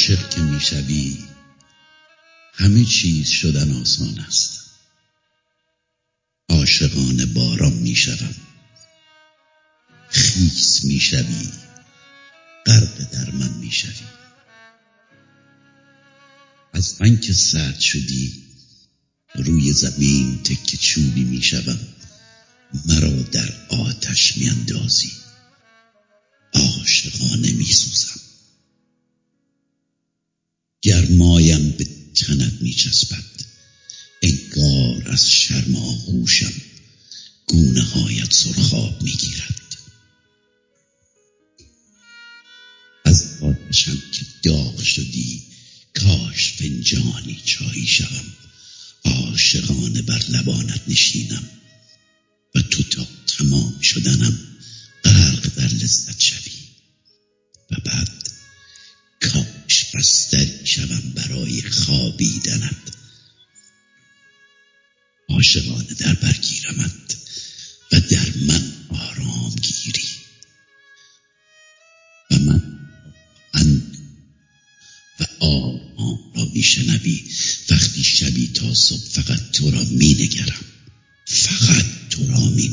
عاشق که می‌شوی همه چیز شدن آسان است. عاشقان باران می‌شوم خیس می‌شوی غرق در من می‌شوی از من که سرد شدی روی زمین تکه چوبی می‌شوم مرا در آتش میاندازی عاشقانه میسوزم گرمایم به تنت میچسبد. انگار از شرم آغوشم گونه هایت سرخاب می‌گیرد. از آتشم که داغ شدی کاش فنجانی چایی شوم. عاشقانه بر لبانت نشینم و تو تا تمام شدنم غرق در لذت شوی. و بعد بستری شوم برای خوابیدنت. عاشقانه در برگیرمت و در من آرام گیری و من اند و آرام را میشنوی. وقتی شبی تا صبح فقط تو را می نگرم فقط تو را می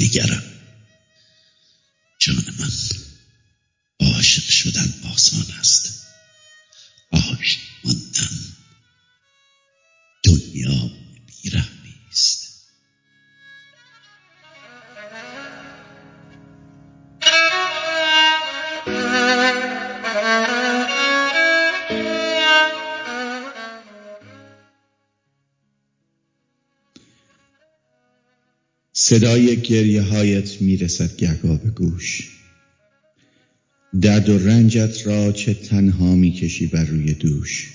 صدای گریه هایت می رسد گهگاه به گوش. درد و رنجت را چه تنها می کشی بر روی دوش.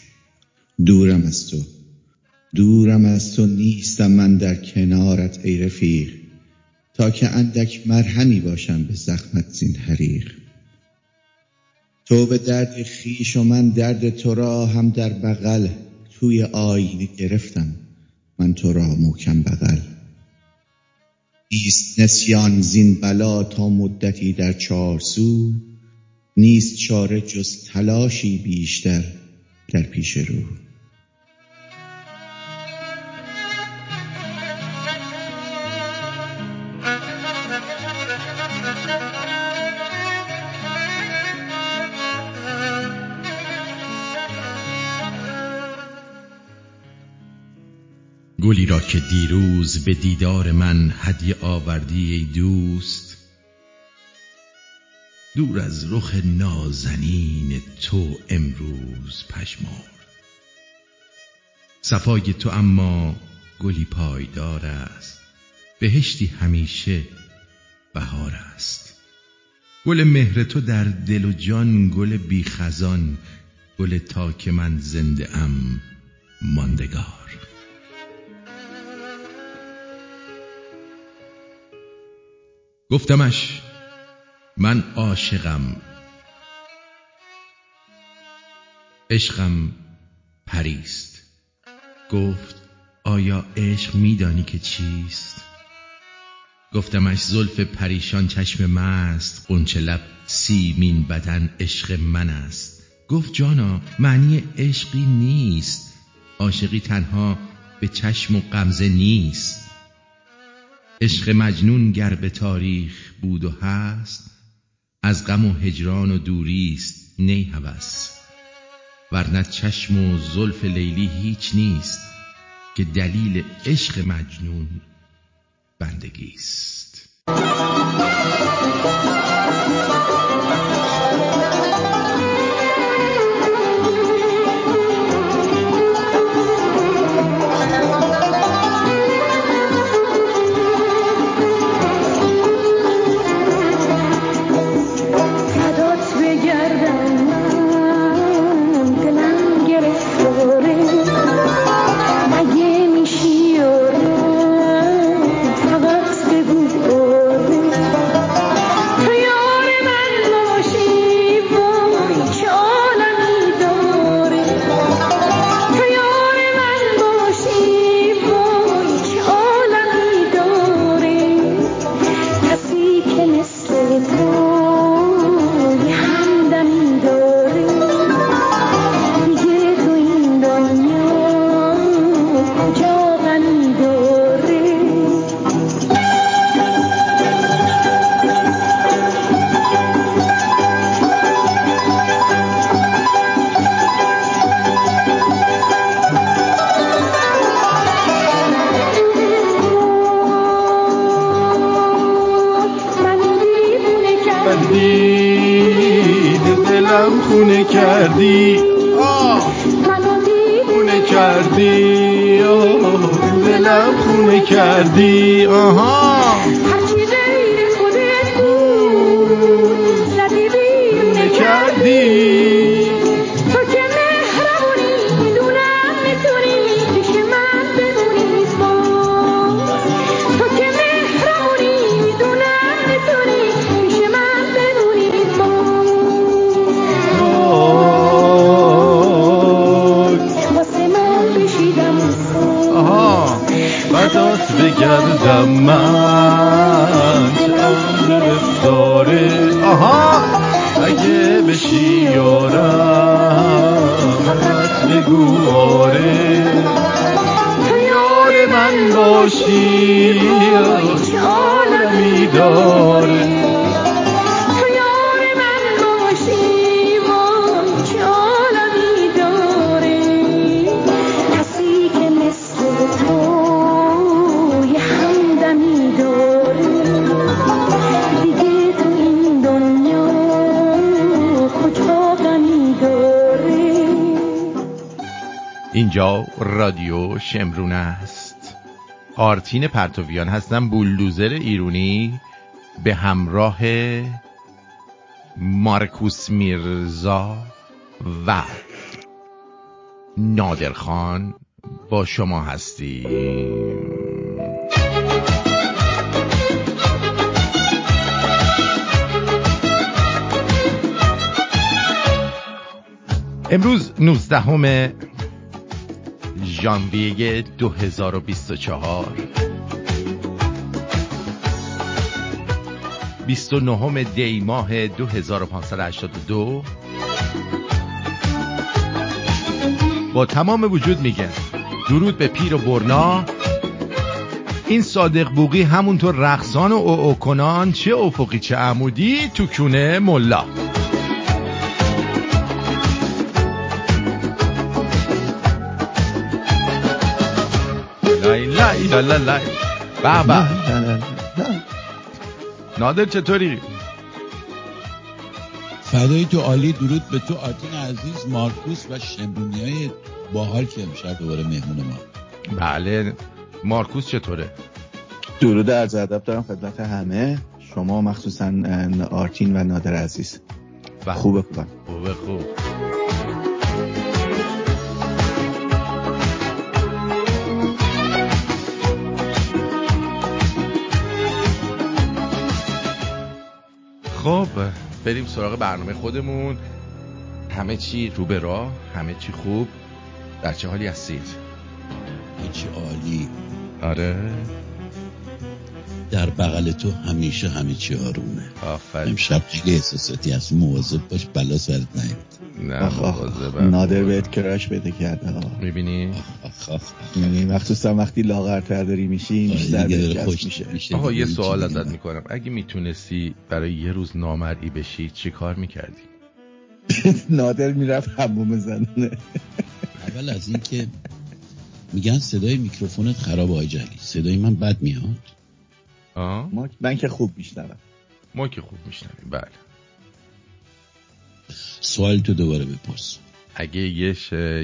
دورم از تو. دورم از تو نیستم من در کنارت ای رفیق. تا که اندک مرهمی باشم به زخمت زین حریق. تو به درد خویش و من درد تو را هم در بغل توی آینه گرفتم. من تو را محکم بغل. نیست نسیان زین بلا تا مدتی در چارسو نیست چاره جز تلاشی بیشتر در پیش رو. گلی را که دیروز به دیدار من هدیه آوردی ای دوست. دور از رخ نازنین تو امروز پژمرد صفای تو اما گلی پایدار است. بهشتی همیشه بهار است. گل مهر تو در دل و جان گل بی خزان گل تا که من زنده ام ماندگار. گفتمش من عاشقم. عشقم پریست. گفت آیا عشق می دانی که چیست؟ گفتمش زلف پریشان چشم مست غنچه لب سیمین بدن عشق من است. گفت جانا معنی عشق این نیست. عاشقی تنها به چشم و غمزه نیست. عشق مجنون گر به تاریخ بود و هست از غم و هجران و دوریست نی هوس. ورنه چشم و زلف لیلی هیچ نیست که دلیل عشق مجنون بندگیست شمرون است. آرتین پرتویان هستم بولدوزر ایرونی به همراه مارکوس میرزا و نادرخان با شما هستیم. امروز 19 ژانویه 2024 29 دی ماه 2582 با تمام وجود میگن درود به پیر و برنا. این صادق بوقی همونطور رقصان و او کنان چه افقی چه عمودی تو کونه ملا. لای به به نادر چطوری؟ فدای تو عالی درود به تو آرتین عزیز مارکوس و شمرونی های باحال که امشب دوباره مهمون ما. بله. مارکوس چطوره؟ درود عرض ادب دارم خدمت همه. شما مخصوصا آرتین و نادر عزیز. به. خوبه خوبم خوبه خوب. خب بریم سراغ برنامه خودمون. همه چی رو به راه همه چی خوب در چه حالی هستید؟ هیچ عالی. آره. در بغل تو همیشه همه چی آرومه. آفرین. امشب خیلی احساساتی هست. مواظب باش بلا سرت نیاد. نه آخ آخ مواظبم. نادر بهت کراش بده کرده آه. می‌بینی. یعنی مخصوصا وقتی لاغرتر داری میشی آره بیشتر خوش میشه آقا یه سوال ازت می‌کنم اگه می‌تونستی برای یه روز نامرئی بشی چی کار می‌کردی؟ نادر می‌رفت حموم زنونه نه. اول از این که میگن صدای میکروفونت خراب آقای جلی صدای من بد میاد آه؟ ما من که خوب میشنوم ما که خوب میشنویم بله سوال تو دوباره بپرس. اگه یه.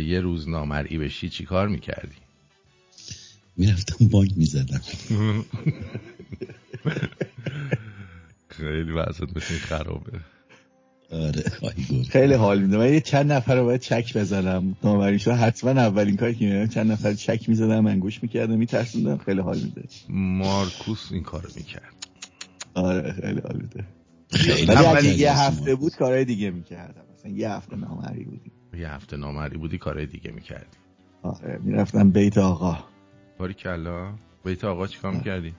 یه روز نامرئی بشی چی کار می‌کردی؟ می‌رفتم بانک می‌زدم. خیلی وضعت مثل خرابه. آره خیلی حال میده. من یه چند نفر رو باید چک بزنم. نامری شد حتما اولین کاری که می‌کردم چند نفر چک می‌زدم انگوش می‌کردم میترسوندم. خیلی حال میده. مارکوس این کارو می‌کرد. آره خیلی حال میده. خیلی اگه یه هفته. بود کارهای دیگه می‌کردم. مثلا یه هفته نامری بودیم یه هفته نامرئی بودی کارهای دیگه می‌کردی آره می‌رفتم بیت آقا باری کلا بیت آقا چیکار می‌کردی؟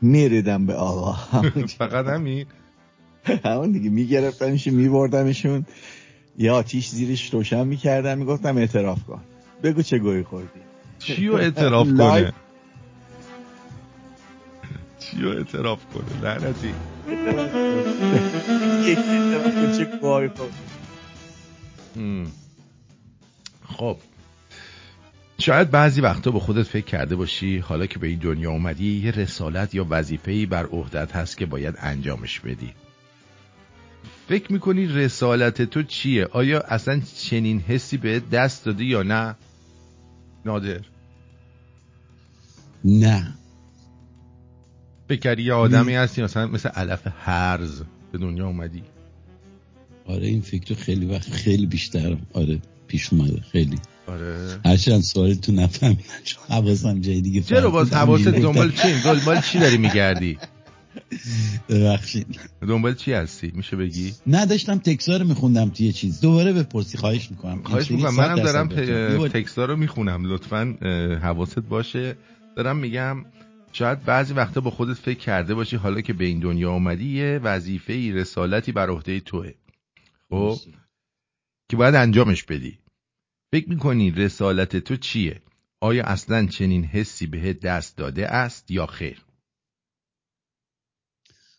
میریدم به آقا فقط همین؟ همون دیگه میگرفتمشون میبردمشون یه آتیش زیرش روشن می‌کردم می‌گفتم اعتراف کن بگو چه گویی خوردی چی رو اعتراف. کنه؟ چی رو اعتراف کنه؟ لعنتی. خب. شاید بعضی وقتا به خودت فکر کرده باشی حالا که به این دنیا اومدی یه رسالت یا وظیفه‌ای بر عهدت هست که باید انجامش بدی. فکر می‌کنی رسالت تو چیه؟ آیا اصلا چنین حسی به دست داده یا نه؟ نادر. نه. فکر یه آدمی هستی مثلا مثل علف هرز به دنیا اومدی. آره این فکر خیلی وقت خیلی بیشتر آره پیش اومده خیلی. آره. هرچند سوال تو نفهمیدم چون حواسم جای دیگه چرا باز. حواست دنبال. چی؟ دنبال چی داری میگردی؟ ببخشید. دنبال چی هستی؟ میشه بگی؟ نه داشتم تکسا رو میخوندم توی یه چیز. دوباره بپرسی خواهش می‌کنم. خواهش می‌کنم. منم دارم تکستا رو می‌خونم. لطفا حواست باشه. دارم میگم شاید بعضی وقتا با خودت فکر کرده باشی حالا که به این دنیا اومدی یه وظیفه ای رسالتی بر عهده توه. خب؟ که باید انجامش بدی. فکر می‌کنی رسالت تو چیه؟ آیا اصلا چنین حسی به دست داده است یا خیر؟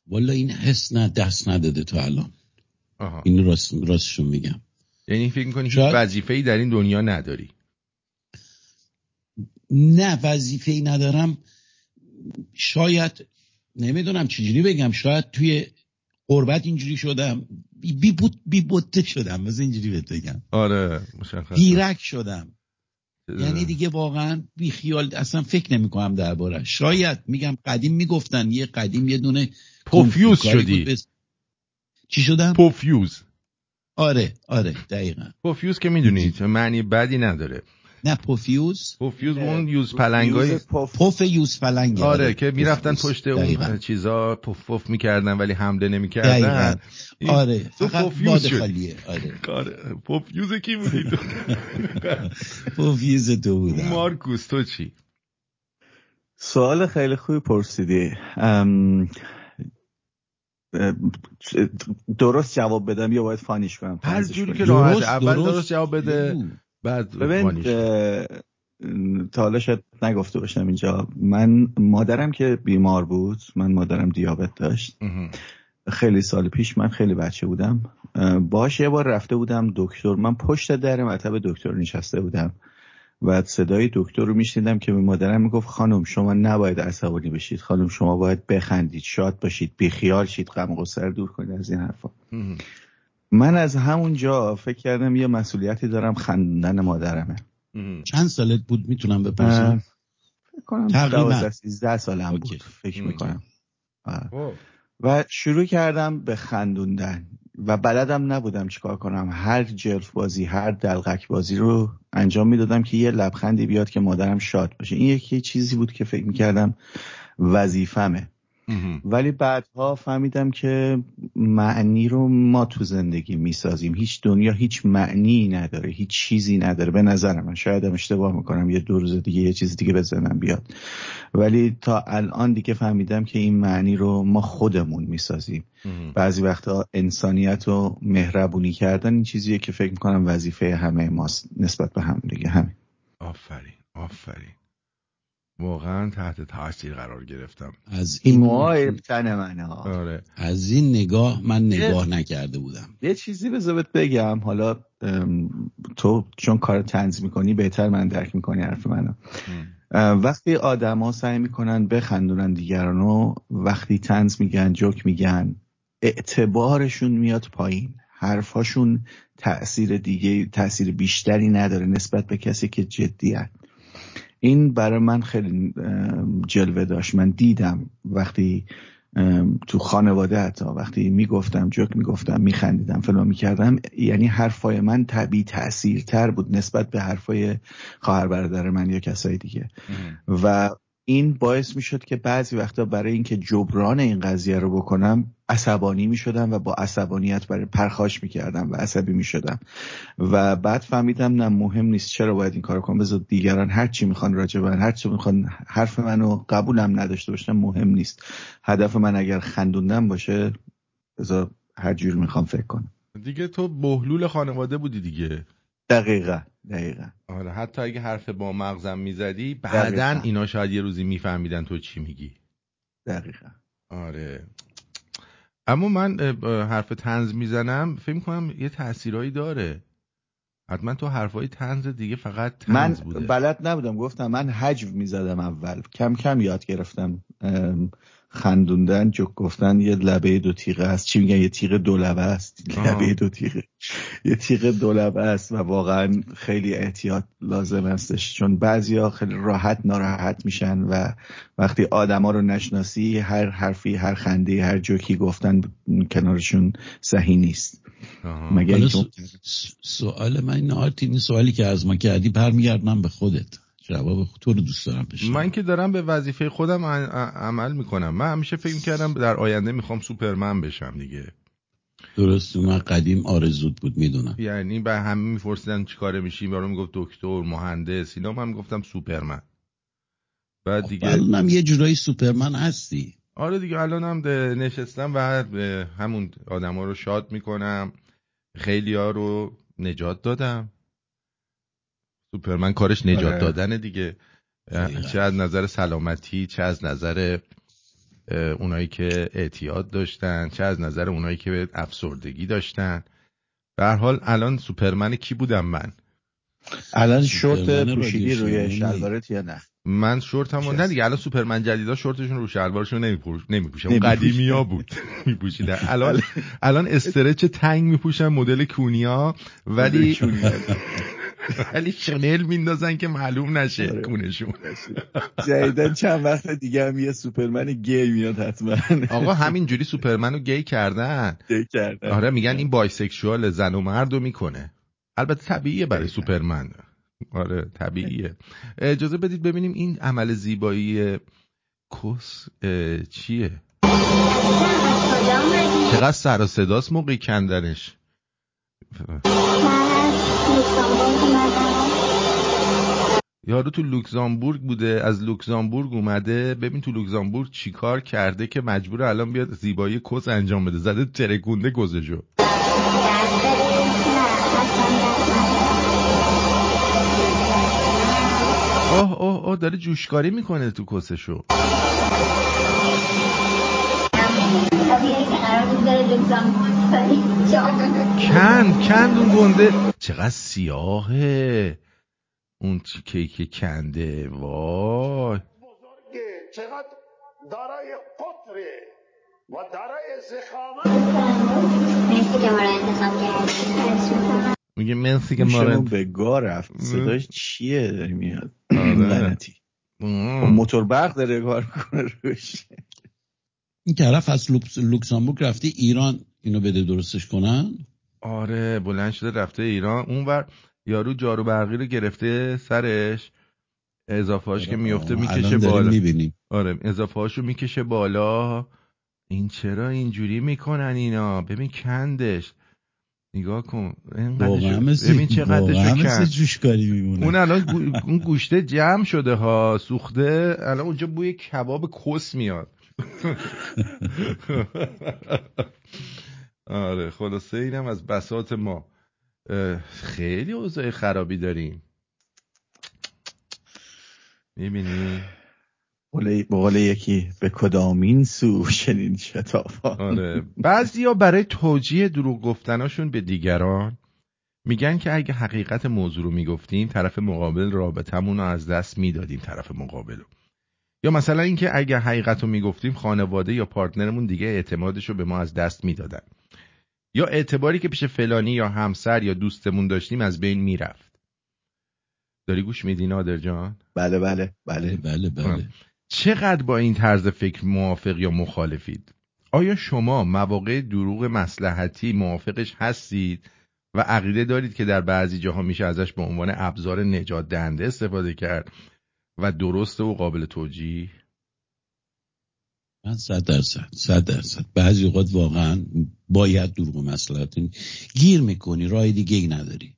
والا این حس نه دست نداده تا الان. آها. این راست راستشون میگم. یعنی فکر می‌کنی شاید- وظیفه ای در این دنیا نداری؟ نه وظیفه ای ندارم. شاید نمی‌دونم چجوری بگم شاید توی غربت اینجوری شدم بی بود بی بوته شدم بذار اینجوری بهت بگم. آره مشخص بی‌رگ شدم. یعنی دیگه واقعا بی خیال اصلا فکر نمی کنم درباره. شاید میگم قدیم می‌گفتن یه قدیم یه دونه پوفیوز شدی. اسم- چی شدم؟ پوفیوز. آره آره دقیقا. پوفیوز که می‌دونید معنی بدی نداره. نه پوفیوز پوفیوز اون یوز پلنگای. پف یوز پلنگ آره که می‌رفتن. پشت اون دقیقاً. چیزا پف پف می‌کردن ولی حمله. نمی‌کردن آره تو فقط پوفیوز. خالیه آره پوفیوز کی بودی تو پوفیوز تو بودم مارکوس تو چی سوال خیلی خوبی پرسیدی درست جواب بدم یا باید funny ش کنم هر جوری؟ که راحت اول درست جواب بده. بعد ببین تا حالا شاید نگفته باشم اینجا. من مادرم که بیمار بود من مادرم دیابت داشت. خیلی سال پیش من خیلی بچه بودم. باش یه بار رفته بودم دکتر. من پشت در مطب دکتر نشسته بودم. و صدای دکتر رو میشنیدم که به مادرم می‌گفت خانم شما نباید عصبانی بشید. خانم شما باید بخندید شاد باشید بیخیال شید غم و رو دور کنید. از این حرفا. من از همونجا فکر کردم یه مسئولیتی دارم خندوندن مادرمه. چند سالت بود می‌تونم بپرسم فکر کنم تقریباً. 12 13 سالم اوکی. بود فکر. می‌کنم خب. و شروع کردم به خندوندن و بلدم نبودم چیکار کنم هر جلف بازی هر دلغک بازی رو انجام می‌دادم که یه لبخندی بیاد که مادرم شاد باشه این یکی چیزی بود که فکر می‌کردم وظیفمه. ولی بعدها فهمیدم که معنی رو ما تو زندگی می‌سازیم. هیچ دنیا هیچ معنی نداره هیچ چیزی نداره. به نظر من شاید هم اشتباه می‌کنم یه دو روز دیگه یه چیز دیگه به ذهنم بیاد. ولی تا الان دیگه فهمیدم که این معنی رو ما خودمون می‌سازیم. بعضی وقتا انسانیت و مهربونی کردن این چیزیه که فکر می‌کنم وظیفه همه ماست نسبت به هم دیگه. همین. آفرین آفرین. واقعا تحت تاثیر قرار گرفتم. از این موهای تن منه ها آره. از این نگاه من نگاه نکرده بودم. یه چیزی بذار بهت بگم. حالا تو چون کار تنز می‌کنی بهتر من درک می‌کنی حرف منو. وقتی آدما سعی می‌کنن بخندونن دیگرانو وقتی تنز میگن جوک میگن اعتبارشون میاد پایین. حرفاشون تأثیر دیگه تأثیر بیشتری نداره نسبت به کسی که جدی هست. این برای من خیلی جلوه داشت من دیدم وقتی تو خانواده حتی وقتی می‌گفتم جوک می‌گفتم میخندیدم فلان می‌کردم یعنی حرفای من طبیعی تاثیرتر بود نسبت به حرفای خواهر برادر من یا کسای دیگه. و این باعث می‌شد که بعضی وقتا برای اینکه جبران این قضیه رو بکنم عصبانی می‌شدم و با عصبانیت برای پرخاش می‌کردم و عصبی می‌شدم. و بعد فهمیدم نه مهم نیست چرا باید این کار کنم. بذار دیگران هر چی می‌خوان راجع به من هر چی می‌خوان حرف منو قبولم نداشته باشن مهم نیست. هدف من اگر خندوندن باشه بذار هر جور می‌خوام فکر کنم. دیگه تو بهلول خانواده بودی دیگه. دقیقا. دقیقا. آره حتی اگه حرف با مغزم می‌زدی بعدا. اینا شاید یه روزی میفهمیدن تو چی میگی. دقیقا. آره. اما من حرف تنز می‌زنم فکر کنم یه تاثیرایی داره. حتما تو حرفای تنز دیگه فقط من تنز بوده. بلد نبودم گفتم من حجو می‌زدم اول. کم کم یاد گرفتم خندوندن جوک گفتن یه لبه دو تیغه است. چی میگن؟ یه تیغ دو لبه است. لبه دو تیغه. یه تیغ دو لبه است و واقعا خیلی احتیاط لازم هستش. چون بعضیا خیلی راحت ناراحت میشن و وقتی آدما رو نشناسی هر حرفی هر خنده هر جوکی گفتن کنارشون صحیح نیست. مگه سوال من این آرتین این سوالی که از ما کردی برمیگردم به خودت. جواب تو رو دوست دارم بشنوم. من که دارم به وظیفه خودم عمل می‌کنم. من همیشه فکر کردم در آینده می‌خوام سوپرمن بشم دیگه. درست من قدیم آرزوت بود می‌دونم. یعنی به همه میپرسیدن چی کاره میشی یارو می‌گفت دکتر مهندس اینا من می‌گفتم سوپرمن. بعد دیگه الانم یه جورایی سوپرمن هستی. آره دیگه الانم نشستم و همون آدما رو شاد می‌کنم. خیلی ها رو نجات دادم. سوپرمن کارش نجات آره. دادن دیگه. چه از نظر سلامتی چه از نظر اونایی که اعتیاد داشتن چه از نظر اونایی که افسردگی داشتن. به هر حال الان سوپرمن کی بودم من؟ الان شورت پوشیدی روی شلوارت یا نه؟ من شورتم چه نه دیگه الان سوپرمن جدیدا شورتشون رو شلوارشون نمیپوشن نمیپوشن اون نمی‌پوشن. قدیمی ها بود. میپوشیدن. الان الان stretch تنگ میپوشن مدل کونیا ولی ولی شنل میندازن که معلوم نشه آره. کونشون. جدیدن چند وقت دیگه هم یه سوپرمن گی میاد حتما. آقا همینجوری سوپرمن رو گی کردن. آره میگن این bisexual زن و مرد رو می‌کنه. البته طبیعیه برای. سوپرمن. آره طبیعیه. اجازه بدید ببینیم این عمل زیبایی کس چیه؟ چقدر سر و صداست موقعی کندنش. یارو تو لوکزامبورگ بوده از لوکزامبورگ اومده. ببین تو لوکزامبورگ چیکار کرده که مجبور الان بیاد زیبایی کس انجام بده. زده ترکونده گذشو آه آه آه داره جوشکاری می‌کنه تو کسشو کند کند اون گنده. چقدر سیاهه. اون چی کیک کنده. وای. بزرگه چقدر دارای قطره و دارای زخامت. مرسی که ما رو انتخاب کردید. میگه مرسی که ما رو گوشمون به گاه رفت. صداش چیه داره میاد؟ آره. لعنتی. مم. موتور برق داره کار می‌کنه روش. این طرف از لوکس- لوکزامبورگ رفته ایران. اینو بده درستش کنن. آره بلند شده رفته ایران. اونور یارو جارو برقی رو گرفته سرش. اضافه هاش که میفته می‌کشه بالا. می‌بینیم. آره اضافه هاشو می‌کشه بالا. این چرا اینجوری می‌کنن اینا؟ ببین کندش. نگاه کن. ببین کند جوشکاری میمونه. اون الان گو- اون گوشته جمع شده ها سوخته. الان اونجا بوی کباب کس میاد. آره خلاصه اینم از بسات ما. خیلی اوضاع خرابی داریم. می‌بینی؟ قول یکی به کدامین سو چنین شتافا؟ آره. بعضیا برای توجیه دروغ گفتناشون به دیگران میگن که اگه حقیقت موضوع رو می‌گفتیم طرف مقابل رابطمون رو از دست می‌دادیم طرف مقابل رو. یا مثلا اینکه اگه حقیقت رو می‌گفتیم خانواده یا پارتنرمون دیگه اعتمادش رو به ما از دست می‌دادن. یا اعتباری که پیش فلانی یا همسر یا دوستمون داشتیم از بین می‌رفت. داری گوش میدی نادر جان؟ بله بله بله. بله بله چقدر با این طرز فکر موافق یا مخالفید؟ آیا شما مواقع دروغ مسلحتی موافقش هستید و عقیده دارید که در بعضی جاها میشه ازش به عنوان ابزار نجات دهنده استفاده کرد و درسته و قابل توجیه؟ من صد درصد صد درصد بعضی اوقات واقعا باید دروغ مسئلات گیر می‌کنی راه دیگه ای نداری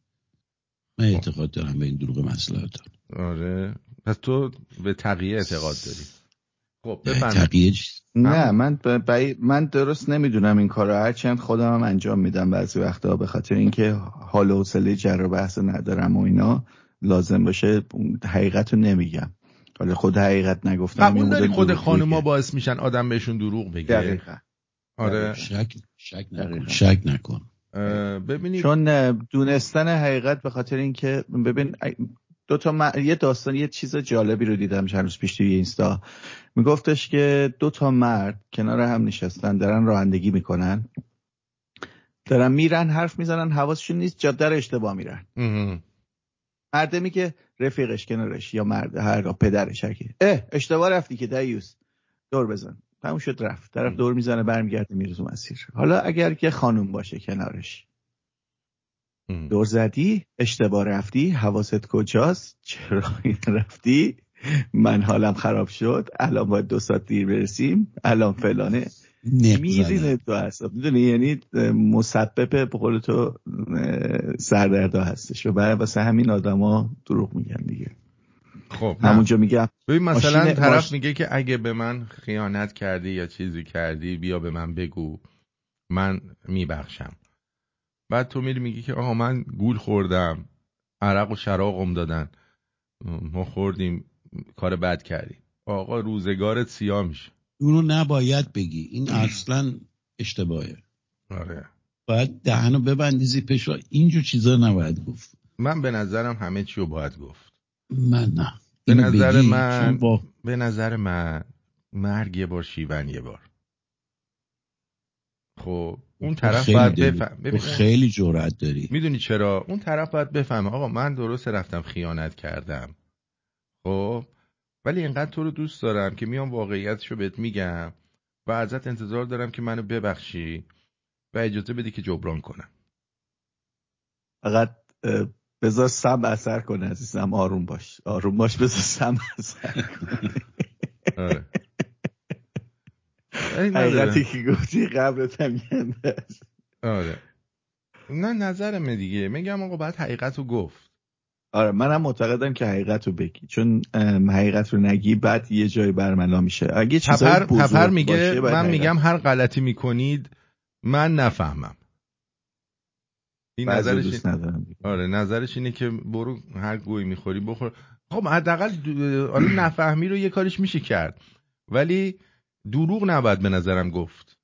من اعتقاد دارم به این دروغ مسئلات آره پس تو به تقیه اعتقاد داری؟ خب تقیه نه من ب... ب- من درست نمی‌دونم این کار رو هرچند خودم هم انجام میدم بعضی وقتا به خاطر اینکه حال و حوصله جر و بحث ندارم و اینا لازم باشه حقیقت رو نمیگم. حالا خود حقیقت نگفتم قبول داری خود خانوما. باعث میشن آدم بهشون دروغ بگه. دقیقا. آره. شک شک نکن. دقیقاً. شک نکن. ببینید چون دونستن حقیقت به خاطر اینکه ببین دو تا م- یه داستان یه چیز جالبی رو دیدم چند روز پیش توی اینستا. میگفتش که دو تا مرد کنار هم نشستن دارن رانندگی می‌کنن. دارن میرن حرف می‌زنن حواسشون نیست جاده رو اشتباه میرن. مرده میگه رفیقش کنارش یا مرد هرگاه پدرش هرکی اه اشتباه رفتی که دیوس دور بزن. تموم شد رفت. طرف دور می‌زنه برمیگرده میره تو مسیر. حالا اگر که خانوم باشه کنارش. دور زدی اشتباه رفتی حواست کجاست؟ چرا این رفتی؟ من حالم خراب شد الان باید دو ساعت دیر برسیم الان فلانه. میرینه نمی‌زنم تو اصلا می‌دونی یعنی مسبب به قول تو اه، سردردا هستش. و برای واسه همین آدما دروغ میگن دیگه. خب. همونجا میگم ببین مثلا ماشین- طرف ماش- میگه که اگه به من خیانت کردی یا چیزی کردی بیا به من بگو. من میبخشم. بعد تو میری میگی که آها من گول خوردم عرق و شراغم دادن. ما خوردیم کار بد کردیم. آقا روزگارت سیاه میشه. اونو نباید بگی. این اصلا اشتباهه. آره. باید دهنو ببندی زیر پشوا اینجور چیزا نباید گفت. من به نظرم همه چی رو باید گفت. من نه. به نظر من- با به نظر من مرگ یه بار شیون یه بار. خب اون طرف خیلی باید داری- بفهم خیلی جرأت داری. می‌دونی چرا؟ اون طرف باید بفهمه. آقا من درست رفتم خیانت کردم. خب؟ ولی اینقدر تو رو دوست دارم که میام واقعیتشو بهت میگم و ازت انتظار دارم که منو ببخشی و اجازه بدی که جبران کنم. فقط بذار سم اثر کنه عزیزم. آروم باش. آروم باش بذار سم اثر کنه. آره. حقیقتی که گفتی قبرت هم گنده است. آره. نه نظرمه دیگه. میگم آقا باید حقیقت رو گفت. آره منم معتقدم که حقیقت رو بگی. چون حقیقت رو نگی بعد یه جایی برملا میشه. اگه بزرگ پپر میگه من حقیقت. میگم هر غلطی می‌کنید من نفهمم. این نظرش دوست ندارم آره نظرش اینه که برو هر گوی می‌خوری بخور. خب حداقل آره نفهمی رو یه کارش میشه کرد. ولی دروغ نباید به نظرم گفت.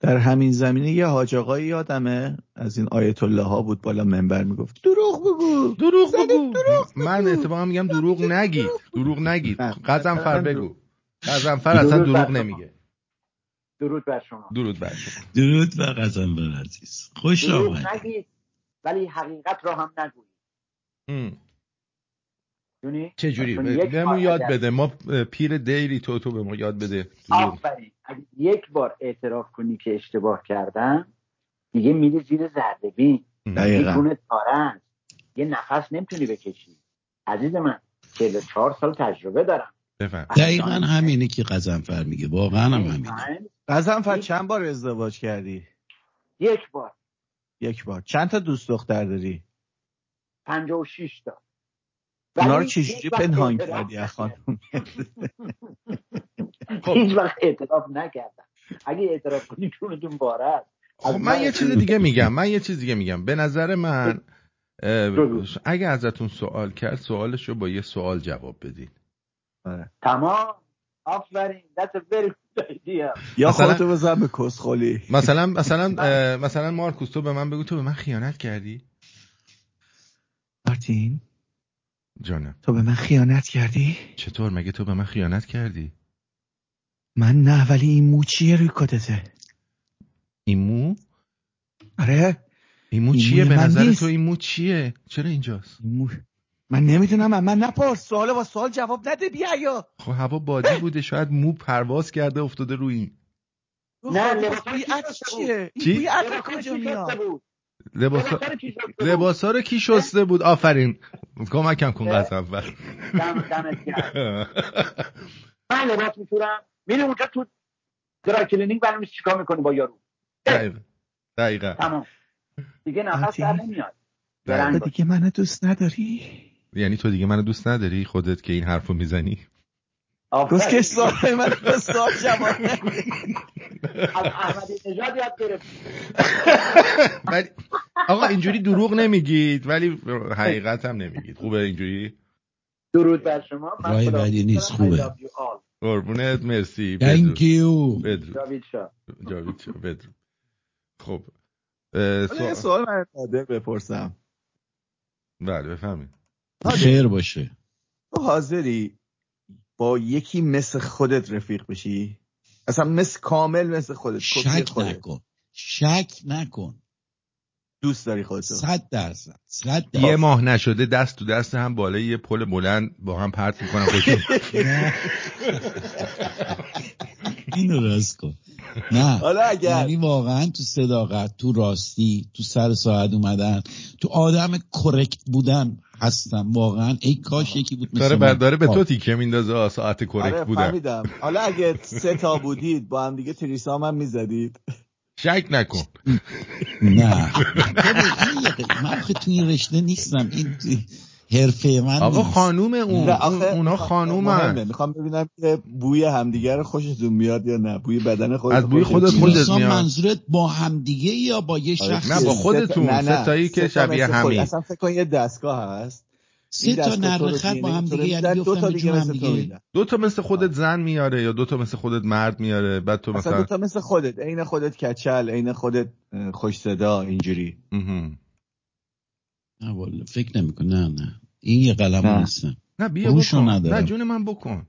در همین زمینه یه حاج آقایی یادمه از این آیت الله ها بود بالا منبر می‌گفت دروغ بگو! دروغ بگو! دروغ من. اتفاقا میگم دروغ نگید دروغ نگید نه، قزنفر بگو. قزنفر اصلا دروغ بر. نمیگه. درود بر شما. درود بر شما. درود و قزنبر عزیز. خوش دروغ آمدی نگید ولی حقیقت را هم نگویید. ام. دونی چجوری؟ چون یک بهمون بار یاد اگر- بده. ما پیر دیری تو تو به ما یاد بده. آفرین. اگه یک بار اعتراف کنی که اشتباه کردم دیگه میری زیر زردبین. ام. دقیقاً. یه نفس نمی‌تونی بکشی. عزیز من 44 سال تجربه دارم. دقیقا همینه که قزنفر میگه. واقعا هم همینه. قزنفر چند بار ازدواج کردی؟ یک بار. یک بار. چند تا دوست دختر داری؟ 56 تا. اونا رو چجوری پنهان کردی نکردم. خب. هیچ وقت اعتراف نکردم. اگه اعتراف کنی چونتون باره است. خب من یه چیز دیگه میگم من یه چیز دیگه میگم. به نظر من. اگه ازتون سوال کرد سوالش رو با یه سوال جواب بدین. تمام. آفرین. That's a very good idea. یا مثلا- خودتو بزن به کسخولی. مثلا مثلا مثلا مارکوس تو به من بگو تو به من خیانت کردی؟ مارتین؟ جانم. تو به من خیانت کردی؟ چطور؟ مگه تو به من خیانت کردی؟ من نه ولی این مو چیه روی کتته؟ این مو؟ آره. این مو چیه؟ به نظر نیست. تو این مو چیه؟ چرا اینجاست؟ این مو من نمی‌دونم من, من نپرس. سوال با سوال جواب نده بیا یا. خب هوا بادی بوده شاید مو پرواز کرده افتاده روی این. نه، لباس بوی کی عطر شسته چیه؟ چی؟ این بوی عطر کجا میاد؟ لباسا لباسا رو کی شسته بود؟ آفرین. کمکم کن دمت گرم. من لباس میشورم. میری اونجا تو درای کلینیک برنامه چیکار می‌کنی با یارو. دقیقا. دقیقا. تمام. دیگه نفس؟ در نمیاد. دیگه منو دوست نداری؟ یعنی تو دیگه منو دوست نداری خودت که این حرفو می‌زنی؟ آفرین. گفت که سوال من سوال جواب از احمدی نژاد یاد گرفت. ولی آقا اینجوری دروغ نمیگید ولی حقیقت هم نمیگید. خوبه اینجوری؟ درود بر شما. من رای بدی نیست، خوبه. قربونت مرسی. Thank you. بدرود. جاوید شاه جاوید شاه، بدرود. خب سوال- سوال من بپرسم. بله بفهمید. خیر باشه. تو حاضری با یکی مثل خودت رفیق بشی؟ اصلا مثل کامل مثل خودت شک خودت. نکن. شک نکن. دوست داری خودتو. صد درصد. صد یه درصد. ماه نشده دست تو دست هم بالای یه پل بلند با هم پرت می‌کنم خودشون اینو راست کن نه. حالا اگر یعنی واقعا تو صداقت تو راستی تو سر ساعت اومدن تو آدم کرکت بودن هستم. واقعا ای کاش یکی بود مثل داره من. بر داره به. تو تیکه میندازه ساعت کرک آره بودن فهمیدم. حالا اگه سه تا بودید با هم دیگه تریسام هم می‌زدید. شک نکن. نه. من تو این رشته نیستم. این حرفه من آقا. خانوم اون اونا خانومن. می‌خوام ببینم که بوی همدیگه رو خوشتون میاد یا نه بوی بدن خودت از بوی خودت؟ خودت میاد. منظورت با همدیگه یا با یه آره، شخص نه، با خودتون. نه، نه. ستایی که شبیه. همین. اصلا فکر کن یه دستگاه هست سه تا خط با هم دیگه یعنی دو تا دیگه هم دو تا مثل خودت زن میاره یا دو تا مثل خودت مرد میاره بعد تو مثلا دو تا مثل خودت عین خودت کچل عین خودت خوش صدا اینجوری. نه والا فکر نمیکن نه نه. این یه قلم نه. نیستم. نه بیا بکن. ندارم. نه جون من بکن.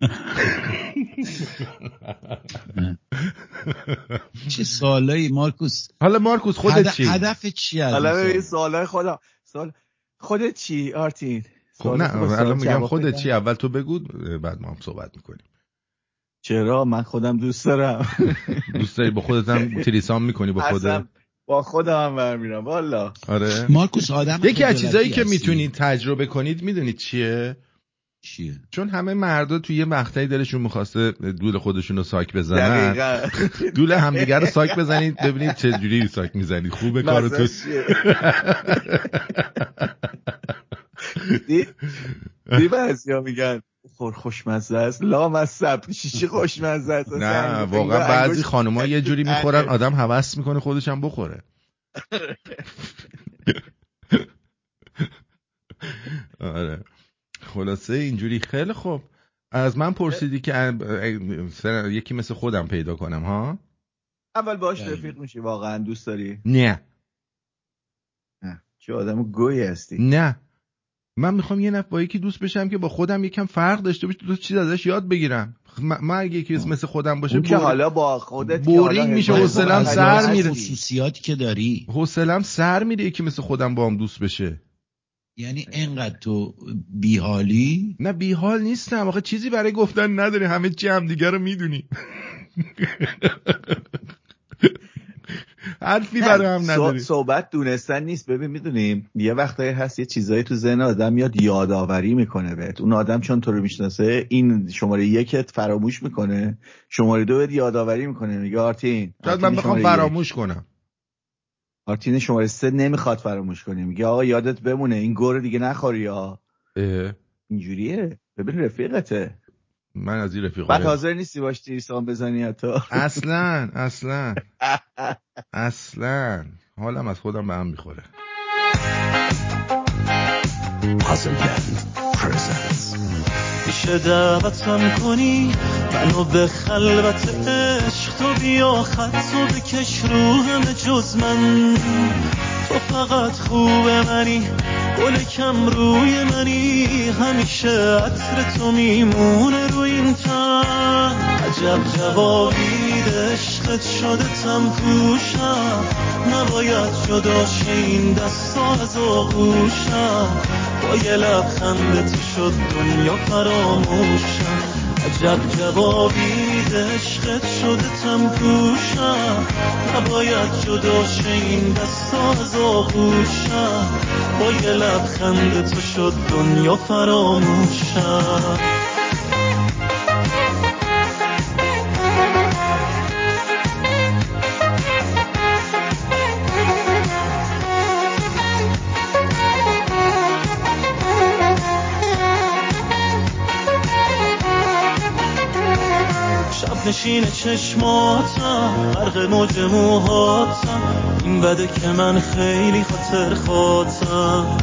چه سوالایی مارکوس؟ حالا مارکوس خودت چی؟ هدف چی حالا؟ سوالای خودم. سوال خودت چی آرتین؟ خب نه الان میگم خودت. چی؟ اول تو بگو بعد ما هم صحبت می‌کنیم. چرا؟ من خودم دوست دارم. دوست داری با خودت هم تریسام می‌کنی با خودت؟ با خودم هم برمیرم والا. آره. مارکوس آدم یکی از چیزایی که. می‌تونید تجربه کنید می‌دونید چیه؟ چیه؟ چون همه مردا توی یه مقطعی دلشون می‌خواسته دول خودشون رو ساک بزنن. دقیقا. دول همدیگه رو ساک بزنید ببینید چه جوری ساک می‌زنید. خوبه کارو تو؟ دی دی بعضیا میگن. خور خوشمزه است. لامصب. چی خوشمزه است؟ نه واقعا بعضی خانوما یه جوری. می‌خورن آدم هوس می‌کنه خودش هم بخوره. آره. خلاصه اینجوری. خیلی خوب. از من پرسیدی که یکی مثل خودم پیدا کنم ها؟ اول باش دقیقا. رفیق میشی. واقعا دوست داری؟ نه. نه چه آدم گوی هستی. نه. من می‌خوام یه نفر با یکی دوست بشم که با خودم یکم فرق داشته باشه دو چیز ازش یاد بگیرم. من من اگه یکی مثل خودم باشه اون که حالا با خودت بورینگ میشه، بخری سر. میره. خصوصیاتی که داری. حوصلم سر میره یکی مثل خودم با هم دوست بشه. یعنی انقدر تو بیحالی؟ نه بیحال نیستم. آخه چیزی برای گفتن نداری. همه چی هم دیگه رو می‌دونی. حرفی برای هم نداری. صح- صحبت دونستن نیست. ببین می‌دونیم یه وقتایی هست یه چیزایی تو ذهن آدم میاد یادآوری می‌کنه بهت. اون آدم چون تو رو می‌شناسه این شماره یکت فراموش می‌کنه شماره دو بهت یادآوری می‌کنه. میگه آرتین شاید من آرتین بخوام. فراموش کنم. آرتین شماره سه نمی‌خواد فراموش کنی. میگه آقا یادت بمونه. این گور دیگه نخوری ها اه، اینجوریه. ببین رفیقته. من از این رفیق بعد حاضر نیستی باش تیرسان بزنی حتی. اصلا اصلا. اصلا. حالم از خودم به هم می‌خوره. میشه دعوتم کنی؟ منو به خلوت عشق تو بیا خط و بکش رو همه جز من. تو فقط خوب منی. گل کم روی منی همیشه عطر تو میمونه رو این تن. عجب جوابی عشقت شده تم پوشم نباید شه این دستا از آغوشم. با یه لبخند تو شد دنیا فراموشم. عجب جوابی عشقت شده تم پوشم نباید جدا این دستا از آغوشم با یه لبخند تو شد دنیا فراموشم نشین چشماتم غرق موج موهاتم. این بده که من خیلی خاطر خواهتم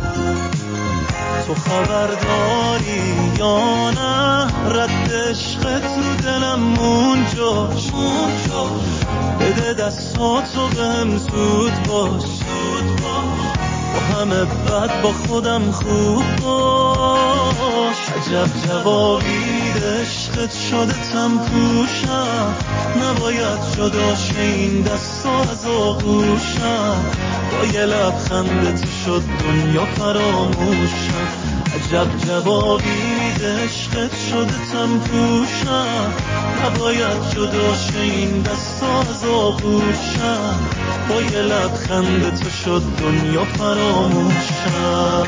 تو خبر داری یا نه؟ رد عشقت رو دلم مونجاش بده دستاتو بهم زود باش. با همه بعد با خودم خوب باش. عجب جوابید عشقت شده تم پوشم. نباید جداش این دستا از آغوشم. با یه تو شد دنیا فراموشم. عجب جوابید عشقت شده تم پوشم. نباید جداش این دستا از آغوشم. با یه تو شد دنیا فراموشم.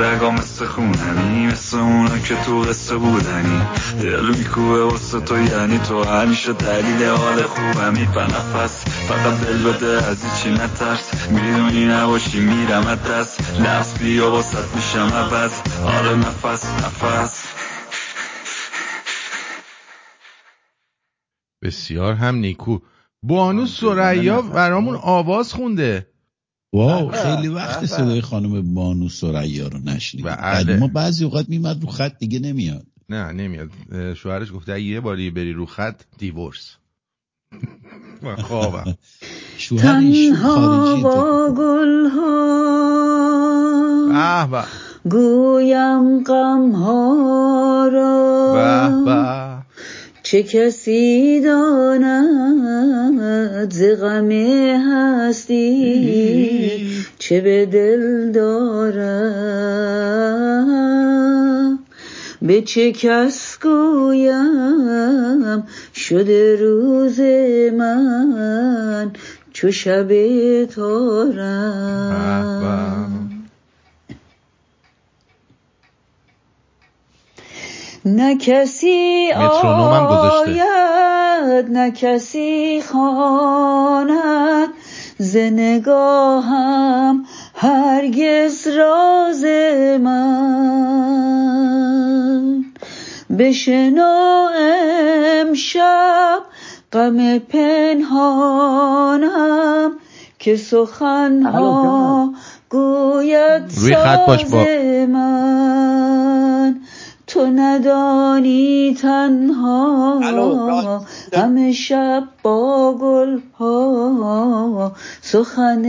نفس رگا مثل خوننی مثل اونا که تو قصه بودنی. دل میکوه واسه تو یعنی تو همیشه دلیل حال خوبمی. نفس فقط دل بده از چی نترس. می‌دونی نباشی میرم از دست. لفظ بیا واسط میشم عوض. آره نفس نفس. بسیار هم نیکو. بانو سریا برامون آواز خونده. واو به، خیلی وقت به. صدای خانم بانو سریا رو نشنیدیم بله. ما بعضی اوقات میمد رو خط دیگه نمیاد. نه نمیاد. شوهرش گفته اگه یه باری بری رو خط دیورس. من خوابم. تنها خارجی با گلها. به به. گویم غمها به را به. چه کسی داند ز غم هستی؟ چه به دل دارم؟ به چه کس گویم شده روز من چو شب تارم؟ نه کسی. آید نه کسی خواند. ز نگاهم هرگز راز من. بشنو امشب غم پنهانم که سخنها گوید روی خط باش با- ساز من. تو ندانی تنها. همه شب با گل ها سخن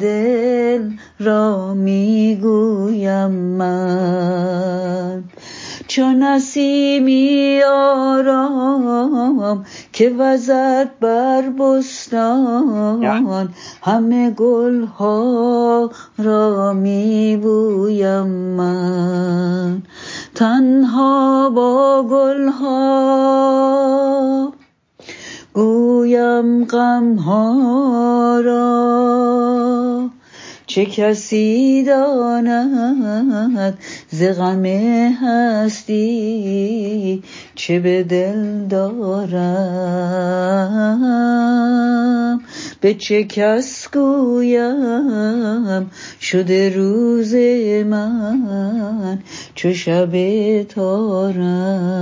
دل را می‌گویم من. چون نسیمی آرام که وزد بر بستان. همه گل ها را میبویم من. تنها با گل ها گویم غم ها را. چه کسی داند ز غم هستی؟ چه به دل دارم؟ به چه کس گویم؟ شده روز من چو شب تارم.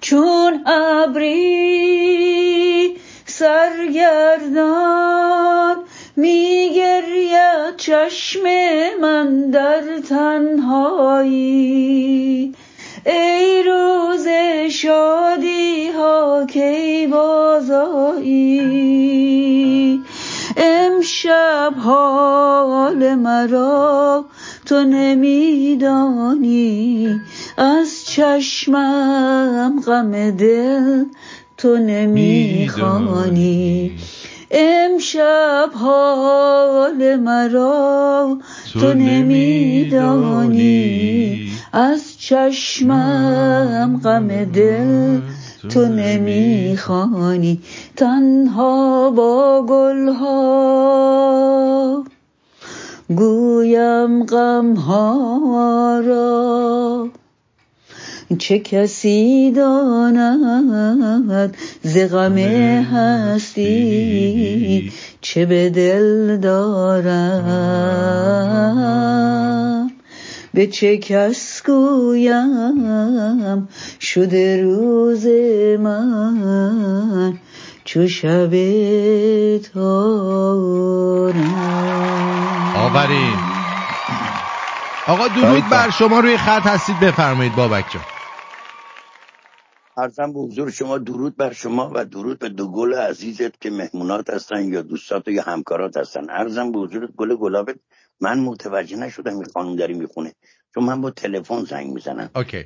چون ابری سرگردان میگرید چشم من در تنهایی. ای روز شادی ها کی بازایی؟ امشب حال مرا تو نمیدانی. از چشمم غم دل تو نمی‌خوانی. امشب حال مرا تو نمیدانی. از چشمم غم دل تو نمی‌خوانی. تنها با گلها گویم غم ها را. چه کسی داند ز غم هستی؟ چه به دل دارم؟ به چه کس گویم؟ شده روز من چو شب تارم. آورین آقا درود بر شما روی خط هستید بفرمایید بابک جان. عرضم به حضور شما درود بر شما و درود به دو گل عزیزت که مهمونات هستن یا دوستات یا همکارات هستن. عرضم به حضور گل گلابت من متوجه نشدم این خانم داری می‌خونه. چون من با تلفن زنگ می‌زنم. OK.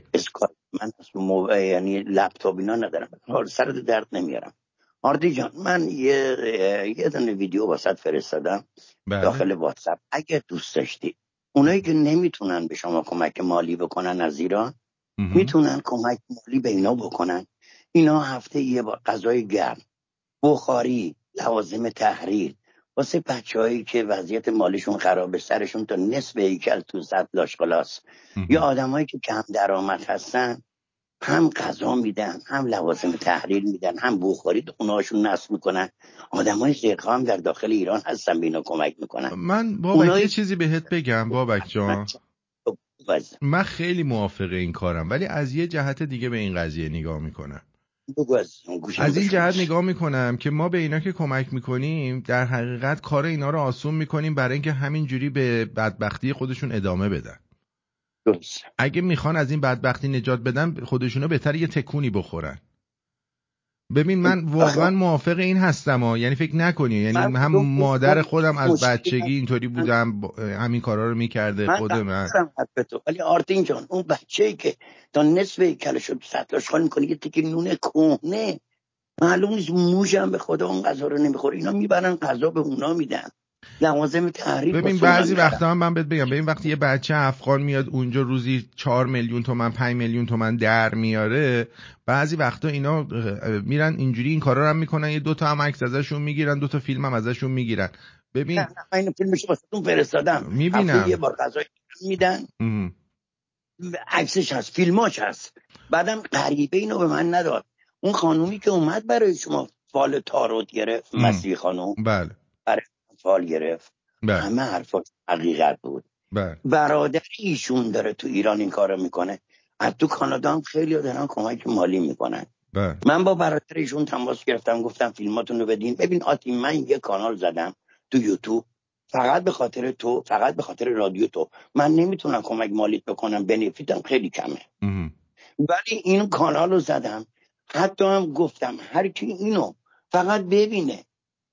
من از موبایل یعنی لپتاپ اینا ندارم. سر درد نمیارم. آرتی جان من یه یه دونه ویدیو واست فرستادم بله. داخل واتساپ. اگه دوست داشتی. اونایی که نمی‌تونن به شما کمک مالی بکنن از ایران. می‌تونن کمک مالی به اینا بکنن. اینا هفته یه بار غذای گرم. بخاری لوازم تحریر. واسه بچههایی که وضعیت مالیشون خرابه سرشون تا نصف هیکل تو سطل لاش مهم. یا آدمایی که کم درآمد هستن هم غذا میدن هم لوازم تحریر میدن هم بخاری اوناشون نصب می‌کنن. آدمای ثقه هم در داخل ایران هستن به اینا کمک می‌کنن. من بابک اونایی- یه چیزی بهت بگم بابک جان. من خیلی موافق این کارم ولی از یه جهت دیگه به این قضیه نگاه می‌کنم. بگو از این. جهت نگاه می‌کنم که ما به اینا که کمک می‌کنیم در حقیقت کار اینا رو آسون می‌کنیم برای اینکه همینجوری به بدبختی خودشون ادامه بدن درست. اگه می‌خوان از این بدبختی نجات بدن خودشونو بهتر یه تکونی بخورن ببین من واقعا موافق این هستم ها. یعنی فکر نکنی. یعنی هم مادر خودم از بچگی اینطوری بودم همین کارا رو می‌کرده خود من. تو ولی آرتین جان اون بچه ای که تا نصف هیکلش رو سطلاش خالی می‌کنه یه تیکه نون کهنه. معلوم نیست موش هم به خدا اون غذا رو نمی‌خوره. اینا می‌برن غذا به اونا میدن. لوازم تحریر ببین بعضی. وقتا هم من بهت بگم. ببین وقتی یه بچه افغان میاد اونجا روزی چهار میلیون تومن پنج میلیون تومن در میاره بعضی وقتا اینا میرن اینجوری این کارا رو هم می‌کنن. یه دوتا هم عکس ازشون می‌گیرن دوتا فیلم هم ازشون می‌گیرن. ببین نه، نه، این فیلمش واسهتون فرستادم. می‌بینم. یه بار غذا میدن. عکسش هست فیلماش هست. بعدم غریبه اینو به من نداد. اون خانومی که اومد برای شما فال تاروت گرفت. مسیح خانوم. بله. فال گرفت. بله. همه حرفاش حقیقت بود. بله. برادر ایشون داره تو ایران این کارو می‌کنه. از تو کانادا هم خیلی دارن کمک مالی می‌کنن. بله. من با برادر ایشون تماس گرفتم گفتم فیلماتون رو بدین. ببین آتی من یه کانال زدم تو یوتیوب. فقط به خاطر تو فقط به خاطر رادیو تو. من نمی‌تونم کمک مالیت بکنم بنفیتم خیلی کمه. ام. ولی این کانال رو زدم. حتی هم گفتم هر کی اینو فقط ببینه.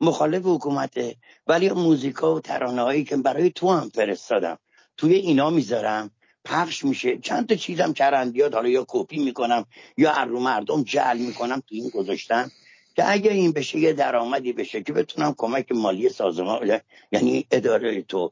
مخالف حکومته ولی موزیکا و ترانه هایی که برای تو هم فرستادم توی اینا می‌ذارم. پخش میشه. چند تا چیزم چرندیات حالا یا کپی می‌کنم یا از رو مردم جعل می‌کنم تو این گذاشتن که اگه این بشه یه درآمدی بشه که بتونم کمک مالی سازمان یعنی اداره تو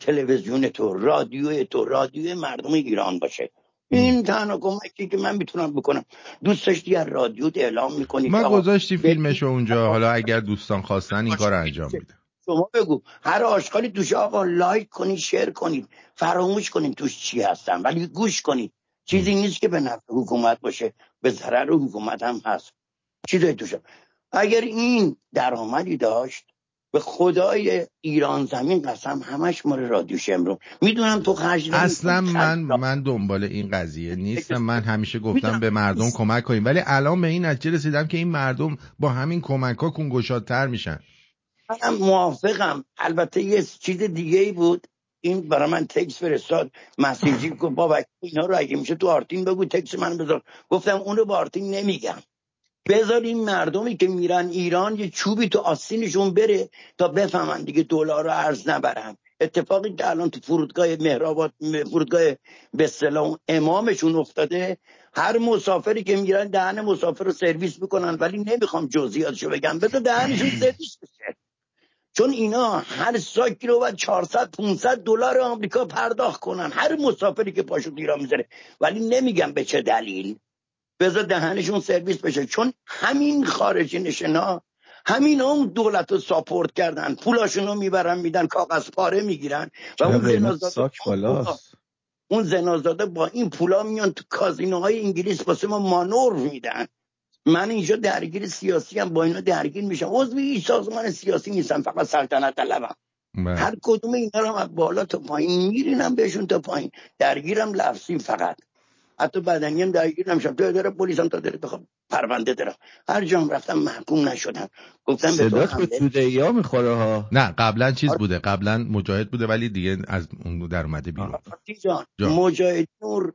تلویزیون تو رادیو تو رادیو مردم ایران باشه. این تنها کمکی که من می‌تونم بکنم. دوست داشتی از رادیو اعلام می‌کنی آقا گذاشتی فیلمشو اونجا. حالا اگر دوستان خواستن این کار انجام میده. شما بگو. هر آشغالی توش آقا لایک کنید شیر کنید. فراموش کنید توش چی هستن. ولی گوش کنید. چیزی نیست که به نفع حکومت باشه. به ضرر حکومت هم هست. چیزایی توش هست. اگر این درآمدی داشت به خدای ایران زمین قسم همش مال رادیو شمرون. می‌دونم تو خرج اصلا من من دنبال این قضیه نیستم. من همیشه گفتم به مردم کمک کنیم. ولی الان به این نتیجه رسیدم که این مردم با همین کمک ها کنگشادتر میشن. منم موافقم. البته یه چیز دیگه ای بود. این برای من تکس فرستاد. مسیجی گفت بابا اینا رو اگه میشه تو آرتین بگو تکس من بذار. گفتم اون رو با آرتین نمیگم. بذار این مردمی که میرن ایران یه چوبی تو آستینشون بره تا بفهمن دیگه دلار رو ارز نبرن. اتفاقی که الان تو فرودگاه مهرآباد فرودگاه به اصطلاح امامشون افتاده هر مسافری که میرن دهن مسافر رو سرویس می‌کنن ولی نمی‌خوام جزئیاتشو بگم. بذار دهنشون سرویس بشه. چون اینا هر ساکی رو باید 400 500 دلار آمریکا پرداخت کنن. هر مسافری که پاشو ایران می‌ذاره. ولی نمیگم به چه دلیل. بذار دهنشون سرویس بشه. چون همین خارجی نشنا همین اون دولت رو ساپورت کردن. پولاشون رو می‌برن میدن کاغذ پاره می‌گیرن. و اون بالاست؟ اون زنازاده با این پولا میان تو کازینوهای انگلیس واسه ما مانور میدن. من اینجا درگیر سیاسی هم با اینا درگیر میشم. عضو هیچ سازمان سیاسی نیستم فقط سلطنت طلبم. بله. هر کدوم اینا رو از بالا تا پایین میرینم بهشون تا پایین. درگیرم لفظی فقط. حتی بدنی هم درگیر نمیشم. تو اداره پلیس هم تا داره بخوام پرونده دارم هر جام رفتم محکوم نشدم. گفتم به تو صدات به توده یا می‌خوره ها؟ نه قبلا چیز آره. بوده. قبلا مجاهد بوده ولی دیگه از اون در اومده بیرون. آرتی جان. جان. مجاهد نور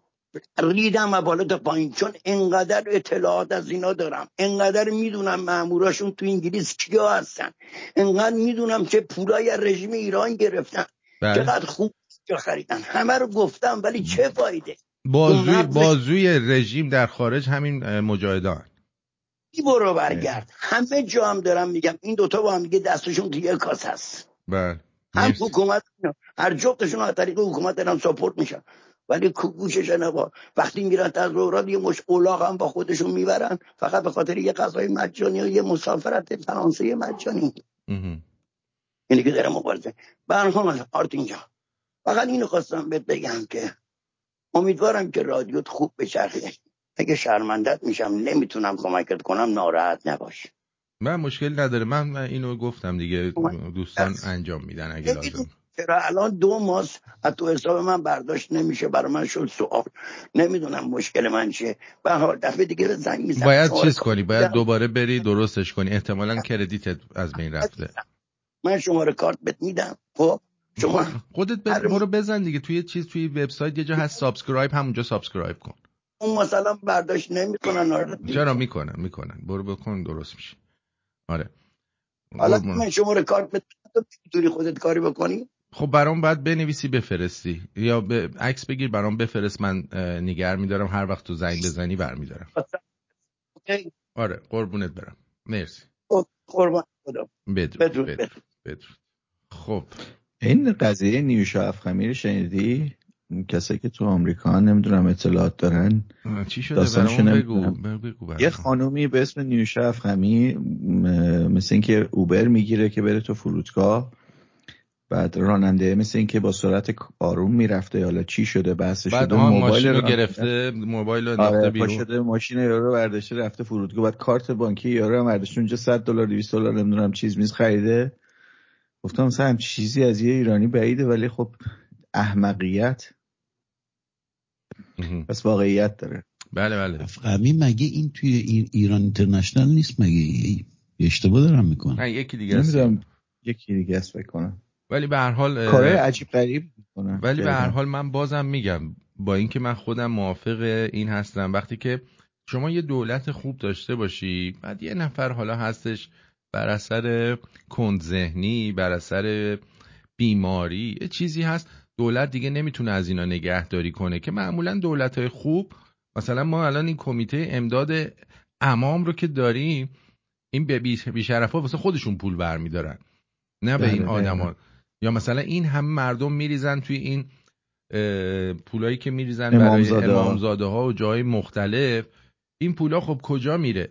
ریدم و بالا تا پایین. چون انقدر اطلاعات از اینا دارم. انقدر می‌دونم ماموراشون تو انگلیس کیا هستن. انقدر می‌دونم چه پولای رژیم ایران گرفتن. بله. چقدر خوب خریدن. همه رو گفتم ولی چه فایده؟ بازوی بازوی رژیم در خارج همین اه، مجاهدان. ای برو برگرد. همه جا هم دارم میگم. این دوتا با هم دیگه دستشون توی یک کاس هست. بله. هم. حکومت هر جفتشون از طریق حکومت دارن ساپورت میشن. ولی کو- گوشش نبا وقتی میرن تظاهرات یه مش اولاغ هم با خودشون می‌برن. فقط به خاطر یه غذای مجانی و یه مسافرت فرانسه مجانی. اینی که داره مبارزه. به هر حال آرتین جان. فقط اینو خواستم بهت بگم که امیدوارم که رادیوت خوب بچرخه. اگه شرمندت میشم نمی‌تونم کمکت کنم ناراحت نباش. من مشکل نداره. من من اینو گفتم دیگه دوستان انجام میدن اگه لازم. چرا الان دو ماهست از تو حساب من برداشت نمیشه برای من شد سوال. نمی‌دونم مشکل من چیه. به حال دفعه دیگه زنگ می‌زنم. باید چیز کنی؟ باید. دوباره بری درستش کنی. احتمالا credit ت از بین رفته. من شماره کارت بهت میدم. خب؟ شما خودت بر... برو بزن دیگه. توی چیز توی وبسایت یه جا هست subscribe همونجا subscribe کن. اون مثلا برداشت نمی‌کنن ناراحت چرا. می‌کنن می‌کنن. برو بکن درست میشه. آره. حالا. من شماره کارت بهت میدم، تو می‌تونی خودت کاری بکنی؟ خب برام باید بنویسی بفرستی. یا به عکس بگیر برام بفرست. من نگر میدارم. هر وقت تو زنگ بزنی برمیدارم. اوکی؟ آره. قربونت برم. مرسی. خب، قربان خدا. بدرود. بدرود. خب. این قضیه نیوشا افخمی رو شنیدی؟ کسایی که تو آمریکا نمی‌دونم اطلاعات دارن. چی شده؟ بگو. بگو. یه خانومی به اسم نیوشا افخمی مثل اینکه اوبر می‌گیره که بره تو فرودگاه بعد راننده مثل اینکه با سرعت آروم می‌رفته. حالا چی شده؟ بحث بعد شده. ها موبایل رو گرفته موبایل رو آره بیرون. شده ماشین یارو برداشته رفته فرودگاه. بعد کارت بانکی یارو هم برداشته. اونجا 100 دلار 200 دلار نمی‌دونم چیز میز خریده. گفتم مثلا هم چیزی از یه ایرانی بعیده ولی خب احمقیت. پس واقعیت داره. بله بله. افغمی مگه این توی این ایران اینترنشنال نیست؟ مگه اشتباه دارم می‌کنم نه یکی دیگه است. نمی‌دونم یکی دیگه است فکر کنم. ولی به هر حال کارهای عجیب غریب می‌کنن. ولی به هر حال من بازم میگم با اینکه من خودم موافق این هستم وقتی که شما یه دولت خوب داشته باشی بعد یه نفر حالا هستش بر اثر کندذهنی بر اثر بیماری یه چیزی هست دولت دیگه نمی‌تونه از اینا نگهداری کنه که معمولا دولت های خوب مثلا ما الان این کمیته امداد امام رو که داریم این به بیشرف ها واسه خودشون پول برمیدارن نه به بله، این دقیقاً. آدما یا مثلا این همه مردم میریزن توی این پولایی که میریزن برای. امامزاده ها و جای مختلف این پولا خب کجا میره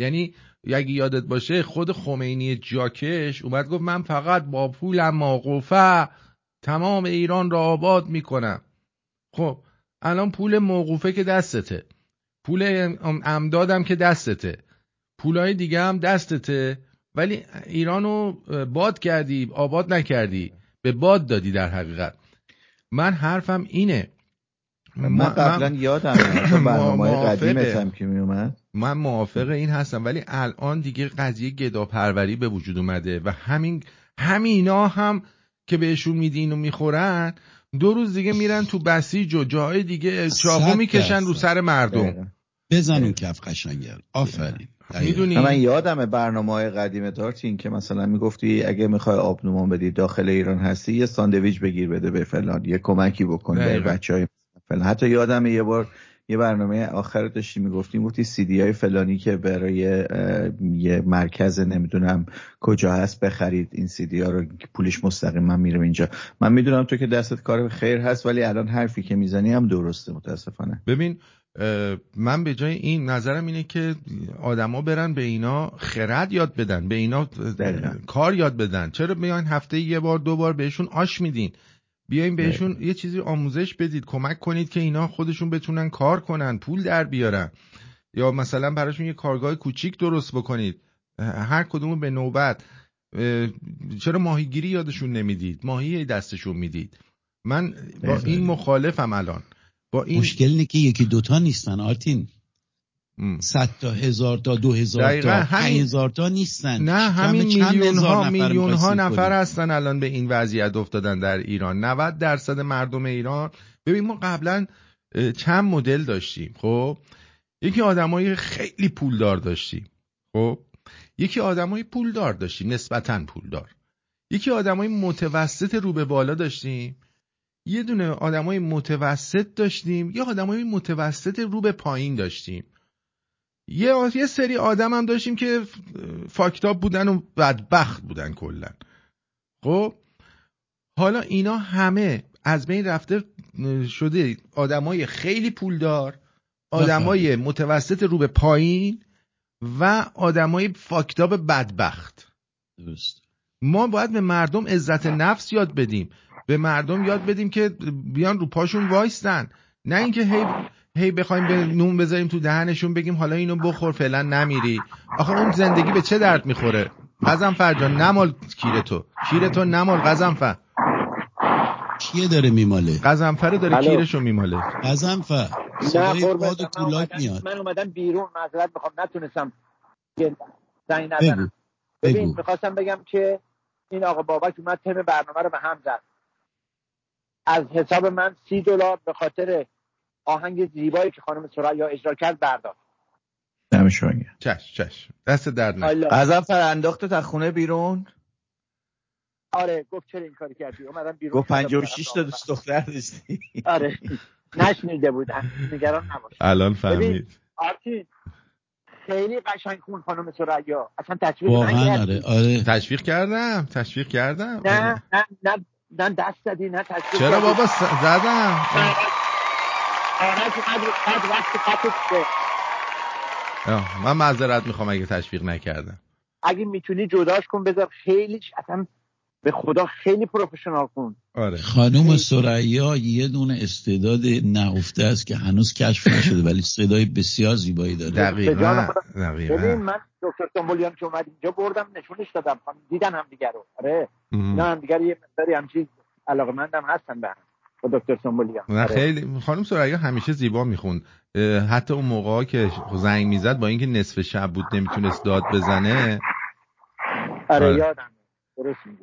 یعنی اگه یادت باشه خود خمینی جاکش اومد گفت من فقط با پولم موقوفه تمام ایران را آباد می‌کنم. خب الان پول موقوفه که دستته. پول ام- امدادم که دستته. پولای دیگه هم دستته. ولی ایرانو باد کردی آباد نکردی. به باد دادی در حقیقت. من حرفم اینه من قبلا یادم برنامه. قدیمت هم که میومد من موافق این هستم ولی الان دیگه قضیه گداپروری به وجود اومده و همین همینا هم که بهشون میدین و می‌خورن دو روز دیگه میرن تو بسیج و جاهای دیگه چاقو می‌کشن رو. سر مردم دقیقاً. بزن اون کف قشنگر آفرین دقیقاً. می‌دونی من یادمه برنامه های قدیم دارتین که مثلا می‌گفتی اگه می‌خوای آبنومان بدی داخل ایران هستی یه ساندویچ بگیر بده به فلان یه کمکی بکن به. بچه های فلان. حتی یادمه یه بار یه برنامه آخر داشتی می‌گفتی گفتی سی دی های فلانی که برای یه مرکز نمی‌دونم کجا هست بخرید این سی دی ها رو پولش مستقیم من میرم اینجا. من می‌دونم تو که دستت کار خیر هست ولی الان حرفی که می‌زنی هم درسته متاسفانه. ببین من به جای این نظرم اینه که آدما برن به اینا خرد یاد بدن به اینا دقیقاً. کار یاد بدن. چرا بیاین هفته یه بار دو بار بهشون آش میدین؟ بیاین بهشون یه چیزی آموزش بدید کمک کنید که اینا خودشون بتونن کار کنن پول در بیارن. یا مثلا براشون یه کارگاه کوچیک درست بکنید. هر کدوم به نوبت. چرا ماهیگیری یادشون نمی‌دید؟ ماهی دستشون می‌دید. من با دقیقاً. این مخالفم الان. با این مشکل اینه که یکی دوتا نیستن آرتین. صد تا هزار تا دو هزار تا همین- هزار تا نیستن. نه همین چند میلیون ها نفر میلیون ها نفر؟ هستن الان به این وضعیت افتادن در ایران. 90 درصد مردم ایران. ببین ما قبلا چند مدل داشتیم خب؟ یکی آدمای خیلی پولدار داشتیم خب؟ یکی آدمای پولدار داشتیم نسبتا پولدار. یکی آدمای متوسط رو به بالا داشتیم. یه دونه آدمای متوسط داشتیم یه آدمای متوسط رو به پایین داشتیم. یه یه سری آدم هم داشتیم که فاکتاب بودن و بدبخت بودن کلا. خب؟ حالا اینا همه از بین رفته شده آدمای خیلی پولدار آدمای متوسط رو به پایین و آدمای فاکتاب بدبخت. درست. ما باید به مردم عزت نفس یاد بدیم. به مردم یاد بدیم که بیان رو پاشون وایستن. نه اینکه هی هی بخوایم به نون بذاریم تو دهنشون بگیم حالا اینو بخور فعلا نمیری. آخه اون زندگی به چه درد می‌خوره؟ قزنفر جان نمال کیر تو. کیر تو نمال قزنفر کیه داره میماله؟ قزنفر داره. کیرشو میماله. صدای باد و من کولاک اومدم- میاد. من اومدم بیرون معذرت می‌خوام. نتونستم زنگ بگو نزنم. ببین می‌خواستم بگم که این آقا بابک اومد تم برنامه رو به هم زد. از حساب من سی دلار به خاطر آهنگ زیبایی که خانم سریا اجرا کرد برداشت گرم. چش چش. دست درد نکنه. حالا. غضب انداخته تا خونه بیرون؟ آره گفت چرا این کاری کردی؟ اومدم بیرون گفت 56 تا دوست دختر داشتی. آره. نشنیده بودن نگران نباش الان فهمید. آرتین خیلی قشنگ خون خانم سریا. اصلا تشویق واقعا. آره آره. تشویق کردم تشویق کردم. نه نه نه نه دست زدی نه تشویق چرا. بابا زدم. خط وقت من معذرت می‌خوام اگه تشویق نکردم. اگه می‌تونی جداش کن بذار خیلی اصلا به خدا خیلی پروفشنال کن. آره. خانوم سریا یه دونه استعداد نهفته است که هنوز کشف نشده ولی صدای بسیار زیبایی داره. دقیقا خودم. ببین دقیقا من دکتر سنبولیان که اومد اینجا بردم نشونش دادم. دیدن هم دیگر رو. آره. نه هم دیگر یه مقداری همچین علاقه مندم هستن به هم. با دکتر سنبولیان نه آره. خیلی. خانم سریا همیشه زیبا می‌خوند. حتی اون موقع که زنگ می‌زد با اینکه نصف شب بود نمی‌تونست داد بزنه. آره آره. یادم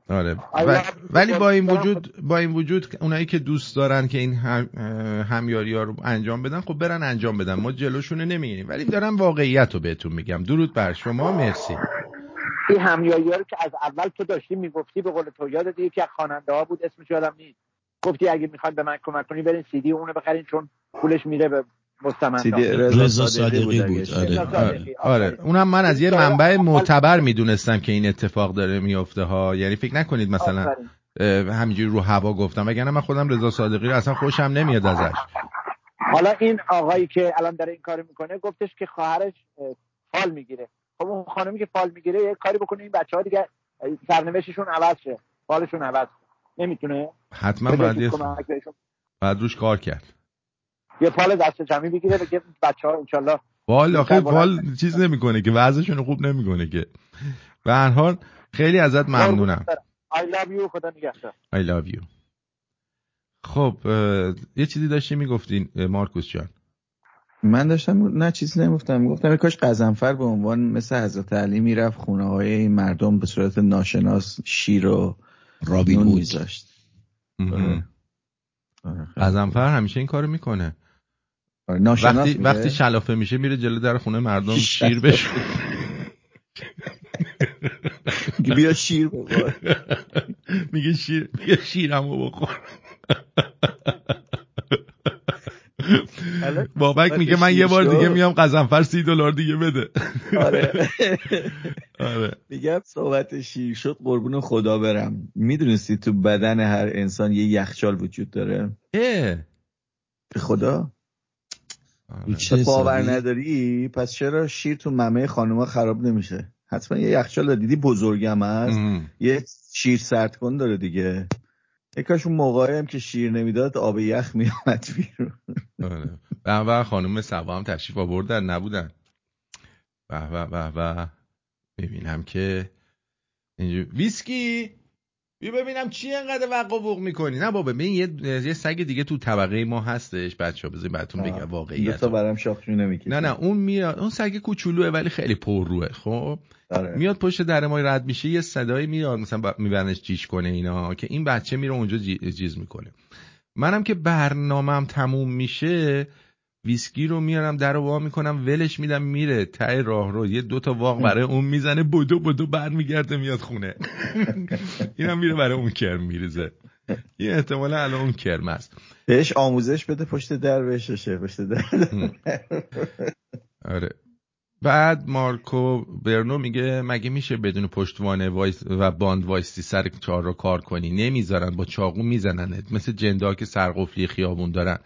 آره. آره، و- ولی با این وجود با این وجود اونایی که دوست دارن که این هم همیاری ها رو انجام بدن خب برن انجام بدن. ما جلوشونه نمی‌گیریم. ولی دارم واقعیت رو بهتون میگم. درود بر شما. مرسی. این همیایی ها رو که از اول تو داشتی می‌گفتی به قول تو یادت یکی از خواننده ها بود اسمش یادم نیست. گفتی اگه می‌خواین به من کمک کنی برین سی دی اونو بخرین چون پولش میره به مستمندا سیدی رضا صادقی صادقی بود، بود آره. آره, آره. اونم من از یه منبع معتبر می‌دونستم که این اتفاق داره میفته ها. یعنی فکر نکنید مثلا همینجوری رو هوا گفتم. وگرنه من خودم رضا صادقی رو اصلا خوشم نمیاد ازش. حالا این آقایی که الان داره این کار می‌کنه گفتش که خواهرش اه، فال می‌گیره. خب اون خانمی که فال می‌گیره یه کاری بکنه این بچه ها دیگه سرنوشتشون عوض شه. فالشون عوض شه. نمی‌تونه. حتما باید یه بهشون. باید روش کار کرد. یه فال دست جمعی بگیره بگه بچه ها انشالله وال آخه وال چیز نمی‌کنه که وضعشون رو خوب نمی‌کنه که. به هر حال خیلی ازت ممنونم. I love you خدا نگهدار. I love you. خب یه چیزی داشتی می‌گفتین مارکوس جان؟ من داشتم نه چیزی نمی‌گفتم. گفتم کاش قزنفر به عنوان مثل حضرت علی می‌رفت خونه های این مردم به صورت ناشناس شیر و رابین هود میذاشت. آره. آره، قزنفر همیشه این کارو می‌کنه. آره، وقتی. وقتی شلافه میشه میره جلو در خونه مردم شیر شیر بشه میگه بیا شیر بخور. میگه شیر میگه شیرمو بخور. بابک میگه من یه بار دیگه. میام قزنفر سی دلار دیگه بده آره آره میگم صحبت شیر شد قربون خدا برم می‌دونستی تو بدن هر انسان یه یخچال وجود داره اه. به خدا آره. چه باور؟ نداری پس چرا شیر تو ممه خانوما خراب نمیشه حتما یه یخچال داره. دیدی بزرگم هست. یه شیر سرد کن داره دیگه یه کاش اون موقعی هم که شیر نمی‌داد آب یخ میامد بیرون. آره. به به خانم سبا هم تشریف آوردن نبودن. به به به به. ببینم که ویسکی؟ بیا ببینم چی انقدر وقع وقوق می‌کنی. نه بابا ببین یه یه سگ دیگه تو طبقه ما هستش بچه ها بذاریم براتون بگم دو واقعیت تا برام شاخشو نمی‌کشه نه نه اون میاد اون سگ کوچولوه ولی خیلی پرروه خب؟ آره. میاد پشت در ما رد میشه یه صدایی میاد مثلا ب- میبرنش جیش کنه اینا که این بچه میره اونجا جی- چیز می‌کنه. منم که برنامهم تموم میشه ویسکی رو میارم در وا می‌کنم ولش میدم میره ته راه رو. یه دو تا واق برای اون می‌زنه بدو بدو برمیگرده میاد خونه. اینم میره برای اون کرم میریزه. این احتمالا الان اون کرم است بهش آموزش بده پشت در بشاشه پشت در. آره. بعد مارکو برنو میگه مگه میشه بدون پشتوانه وایس و باند وایستی سر چهار رو کار کنی؟ نمی‌ذارن با چاقو میزننت. مثل جندا که سرقفلی خیابون دارن.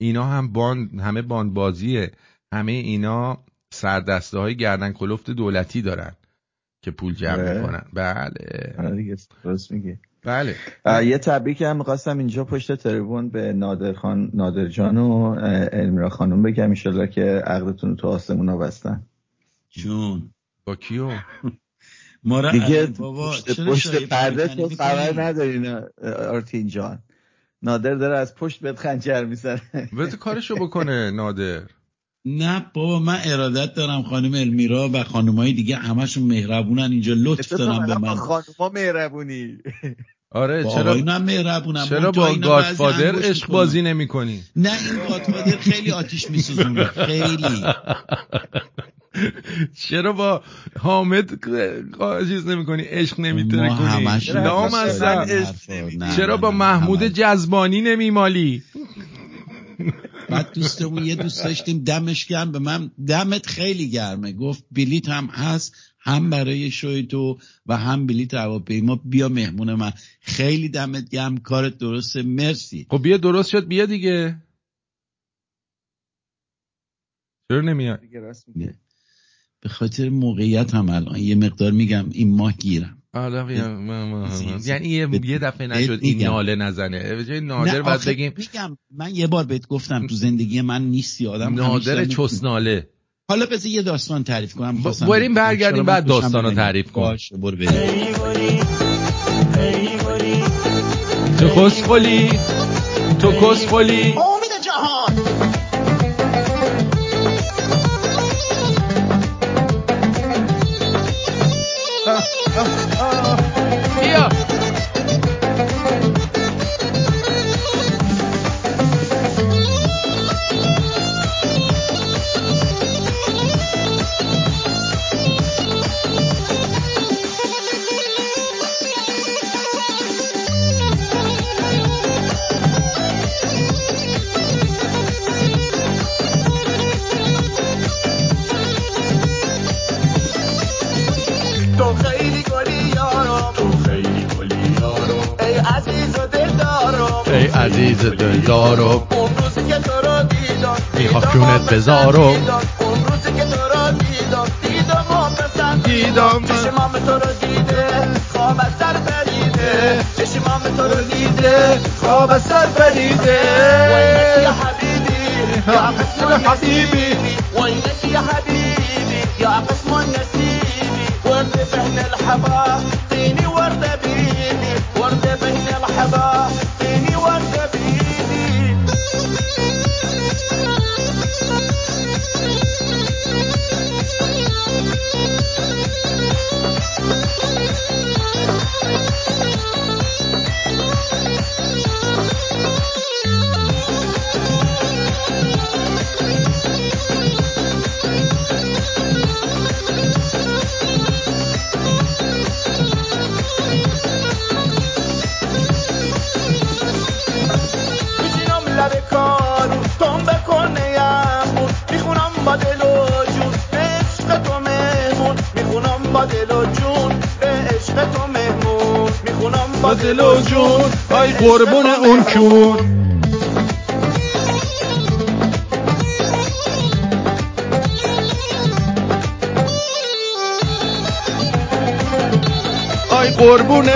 اینا هم باند همه باند بازیه همه اینا سردسته های گردن کلفت دولتی دارن که پول جمع آره. می‌کنن. بله. آره دیگه درست میگه بله. اه، یه تبریک هم می‌خواستم اینجا پشت تریبون به نادر خان نادر جان و المیرا خانم بگم انشالله که عقدتون رو تو آسمون ها بستن جون. با کیو؟ ما دیگه بابا پشت, پشت پرده تو خبر؟ ندارین آرتین جان. نادر داره از پشت بهت خنجر می‌زنه. بذار کارشو بکنه نادر. نه بابا من ارادت دارم خانم المیرا و خانمای دیگه همشون مهربونن. اینجا لطف دارن به من. خانوما مهربونی. آره با چرا آقایون هم مهربونم چرا با گادفادر عشق. بازی نمی کنی نه این گادفادر خیلی آتیش میسوزونه. خیلی. چرا با حامد چیز نمی کنی عشق ما کنی؟ همش لام دوست هستم. داریم حرفا. نه، چرا با محمود. جزبانی نمیمالی؟ بعد دوستمون یه دوست داشتیم دمش گرم. به من دمت خیلی گرمه. گفت بلیت هم هست هم برای شوی تو و هم بلیت هواپیما. بیا مهمون من. خیلی دمت گرم کارت درسته. مرسی. خب بیا درست شد. بیا دیگه. چرا نمیاد به خاطر موقعیت هم الان یه مقدار میگم این ماه گیرم آره بیا. ما- ما- ما. یعنی یه, یه دفعه نشد این. ناله نزنه به جای نادر آخه بگیم میگم من یه بار بهت گفتم تو زندگی من نیستی آدم نادر چسناله حالا بذار یه داستان تعریف کنم بریم. برگردیم بعد داستانو نمیاد. تعریف کن. باشه برو بریم تو کسخلی تو کسخلی دیدم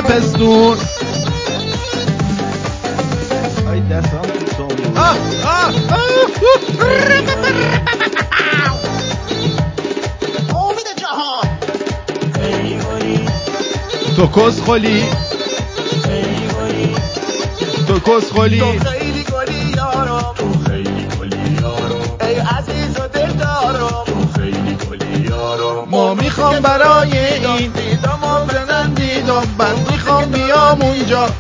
قربون پستون آی دستام تو تون آه آه. امید جهان. تو کس خلی تو کس خلی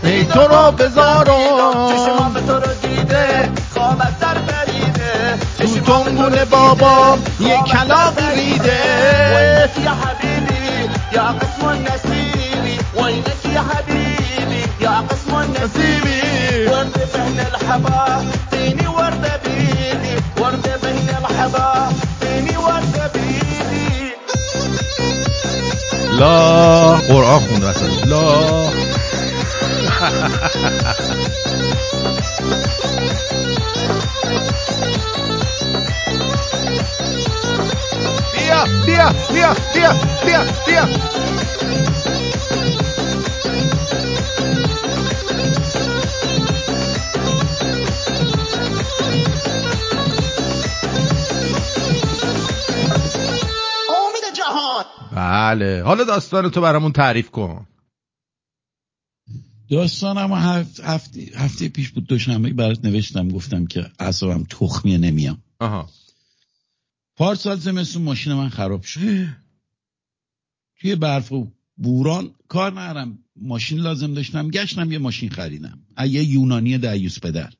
ای تو رو بذارم به تو رو دیده خواب از سر پریده تو چشمام تنبون بابام بیا بیا بیا بیا بله. حالا داستان تو برامون تعریف کن. داستانم هفت هفته, هفته پیش بود دوشنبه برات نوشتم گفتم که اعصابم تخمیه نمیام. آها. پارسال زمستون ماشین من خراب شد. توی برف و بوران کار نرم ماشین لازم داشتم. گشتم یه ماشین خریدم. یه یونانی دعیوس پدر.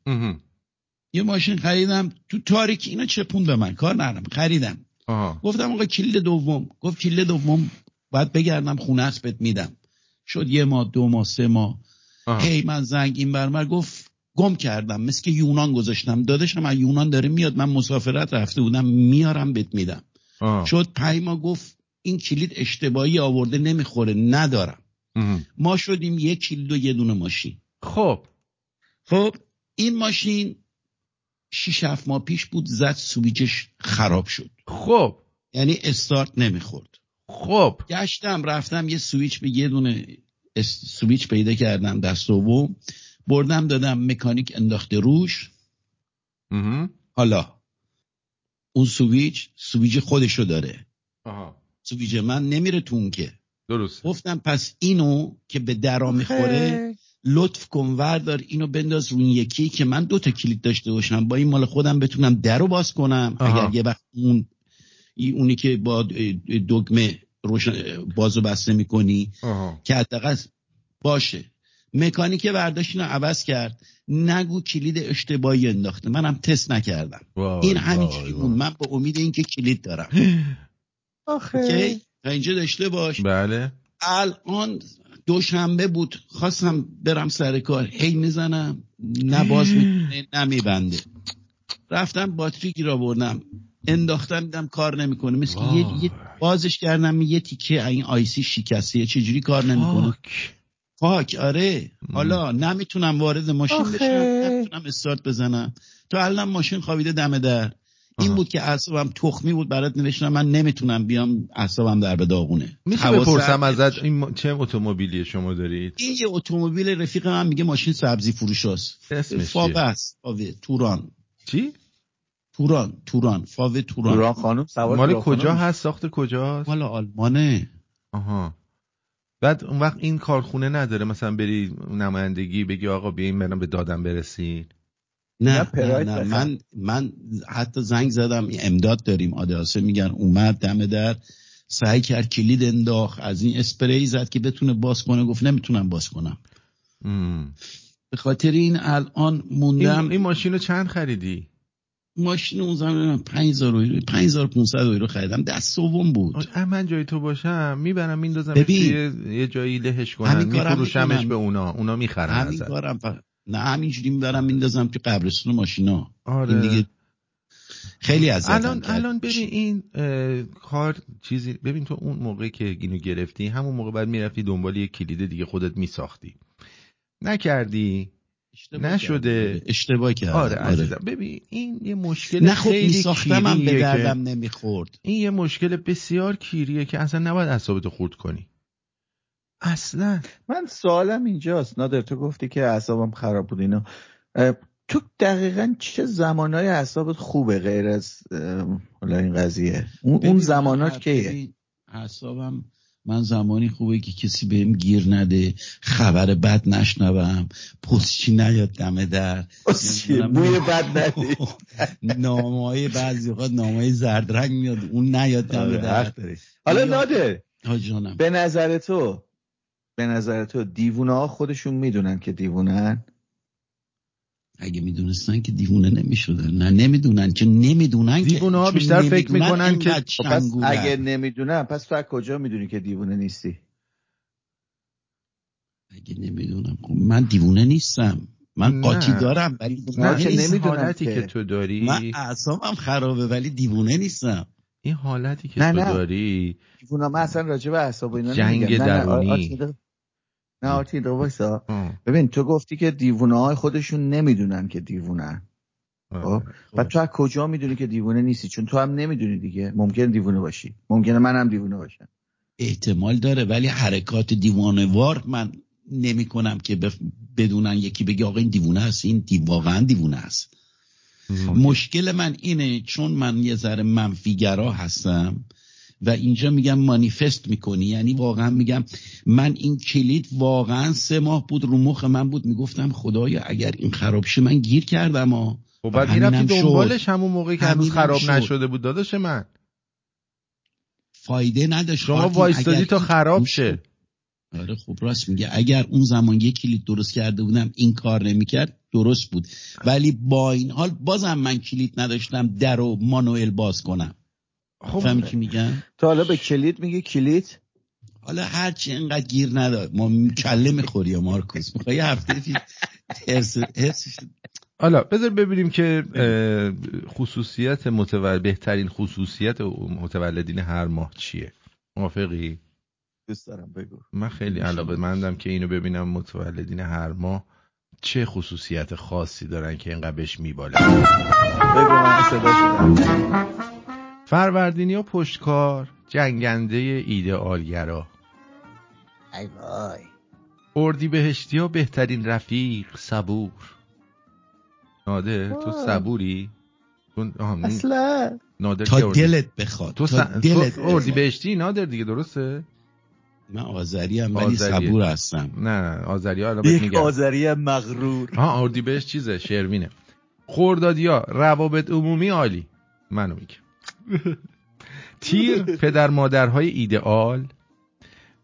یه ماشین خریدم. تو تاریکی اینا چپون به من. کار نرم خریدم. آها. گفتم آقا کلید دوم. گفت کلید دوم باید بگردم خونه است بهت میدم. شد یه ماه دو ماه سه ماه. هی من زنگ این برمر گفت گم کردم. مثل که یونان گذاشتم. دادشم از یونان داره میاد. من مسافرت رفته بودم. میارم بهت میدم. آها. شد پنج ماه گفت این کلید اشتباهی آورده نمی‌خوره. ندارم. اها. ما شدیم یک کلید و یه دونه ماشین. خب. خب این ماشین شیش هفت ماه پیش بود. زد سویچش خراب شد. خب. یعنی استارت نمی‌خورد. خب. گشتم رفتم یه سویچ به یه دونه سویچ پیدا کردم. دست دوم. بردم دادم مکانیک انداخته روش اها. حالا اون سویچ سویچ خودشو داره آها. سویچ من نمیره تو اون که درست گفتم پس اینو که به درا می‌خوره لطف کن وردار اینو بنداز این یکی که من دو تا کلید داشته باشم با این مال خودم بتونم درو باز کنم آها. اگر یه وقت اون اونی که با دگمه روشن بازو بسته می‌کنی آها. که حداقل باشه مکانیک برداشت اینو عوض کرد. نگو کلید اشتباهی انداخته. منم تست نکردم. وای، این همینجوری. بود من با امید اینکه کلید دارم. اوکی؟ تا اینجا داشته باش. بله. الان دوشنبه بود. خواستم برم سر کار. هی می‌زنم. نه باز می‌کنه نه میبنده. رفتم باتری گیر آوردم. انداختم دیدم کار نمی‌کنه. مثل یه. یه بازش کردم یه تیکه این آیسی شکسته. چجوری کار نمی‌کنه. پاک آره. حالا نمی‌تونم وارد ماشین آخه. بشم نمی‌تونم استارت بزنم. تو الان ماشین خوابیده دم در. این آها. بود که اعصابم تخمی بود برات نوشتم من نمی‌تونم بیام اعصابم در به داغونه. میشه بپرسم ازت این چه اتومبیلی شما دارید؟ این یه اتومبیل رفیق من میگه ماشین سبزی فروش هست اسمش فاوه؟ است توران. چی؟ توران توران فاوه توران. دوران خانم؟ سوار مال کجا هست؟ ساخت کجاست؟ مال آلمانه. آها. بعد اون وقت این کارخونه نداره مثلا بری نمایندگی بگی آقا بیاین برم به دادم برسید نه، نه نه. من من حتی زنگ زدم امداد داریم آدرسه میگن اومد دم در. سعی کرد کلید انداخت از این اسپری زد که بتونه باز کنه گفت نمی‌تونم باز کنم. ام. به خاطر این الان این, موندم این ماشین رو چند خریدی؟ ماشین اون زمان 5000 یورو 5500 یورو خریدم. دست سوم بود. من جای تو باشم می‌برم میندازم. توی یه جایی لهش کارم میفروشمش. به اونا اونا می‌خرن همین کارم فقط. نه همینجوری می‌برم میندازم تو قبرستون ماشینا. آره. این دیگه خیلی از الان الان ببین این کار چیزی ببین تو اون موقع که اینو گرفتی همون موقع بعد می‌رفتی دنبال یه کلید دیگه خودت میساختی. نکردی؟ نشده. اشتباه کردم آره عزیزم ببین این یه مشکل نه خب خیلی میساختم هم به دردم نمی‌خورد. این یه مشکل بسیار کیریه که اصلا نباید اعصابتو خورد کنی. اصلا. من سوالم اینجاست. نادر تو گفتی که اعصابم خراب بود اینا. اه، تو دقیقا چه زمانهای اعصابت خوبه غیر از اه، حالا این قضیه؟ اون, زمانات کیه؟ اعصابم من زمانی خوبه که کسی بهم گیر نده خبر بد نشنوم. پستچی نیاد دم در؟ بوی بد نده نامه های بعضی وقت نامه های زرد رنگ میاد اون نیاد دم آره، در. حالا جانم. به نظر تو به نظر تو دیوونه ها خودشون می‌دونن که دیوونن؟ اگه می‌دونستن که دیوونه نمی‌شدن نه نمی‌دونن که نمی‌دونن که دیوونه ها چون بیشتر فکر می‌کنن که خب پس. اگه نمی‌دونن پس تو از کجا می‌دونی که دیوونه نیستی اگه نمی‌دونم خب من دیوونه نیستم من نه. قاطی دارم ولی دیوونه نه که این نیستم. نمی‌دونن حالتی که. که تو داری من اعصابم خرابه ولی دیوونه نیستم این حالتی که نه، تو نه. داری دیوونه من اصلا راجع به اعصاب و اینا جنگ نمیگم. نه، نه، درونی. نه وایسا. آه، ببین تو گفتی که دیوونه های خودشون نمی‌دونن که دیوونن آه، و خب. تو از کجا می‌دونی که دیوونه نیستی؟ چون تو هم نمی‌دونی دیگه. ممکن دیوونه باشی. ممکنه منم دیوونه باشم. احتمال داره ولی حرکات دیوانه وار من نمی کنم که بف... بدونن یکی بگه آقا این دیوونه است. این دی... واقعا دیوونه است. مشکل من اینه چون من یه ذره منفیگرا هستم و اینجا میگم مانیفست می‌کنی. یعنی واقعا میگم من این کلید واقعا سه ماه بود رو مخ من بود. می‌گفتم خدایا اگر این خراب شه من گیر کردم ها. خب بعد همینم می‌رفتی. دنبالش همون موقعی که هنوز خراب شد. نشده بود. داداش من. فایده نداشت. شما وایستادی تا خراب شه. آره خب راست میگه. اگر اون زمان یک کلید درست کرده بودم این کار نمی‌کرد درست بود. ولی با این حال بازم من کلید نداشتم در و مانوئل باز کنم. خب فهمی چی میگم؟ تو حالا به کلید میگی کلید؟ حالا هرچی اینقدر گیر نداد. ما کله می‌خوری یا مارکوس؟ می‌خوای یه هفته هرسش حالا بذار ببینیم که خصوصیت متول... بهترین خصوصیت متولدین هر ماه چیه. موافقی؟ دوست دارم بگو. من خیلی علاقه مندم که اینو ببینم متولدین هر ماه چه خصوصیت خاصی دارن که اینقدر بهش میبالن. بگو من صدا شدم. فروردینی ها پشتکار جنگنده ایدئالگرا ای وای اردی بهشتی ها بهترین رفیق صبور نادر تو. صبوری؟ تو اصلا نادر تا دلت بخواد تو, س... دلت تو اردی. بهشتی نادر دیگه درسته؟ من آذری هم ولی. صبور هستم نه آذری ها الان میگم آذری مغرور ها اردی بهش چیزه شروینه خوردادی ها روابط عمومی عالی منو میگم تیر پدر مادرهای ایدئال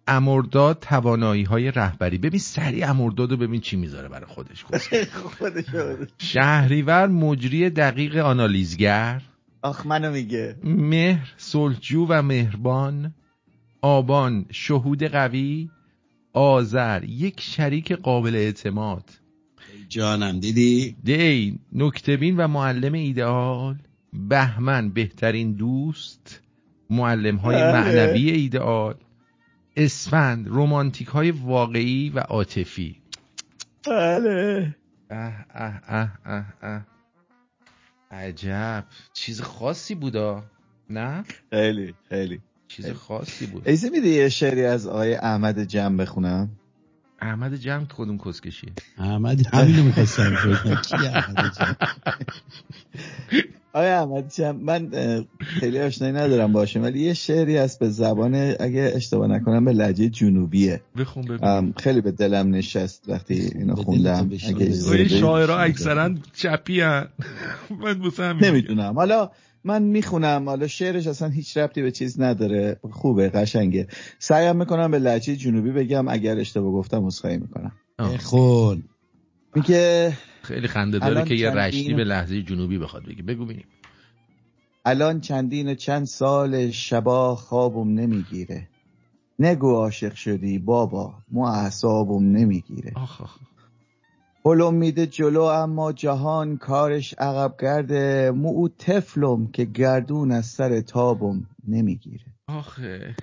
امرداد توانایی های رهبری. ببین سریع امرداد رو ببین چی می‌ذاره برای خودش. خودشو شهریور مجری دقیق آنالیزگر. آخ منو میگه. مهر صلحجو و مهربان. آبان شهود قوی. آذر یک شریک قابل اعتماد. جانم دیدی؟ دی نکتبین و معلم ایدئال. بهمن بهترین دوست معلم های بله. معنوی ایدئال اسفند رومانتیک های واقعی و عاطفی. بله. اه اه اه اه اه. عجب. چیز خاصی بودا؟ نه؟ خیلی خیلی. چیز خاصی بود. ایزی میده یه شعری از آقای احمد جمع بخونم؟ احمد جمع کدوم کسکشیه. احمد همینو می‌خواستم بگم. کی احمد جان؟ آقای احمد من خیلی آشنایی ندارم باشه ولی یه شعری هست به زبان اگه اشتباه نکنم به لهجه جنوبیه. بخون ببین. خیلی به دلم نشست وقتی اینو خوندم. اگه. شاعرها اکثرا چپی هن. من میگم. نمی‌دونم. حالا من می‌خونم. حالا شعرش اصلا هیچ ربطی به چیز نداره. خوبه قشنگه. سعیم می‌کنم به لهجه جنوبی بگم اگر اشتباه گفتم عذرخواهی می‌کنم. آه. بخون میگه خیلی خنده داره که یه رشتی به لحظه جنوبی بخواد بگی بگو ببینیم. الان چندین و چند سال شبا خوابم نمی‌گیره. نگو عاشق شدی بابا مو اعصابم نمی‌گیره. هلم میده جلو اما جهان کارش عقب گرده. مو او تفلم که گردون از سر تابم نمی‌گیره. آخه.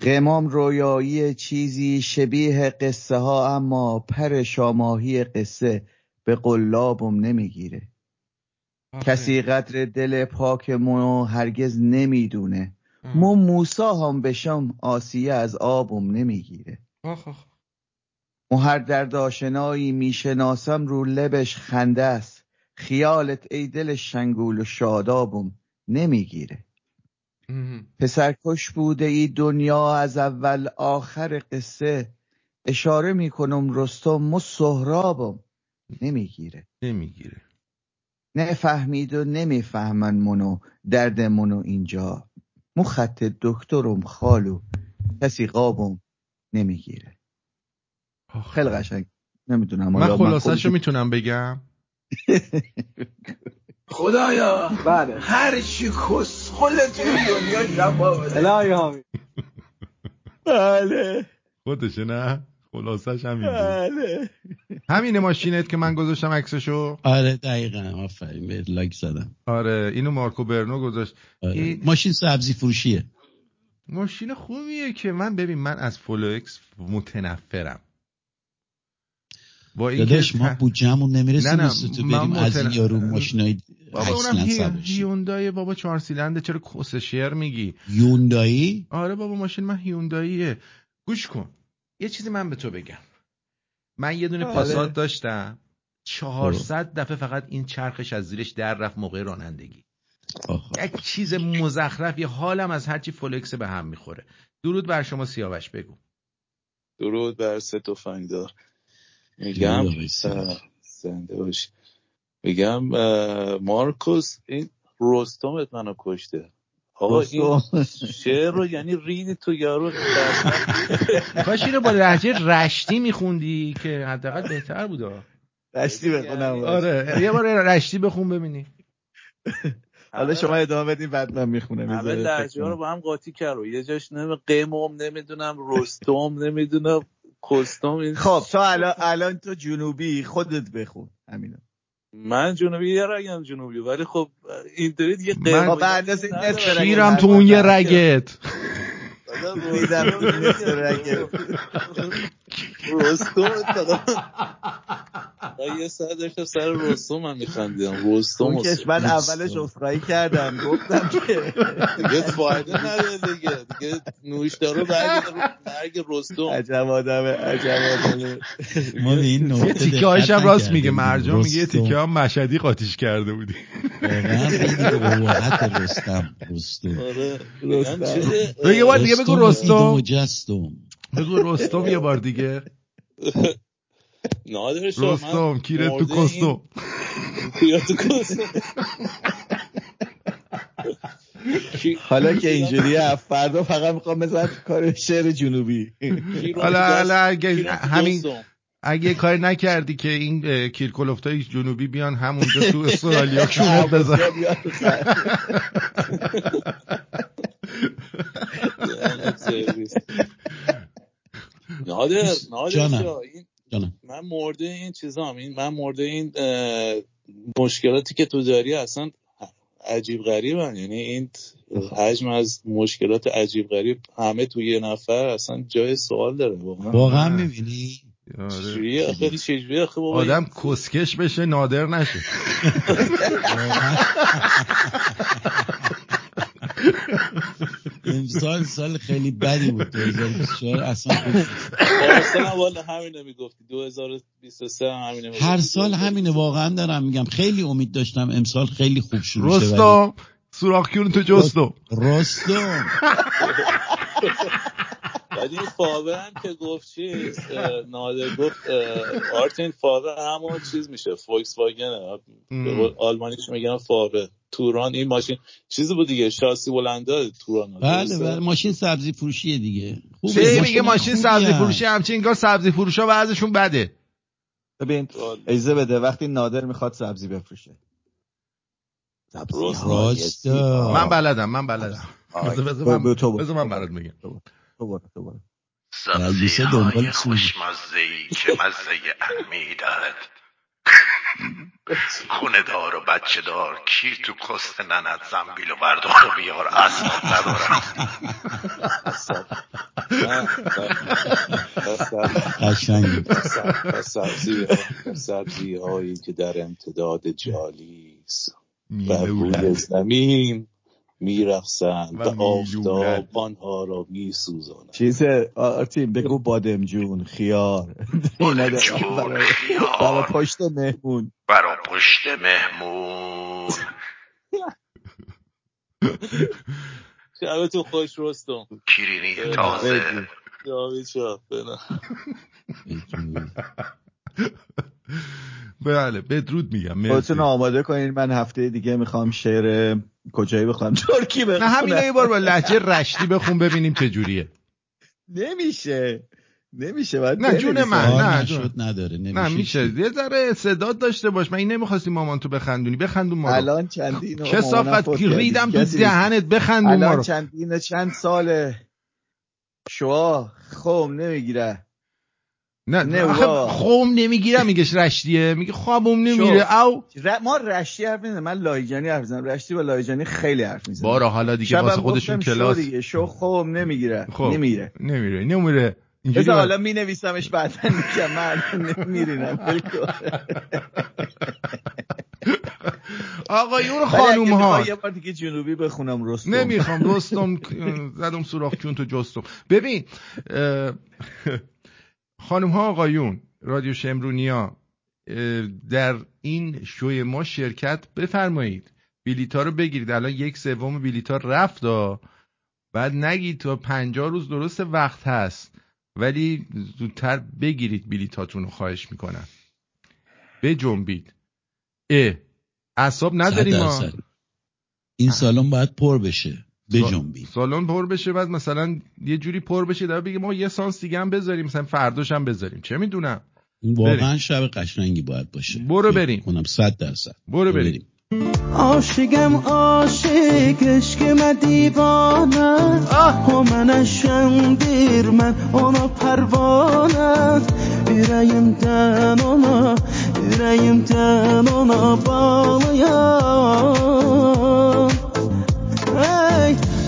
قمام رویایی چیزی شبیه قصه ها اما پر شاماهی قصه به قلابم نمی‌گیره. کسی قدر دل پاکمونو هرگز نمی‌دونه. مو موسا هم بشم آسیه از آبم نمی‌گیره. مو هر درد آشنایی می‌شناسم رو لبش خنده است. خیالت ای دل شنگول و شادابم نمی‌گیره. پسرکش بوده ای دنیا از اول آخر قصه. اشاره می‌کنم رستم و سهرابم. نمی‌گیره. نمی‌گیره. نفهمید و نمی‌فهمن منو درد منو اینجا. مو خط دکترم خالو کسی قابم نمی‌گیره. خیلی قشنگ. نمی‌دونم من خلاصش رو می‌تونم بگم. خدایا. بله. هر چی کس خلت دنیا جواب بله. خودشه نه؟ خلاصش همین بود. بله. همینه ماشینت که من گذاشتم عکسشو؟ آره دقیقا. آفرین به لایک زدم. آره اینو مارکو برنو گذاشت. آره. این- ماشین سبزی فروشیه. ماشین خوبیه که من ببین من از فولوکس متنفرم. با داداش ما بودجهمون نمی‌رسه نه، نه، مثل تو من بریم از متن- این یارو ماشینای بابا 8 اونم. هیوندای بابا چهار سیلنده چرا کس شعر میگی؟ یوندایی آره بابا ماشین من هیونداییه. گوش کن. یه چیزی من به تو بگم. من یه دونه. پاسات داشتم. 400 دفعه فقط این چرخش از زیرش در رفت موقع رانندگی. یک چیز مزخرف یه حالم از هرچی فولکس به هم می‌خوره. درود بر شما سیاوش بگو. درود بر سه تفنگدار. میگم زنده میگم مارکوس این رستمت منو کشته. آقا این. شعر رو یعنی ریدی تو یارو کاش اینو با لهجه رشتی میخوندی که حداقل بهتر بود دشتی بخونم آره. یه بار رشتی بخون ببینی. حالا شما ادامه بدین بعد من می‌خونم. همه لحجه ها رو با هم قاطی کرد. یه جاش نمی قیمم نمی‌دونم رستم نمی‌دونم کستم خب تو الان الان تو جنوبی خودت بخون همینا من جنوبی یه رگم جنوبی؟ ولی خب اینطوری دیگه من- قیم خب به اندازه این نصف رگ شیرم تو اون یه رگت. رستم من یه سر داشتم سر رستم من میخندیدم. رستم من اولش اصخایی کردم. گفتم که دیگه فایده نداره دیگه. دیگه نوشدارو رو مرگ رستم. عجب آدمه عجب آدمه ما این یه نکته تیکه هایش هم دقت راست میگه. مرجان میگه. تیکه هم مشهدی قاطیش کرده بودی. واقعا رستم رستم. آره. یه بار دیگه بگو رستم بگو رستم یه بار دیگه. نادر شاه، من رستم کیره تو کستم. کیره تو کستم. حالا که اینجوریه فردا فقط می‌خوام بزنم تو کار شعر جنوبی. حالا حالا اگه همین؟ اگه کاری نکردی که این اه، کیرکلفتای جنوبی بیان همونجا تو استرالیا کونت بزن. نادر من مرده این چیزام این من مرده این مشکلاتی که تو داری اصلا عجیب غریبن. یعنی این حجم از مشکلات عجیب غریب همه تو یه نفر اصلا جای سوال داره واقعا. واقعا می‌بینی؟ آره. آدم کسکش بشه نادر نشه. امسال سال خیلی بدی بود. 2024 اصلا هم والا همینه می‌گفتی. 2023 هم همینه می‌گفتی. هر سال همینه واقعا دارم میگم. خیلی امید داشتم امسال خیلی خوب شروع شه رستم سوراخ کیون تو جستم رستم. ولی این فاور هم که گفت چیز نادر گفت آرتین فاور همون چیز میشه فوکس واگن. آلمانیش میگن فاور توران این ماشین چیزی بود دیگه شاسی بلنده توران بله بله ماشین سبزی فروشیه دیگه. خوبه چه ماشین میگه ماشین سبزی. فروشی؟ همچین انگار سبزی فروشا بعضشون بده. ببین ایزه بده وقتی نادر می‌خواد سبزی بفروشه. سبزی. من بلدم من بلدم. بذار من برات میگم تو برو تو برو رئیسه دنبال سبزیهای سوز. خوشمزهی که مزه ان می‌دهد خونه دار و بچه دار کی تو کست ننت زنبیل و بردار و بیار اسباب ندارم. سبزی هایی که در امتداد جالی است بر میلولد. روی زمین میرقصند و و آفتاب. آنها را میسوزاند. چیز آرتین بگو بادمجون خیار. بادمجون، برای خیار. برای پشت مهمون. برا پشت مهمون. شبتون خوش رستم. کیرینی تازه. جاوید بنا بله بدرود میگم خودتون آماده کنین من هفته دیگه می‌خوام شعر کجایی بخوام ترکی نه بخونم همین یه بار با لحجه رشتی بخون ببینیم چه جوریه. نمیشه. نمیشه باید نه جون. من نه جون. نداره نه نمیشه. میشه. چی. یه ذره استعداد داشته باش. من این نمی‌خواستی مامان تو بخندونی. بخندون ما رو. الان چندین کسافت. ریدم تو دهنت. بخندون ما الان رو. چندین چند ساله. شوا خوم نمی‌گیره. نه نه. خوم نمی‌گیره میگش رشتیه میگه خوابم نمیره. او ر... ما رشتی حرف می‌زنیم من لایجانی حرف می‌زنم. رشتی با لایجانی خیلی حرف می‌زنم بارا حالا دیگه واسه خودشون کلاس شو دیگه شو خوم نمی‌گیره. خب. نمیره نمیره نمیره. اینجوری حالا می نویسمش بعدا میگم من میرینم آقایون خانوم ها. یه بار دیگه جنوبی بخونم رستم. نمی‌خوام رستم زدم سوراخ کیون تو جستم. ببین خانم ها آقایون رادیو شمرونیا در این شوی ما شرکت بفرمایید. بلیتا رو بگیرید. الان یک سوم بلیتا رفت ها. بعد نگید تا پنجاه روز درست وقت هست. ولی زودتر بگیرید بلیتاتون رو خواهش می‌کنم. بجنبید. اه اعصاب نداریم ما. این سالن باید پر بشه. بجنبی سالن پر بشه بعد مثلا یه جوری پر بشه در بگیم ما یه سانس دیگه هم بذاریم مثلا فرداش هم بذاریم. چه می‌دونم؟ واقعا شب قشنگی باید باشه. برو بریم. کنم صد درصد. برو بریم. عاشقم عاشق عشق من دیوانه. و منشم دیر من ona pervane Yüreğimden ona Yüreğimden ona bağlıyam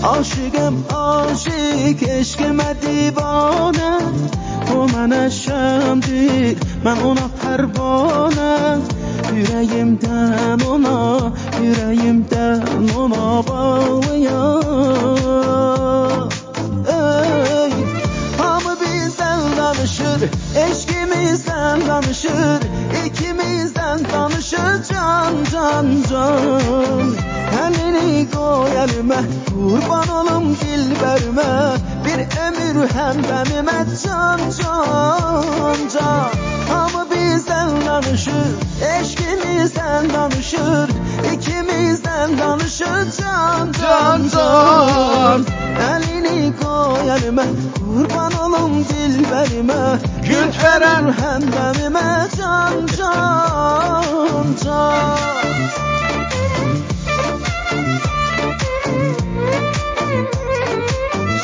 عاشقم عاشق عشق من دیوانه تو منشم دیر من اونا پروانم yüreğimden ona yüreğimden ona bağlıyam ey hamı bizden danışır eşkimizden danışır. İki bizden tanışır can can. Can Elini koy elime kurban olum dilberime. Bir ömür hem benime can can can. Hamı bizden danışır eşkimizden danışır. İkimizden danışır can can can Elini koy elime kurban olum dilberime. Gül veren hem benime can can.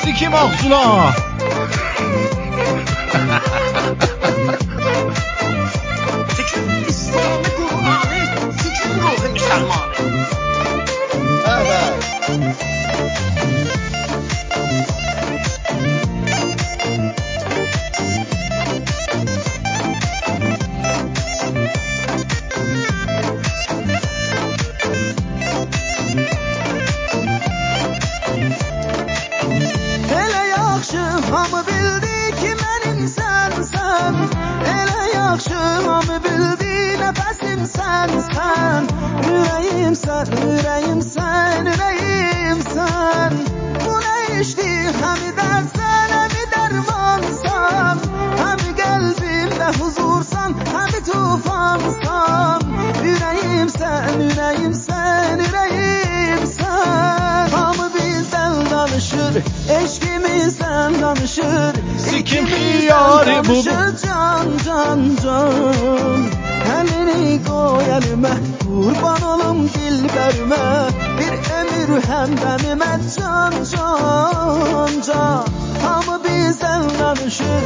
سیکی مغزولا اسلام قرآنی سیکی روح مسلمانه Elə sen sen Yüreğim sen, yüreğim sen, yüreğim sen. Bu ne işti? Hem dersen hem dermansan. Hem kalbimde huzursan hem tufansan. Yüreğim sen, yüreğim sen, yüreğim sen. Hamı bizden danışır, eşkimizden danışır. Sikim hiyari bu Can, can, can. Elini koy elime Kurban olum dilberime. Bir ömür hem benime Can can can. Hamı bizden danışır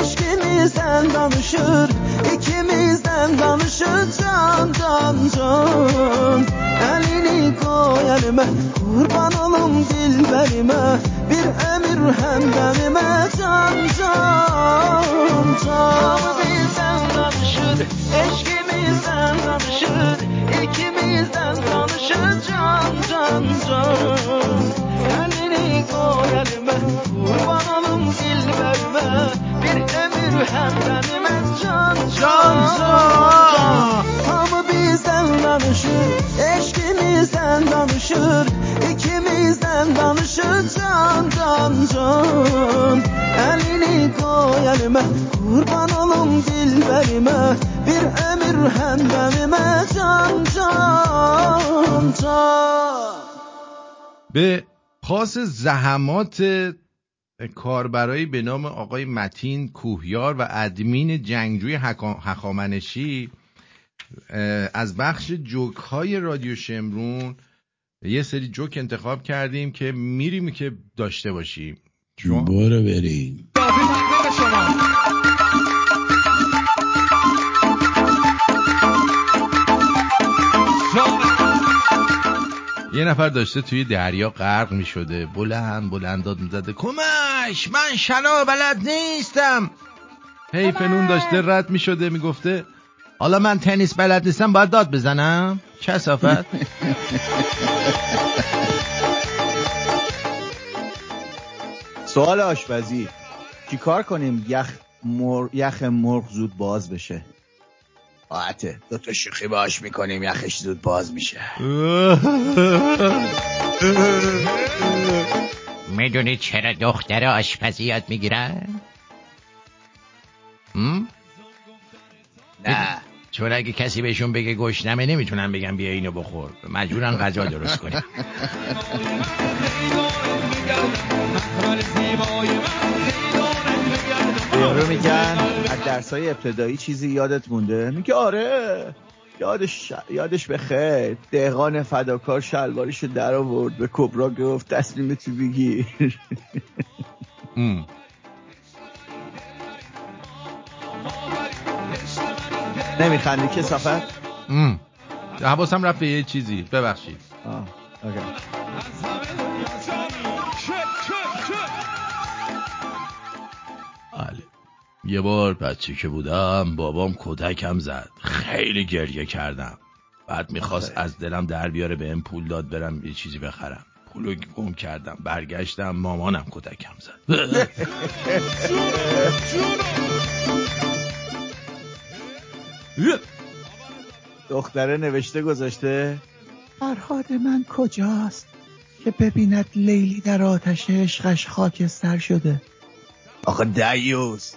Eşkimizden danışır İkimizden danışır. Can can can. Elini koy elime Kurban olum dilberime. Bir ömür hem benime Can can can. Hamı bizden danışır Eşkimizden Birden tanışır, ikimizden tanışır can can can. به پاس زحمات کاربرایی به نام آقای متین کوهیار و ادمین جنگجوی اه، از بخش جوک های رادیو شمرون یه سری جوک انتخاب کردیم که میریم که داشته باشیم. شما برو بریم. یه نفر داشته توی دریا غرق می شده بلند بلند داد می‌زده کمش! من شنا بلد نیستم. هی فنون داشته رد می شده می گفته حالا من تنیس بلد نیستم باید داد بزنم. کسافت سوال آشپزی. چیکار کنیم یخ مر... یخ مرغ زود باز بشه؟ راحته دو تا شوخی باش می‌کنیم یخش زود باز میشه. می‌دونید چرا دختر آشپزی یاد می‌گیرن؟ نه. چون اگه کسی بهشون بگه گشنمه نمی‌تونن بگن بیا اینو بخور. مجبورن غذا درست کنیم یارو میگن از درس های ابتدایی چیزی یادت مونده میگه آره یادش یادش به خیر دهقان فداکار شلوارشو در آورد به کبرا گفت تصمیم تو بگیر. نمیخندی که صفت. حواسم رفت به یه چیزی ببخشید آه. یه بار بچه که بودم بابام کودکم زد. خیلی گریه کردم. بعد می‌خواست از دلم در بیاره به پول داد برم یه چیزی بخرم. پولو گم کردم برگشتم مامانم کودکم زد. دختره نوشته گذاشته؟ فرهاد من کجاست که ببیند لیلی در آتش عشقش خاکستر شده؟ آخه دیوث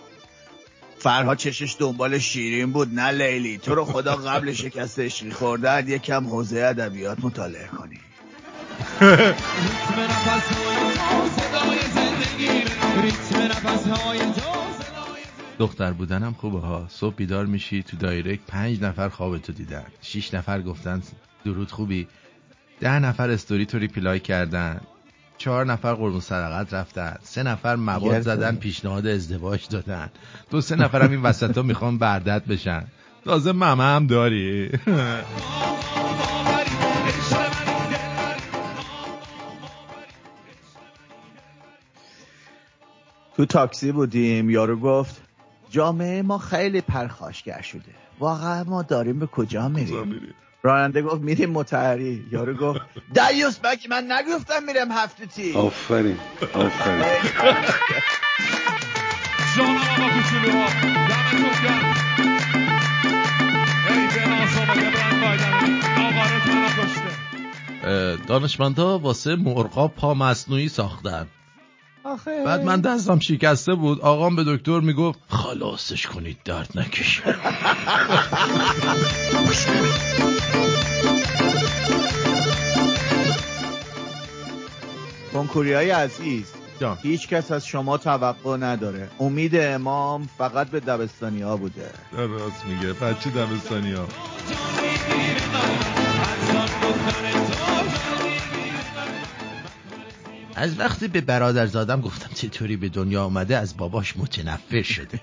فرهاد چشش دنبال شیرین بود نه لیلی. تو رو خدا قبل شکست عشقی خوردن یکم حوزه ادبیات مطالعه کنی. دختر بودنم خوبه ها. صبح بیدار میشی تو direct پنج نفر خوابتو دیدن. شیش نفر گفتن درود خوبی. ده نفر استوری تو reply کردن. چهار نفر قربون صدقت رفتن. سه نفر مواد زدن. پیشنهاد ازدواج دادن. دو سه نفر هم این وسط ها می‌خوان بردت بشن. تازه ممه هم داری. تو تاکسی بودیم یارو گفت جامعه ما خیلی پرخاشگر شده. واقعا ما داریم به کجا میریم؟ راننده گفت میریم متحری. یارو گفت دیوس مگه من نگفتم میرم هفته تی آفرین آفرین. جانم آقا کوچولوها دمتون گرم ای به ناز آمده برند بایدن آقا رو تنها کشته اه، دانشمندا واسه مرغا پا مصنوعی ساختن. آخه. بعد من دستم شکسته بود آقام به دکتر می‌گفت خلاصش کنید درد نکشه. کنکوری های عزیز جان. هیچ کس از شما توقع نداره. امید امام فقط به دبستانی ها بوده. راست میگه. بچه دبستانی ها از وقتی به برادر زادم گفتم چطوری به دنیا آمده از باباش متنفر شده.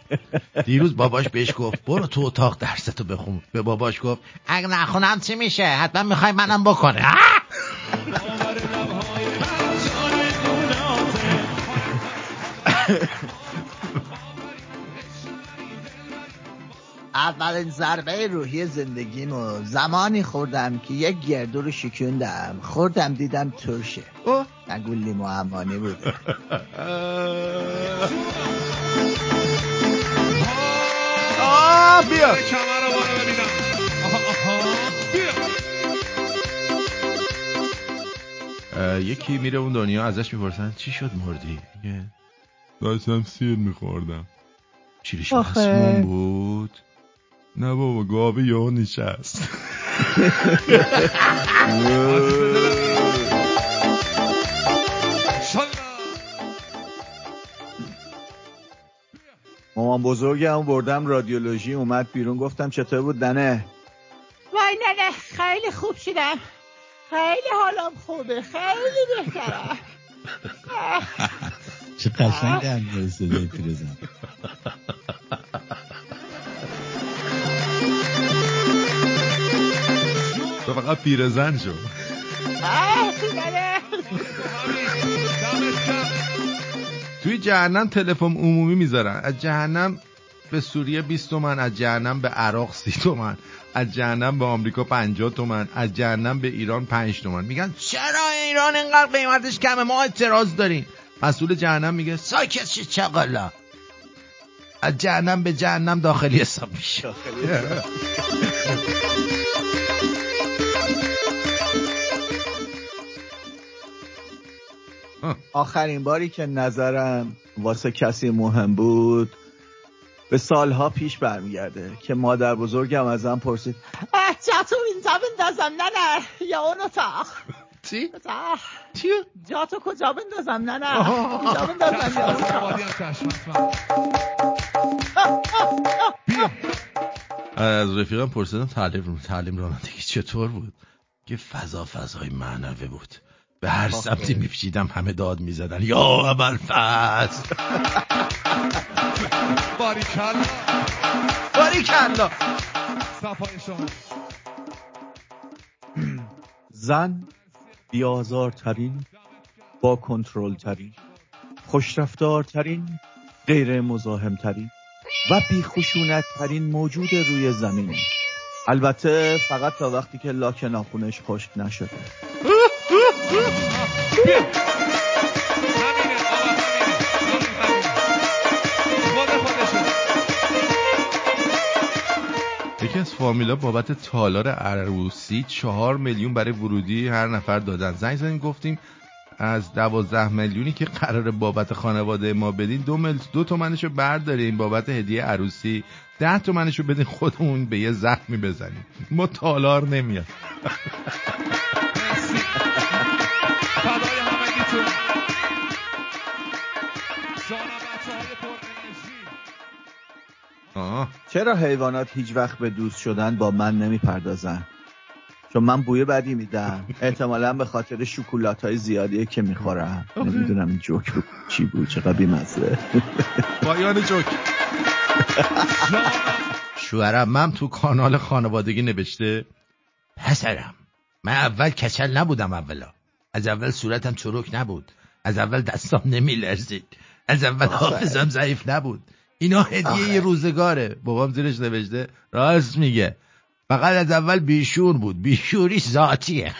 دیروز باباش بهش گفت برو تو اتاق درستو بخون. به باباش گفت اگه نخونم چی میشه؟ حتما می‌خوای منم بکنه. اولین ضربه روحی زندگیمو زمانی خوردم که یک گردو رو شکوندم. خوردم دیدم ترشه. نگو لیمو امانی بوده آه بیا. یکی میره اون دنیا ازش می‌پرسن چی شد مردی؟ داشتم سیر میخوردم. آخه. مسموم بود. نه بابا گاوه یهو نشست. مامان بزرگم بردم رادیولوژی اومد بیرون گفتم چطور بود دنه وای نه نه خیلی خوب شدم. خیلی حالم خوبه خیلی بهترم چه قشنگ هم صدای پیرزن تو فقط پیرزن شو. توی جهنم تلفن عمومی می‌ذارن. از جهنم به سوریه 20 تومن از جهنم به عراق 30 تومن از جهنم به آمریکا 50 تومن از جهنم به ایران 5 تومن. میگن چرا ایران اینقدر قیمتش کمه؟ ما اعتراض داریم. مسئول جهنم میگه ساکت شید چقالا از جهنم به جهنم داخلی حساب میشه. آخرین باری که نظرم واسه کسی مهم بود به سالها پیش برمیگرده که مادر بزرگم ازم پرسید جاتو اینجا بندازم نه نه یا اون اتاق چی؟ چی؟ جاتو کجا بندازم؟ نه نه. اینجا بندازم؟ یا اون اتاق از رفیقم پرسیدم تعلیم تعلیم رانندگی چطور بود؟ که فضا فضای معنوی بود. به هر سمتی میپیچیدم همه داد می‌زدن. یا اول فصل. باریکلا. باریکلا. صفای شما. زن بیازارترین با کنترل ترین خوشرفتارترین غیر مزاحمترین و بیخشونت ترین موجود روی زمینه البته فقط تا وقتی که لاک ناخونش خشک نشده. فامیلا بابت تالار عروسی چهار میلیون برای ورودی هر نفر دادن. زنگ زدیم گفتیم از دوازده میلیونی که قرار بابت خانواده ما بدین دو, مل... دو تومنشو برداریم بابت هدیه عروسی. ده تومنشو بدین خودمون به یه زخمی بزنیم. ما تالار نمیاد. آه. چرا حیوانات هیچ وقت به دوست شدن با من نمی‌پردازن؟ چون من بوی بدی میدم. احتمالا به خاطر شکلات های زیادی که می‌خورم. نمی‌دونم این جوک بود چی بود چقدر بیمزه. پایان جوک. شوهرم من تو کانال خانوادگی نوشته پسرم من اول کچل نبودم اولا. از اول صورتم چروک نبود. از اول دستام نمیلرزید. از اول حافظم ضعیف نبود. اینا هدیه یه روزگاره. بابام زیرش نوشته. راست میگه. فقط از اول بیشور بود. بیشوریش ذاتیه.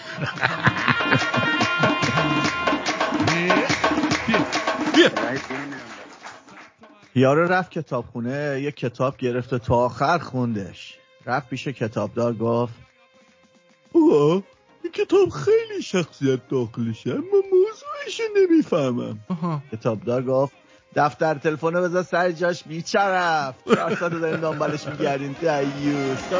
یارو رفت کتابخونه یه کتاب گرفته تا آخر خوندش. رفت پیش کتابدار گفت اوه این کتاب خیلی شخصیت داخلشه اما موضوعش نمی‌فهمم. کتابدار گفت دفتر تلفن رو بذار سر جاش. بیچرف چهار ساعت داریم دنبالش میگردین دیوز تو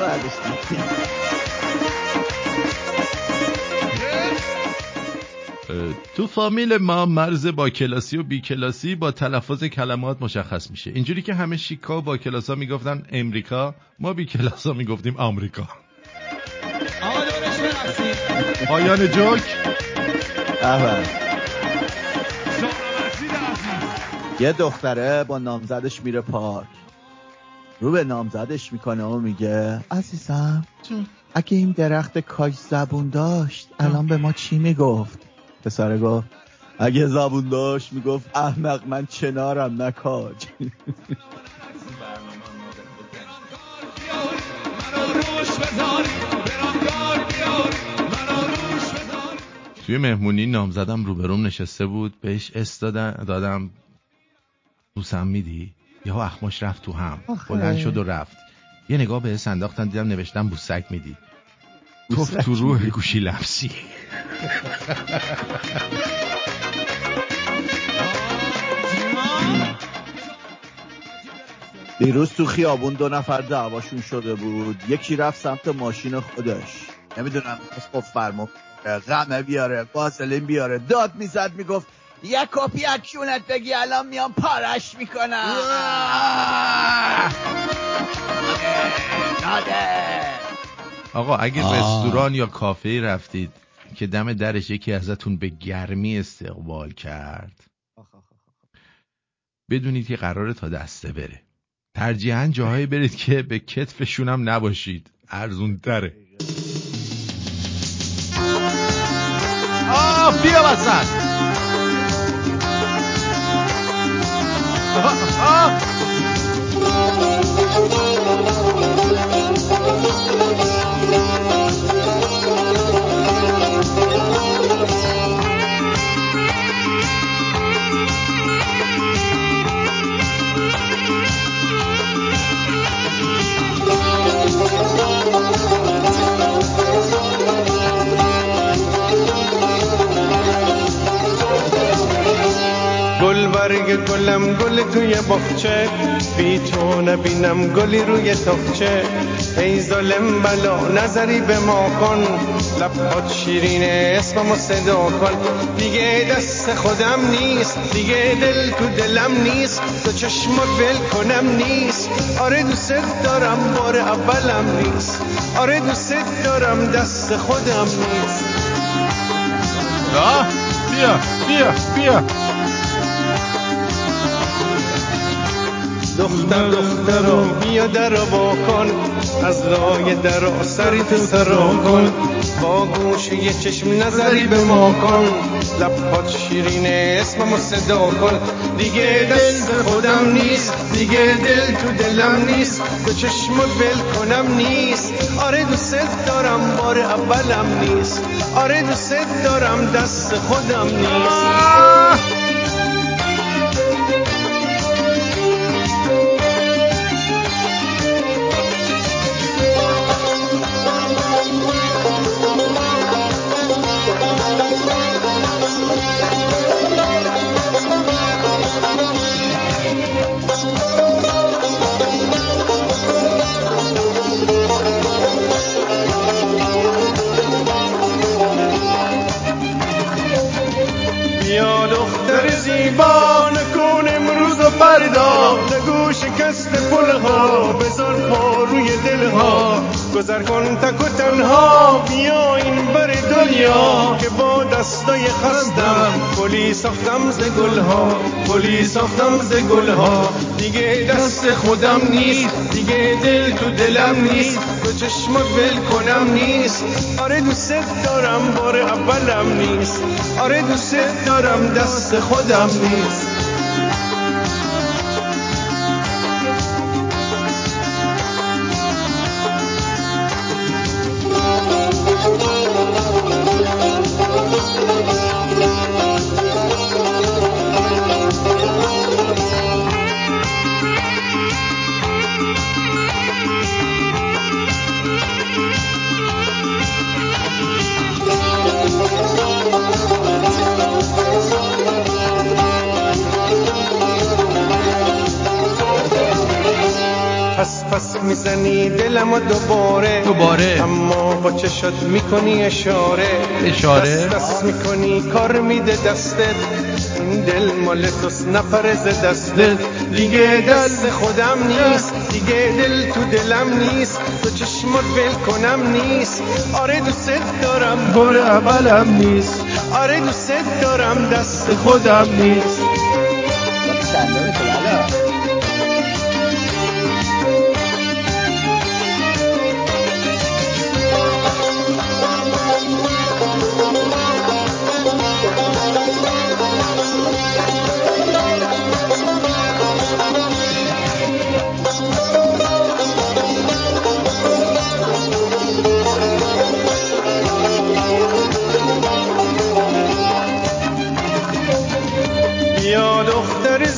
تو فامیل ما مرز با کلاسی و بی کلاسی با تلفظ کلمات مشخص میشه. اینجوری که همه شیکا و با کلاسا می‌گفتن امریکا ما بی کلاسا می‌گفتیم آمریکا. آقا دورش برسید پایان جوک. اول یه دختره با نامزدش میره پارک. رو به نامزدش می‌کنه و میگه عزیزم اگه این درخت کاج زبون داشت الان به ما چی می‌گفت؟ پسره گفت اگه زبون داشت می‌گفت احمق من چنارم نه کاج. منو روش بذاری برامدار بیاری منو روش بذاری توی مهمونی نامزدم روبروم نشسته بود بهش اس دادم. بوسم میدی؟ یهو اخماش رفت تو هم. بلند شد و رفت. یه نگاه به انداختن دیدم نوشتم بوسک میدی. توف تو روح. گوشی لمسی دیروز تو خیابون دو نفر دعواشون شده بود. یکی رفت سمت ماشین خودش. نمی‌دونم اسقف فرما غمه بیاره واسلین بیاره. داد می‌زد می‌گفت یه کپی از کیونت بگی الان میام پارش می‌کنم. آقا اگه آه. رستوران یا کافه رفتید که دم درش یکی ازتون به گرمی استقبال کرد بدونید که قراره تا دسته بره. ترجیحاً جاهایی برید که به کتفشون هم نباشید. ارزون تره آه بیا وسط. آه، آه. گل توی باغچه بی تو نبینم گلی روی تاقچه ای ظالم بلا نظری به ما کن. لبات شیرینه اسممو صدا کن. دیگه دست خودم نیست. دیگه دل تو دلم نیست. تو چشمات ول کنم نیست. آره دوست دارم بار اولم نیست. آره دوست دارم دست خودم نیست. آه بیا بیا بیا. دختر دختر رو بیا در کن. از لای در سری تو سرا کن. با گوش یه چشم نظری به ما کن. لبات شیرینه اسممو صدا کن. دیگه دست خودم نیست دیگه دل تو دلم نیست. به چشمت ول کنم نیست. آره دوست دارم بار اولم نیست. آره دوست دارم دست خودم نیست. گذر کن تک و تنها بیا این بر دنیا که با دستای خستم. گلی ساختم ز گلها گلی ساختم ز گلها. دیگه دست خودم نیست دیگه دل تو دلم نیست. به چشمات ول کنم نیست. آره دوست دارم بار اولم نیست. آره دوست دارم دست خودم نیست. دلمو دوباره دوباره. اما با چشات می‌کنی اشاره. اشاره. دست دست می‌کنی کار میده دستت. این دل مال توست نپره ز دستت. دیگه دست خودم نیست دیگه دل تو دلم نیست. تو چشمات ول کنم نیست. آره دوست دارم. بار اولم نیست. آره دوست دارم دست خودم نیست.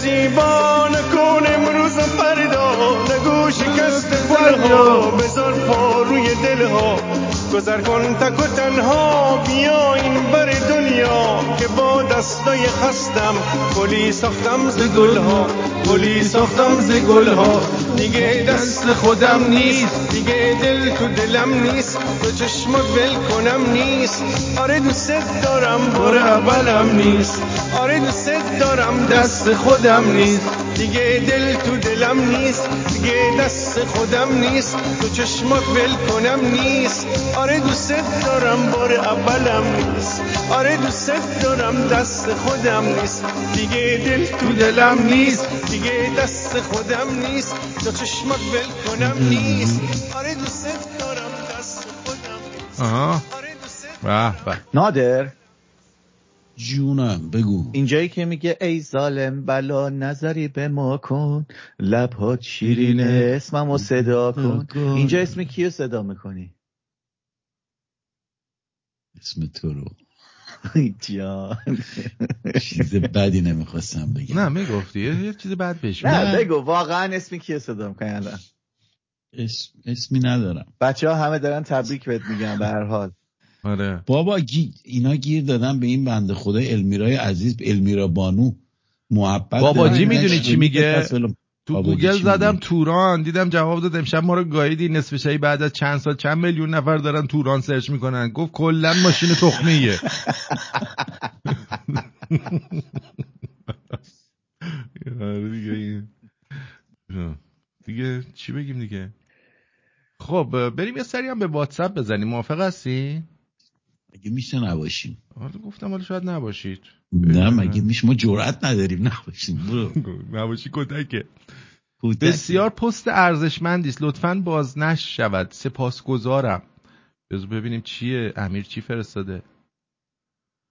زیبا نکن امروز فردا. نگو شکست پلها بذار پا روی دلها گذر کن تک و تنها بیا این بر دنیا که با دستای خستم گلی ساختم ز گلها گلی ساختم ز گلها دیگه دست خودم نیست دیگه دل تو دلم نیست. تو چشمات ول کنم نیست. آره دوست دارم بار اولم نیست. آره دوست دارم دست خودم نیست. دیگه دل تو دلم نیست. دیگه دست خودم نیست. تو چشمات ول کنم نیست. آره دوست دارم بار اولم نیست. آره دوست دارم دست خودم نیست. دیگه دل تو دلم نیست. دیگه دست خودم نیست. تو چشمات ول کنم نیست. آره دوست آها. به. نادر. جونم بگو. اینجایی که میگه ای ظالم بلا نظری به ما کن. لبهات شیرینه اسممو صدا کن. اینجا اسم کیو صدا می‌کنی؟ اسم تو رو. جان. چیز بدی نمی‌خواستم بگم. نه می‌گفتی. یه چیز بد بهش نه بگو واقعا اسمی کیو صدا می‌کنی الان؟ اسم اسمی ندارم. بچه ها همه دارن تبریک بهت میگن به هر حال. آره. بابا گی... اینا گیر دادن به این بنده خدا المیرای عزیز المیرا بانو. محبت باباجی می‌دونی چی میگه. تو گوگل زدم؟ توران دیدم جواب داد امشب ما رو گاییدی نصف شبی بعد از چند سال چند میلیون نفر دارن توران search می‌کنن. گفت کلا ماشین تخمیه. آره دیگه چی بگیم دیگه؟ خب بریم یه سری هم به واتساپ بزنیم. موافق هستی؟ مگه میشه نباشیم؟ حالا گفتم حالا شاید نباشید. نه مگه میشه؟ ما جرأت نداریم نباشیم. برو. نباشی کتکه. بسیار پست ارزشمندی است. لطفا بازنشر شود سپاسگزارم. بذار ببینیم چیه. امیر چی فرستاده؟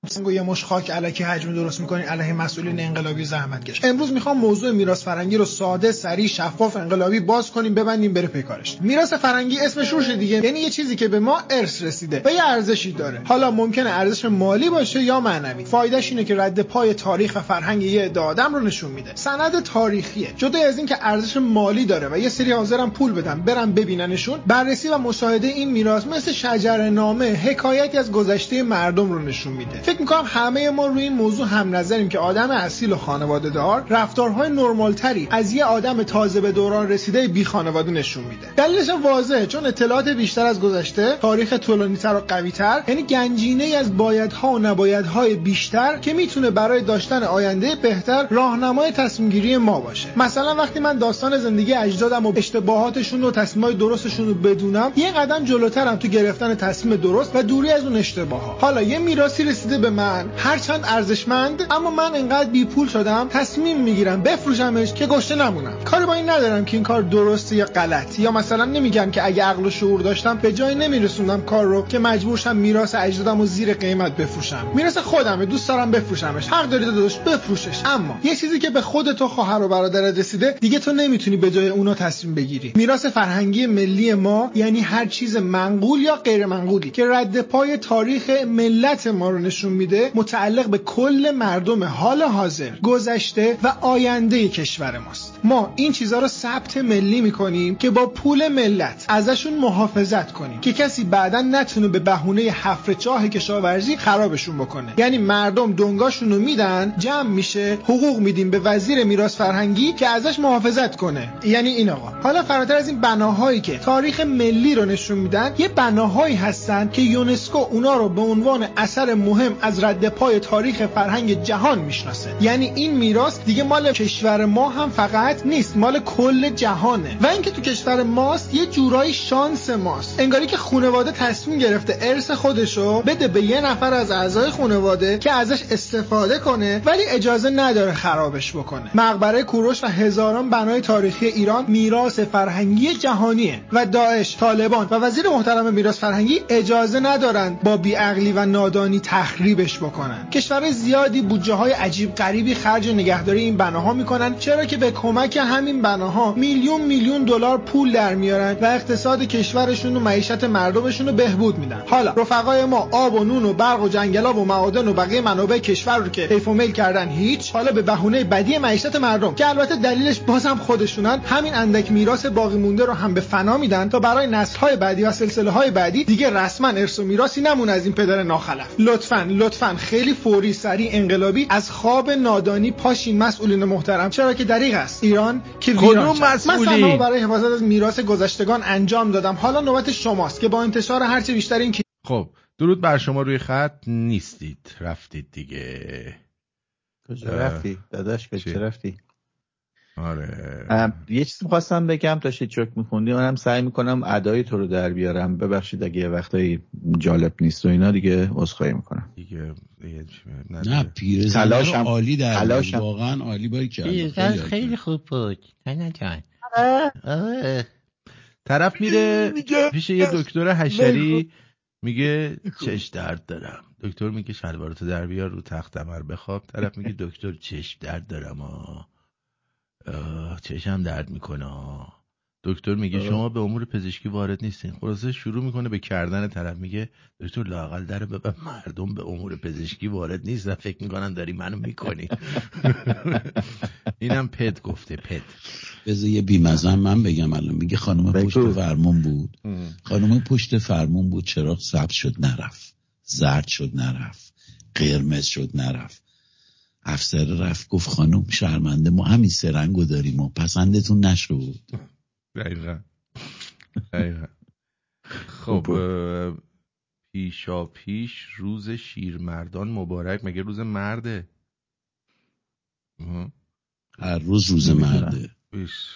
سنگو یه مش خاک علکی حجم درست می‌کنین علیه مسئولین انقلابی زحمت کش. امروز می‌خوام موضوع میراث فرنگی رو ساده سریع شفاف انقلابی باز کنیم ببندیم بره پیکارش میراث فرنگی اسمش روشه دیگه. یعنی یه چیزی که به ما ارث رسیده و یه ارزشی داره. حالا ممکنه ارزش مالی باشه یا معنوی. فایدهش اینه که رد پای تاریخ و فرهنگ یه عده آدم رو نشون میده. سند تاریخیه. جدا از اینکه ارزش مالی داره و یه سری حاضرن پول بدن برن ببیننشون بررسی و مشاهده این میراث مثل شجر نامه حکایتی از گذشته مردم رو نشون میده. فکر می‌کنم همه ما روی این موضوع هم نظریم که آدم اصیل و خانواده دار رفتارهای نرمال تری از یه آدم تازه به دوران رسیده بی خانواده نشون میده. دلیلش واضحه چون اطلاعات بیشتر از گذشته تاریخ طولانیتر و قویتر یعنی گنجینه از بایدها و نبایدهای بیشتر که می‌تونه برای داشتن آینده بهتر راهنمای تصمیم گیری ما باشه. مثلا وقتی من داستان زندگی اجدادم و اشتباهاتشون و تصمیمای درستشون رو بدونم یه قدم جلوترم تو گرفتن تصمیم درست و دوری از اون اشتباه ها حالا یه میراثی رسیده به من. هرچند ارزشمند اما من انقدر بی پول شدم تصمیم می‌گیرم بفروشمش که گشته نمونم. کاری با این ندارم که این کار درسته یا غلط. یا مثلا نمیگم که اگه عقل و شعور داشتم به جای نمیرسوندم کار رو که مجبور شم میراث اجدادم و زیر قیمت بفروشم. میراث خودمه دوست دارم بفروشمش. حق داری داداش بفروشش. اما یه چیزی که به خود تو خواهر و برادرت رسیده دیگه تو نمی‌تونی به جای اونا تصمیم بگیری. میراث فرهنگی ملی ما یعنی هر چیز منقول یا غیر منقولی که رد پای تاریخ ملت ما رو نشون میده متعلق به کل مردم حال حاضر گذشته و آینده کشور ماست. ما این چیزها رو ثبت ملی می‌کنیم که با پول ملت ازشون محافظت کنیم که کسی بعدا نتونه به بهونه حفر چاه کشاورزی خرابشون بکنه. یعنی مردم دنگاشون رو میدن جمع میشه حقوق میدیم به وزیر میراث فرهنگی که ازش محافظت کنه. یعنی این آقا. حالا فراتر از این بناهایی که تاریخ ملی رو نشون میدن یه بناهایی هستن که یونسکو اونا رو به عنوان اثر مهم از رد پای تاریخ فرهنگ جهان می‌شناسه. یعنی این میراث دیگه مال کشور ما هم فقط نیست مال کل جهانه. و اینکه تو کشور ماست یه جورایی شانس ماست. انگاری که خانواده تصمیم گرفته ارث خودشو بده به یه نفر از اعضای خانواده که ازش استفاده کنه ولی اجازه نداره خرابش بکنه. مقبره کوروش و هزاران بنای تاریخی ایران میراث فرهنگی جهانیه. و داعش طالبان و وزیر محترم میراث فرهنگی اجازه ندارن با بیعقلی و نادانی تخریبش بکنن. کشور زیادی بودجه های عجیب غریبی خرج نگهداری این بناها می‌کنن چرا که به کمک همین بناها میلیون میلیون دلار پول در میارن و اقتصاد کشورشون و معیشت مردمشون رو بهبود میدن. حالا رفقای ما آب و نون و برق و جنگلاب و معادن و بقیه منابع کشور رو که حیف و میل کردن هیچ حالا به بهونه بدی معیشت مردم که البته دلیلش بازم خودشونن همین اندک میراث باقی مونده رو هم به فنا میدن تا برای نسل های بعدی و سلسله های بعدی دیگه رسما ارث و میراثی نمونه از این پدر ناخلف. لطفا لطفا خیلی فوری سریع انقلابی از خواب نادانی پاشین مسئولین محترم. چرا که دریغ است. ایران که کدوم ویران شد. مسئولی؟ من برای حفاظت از میراث گذشتگان انجام دادم. حالا نوبت شماست که با انتشار هرچه بیشتر این خب درود بر شما روی خط. نیستید. رفتید دیگه. کجا رفتی؟ داداش چی؟ کجا رفتی؟ آره. یه چیزی خواستم بگم داشتی چوک میخوندی منم سعی می‌کنم ادای تو رو در بیارم. ببخشید اگه یه وقتایی جالب نیست و اینا دیگه عذرخواهی می‌کنم. دیگه چی- نه پیرزن عالی در. واقعا عالی باری کرد پیرزن خیلی خوب بود. تنه جان. آره. طرف میره پیش یه دکتر حشری میگه چش درد دارم. دکتر میگه شلوارتو در بیار رو تخت عمل بخواب. طرف میگه دکتر چشم درد دارم آه. چشم درد می‌کنه. دکتر میگه آه. شما به امور پزشکی وارد نیستین. خلاصه شروع می‌کنه به کردن طرف. میگه دکتر لاقل در به مردم به امور پزشکی وارد نیستن فکر می‌کنن داری منو می‌کنی. اینم پد گفته پد. بذار یه بیمزن من بگم الان. میگه خانم پشت فرمون بود. خانم پشت فرمون بود. چراغ سبز شد نرفت. زرد شد نرفت. قرمز شد نرفت. افسر رفت گفت خانم شرمنده ما همین سرنگو داریم و پسندتون نشد. دقیقا. دقیقا. خب اه، پیشا پیش روز شیرمردان مبارک. مگه روز مرده. هر روز روز. مرده.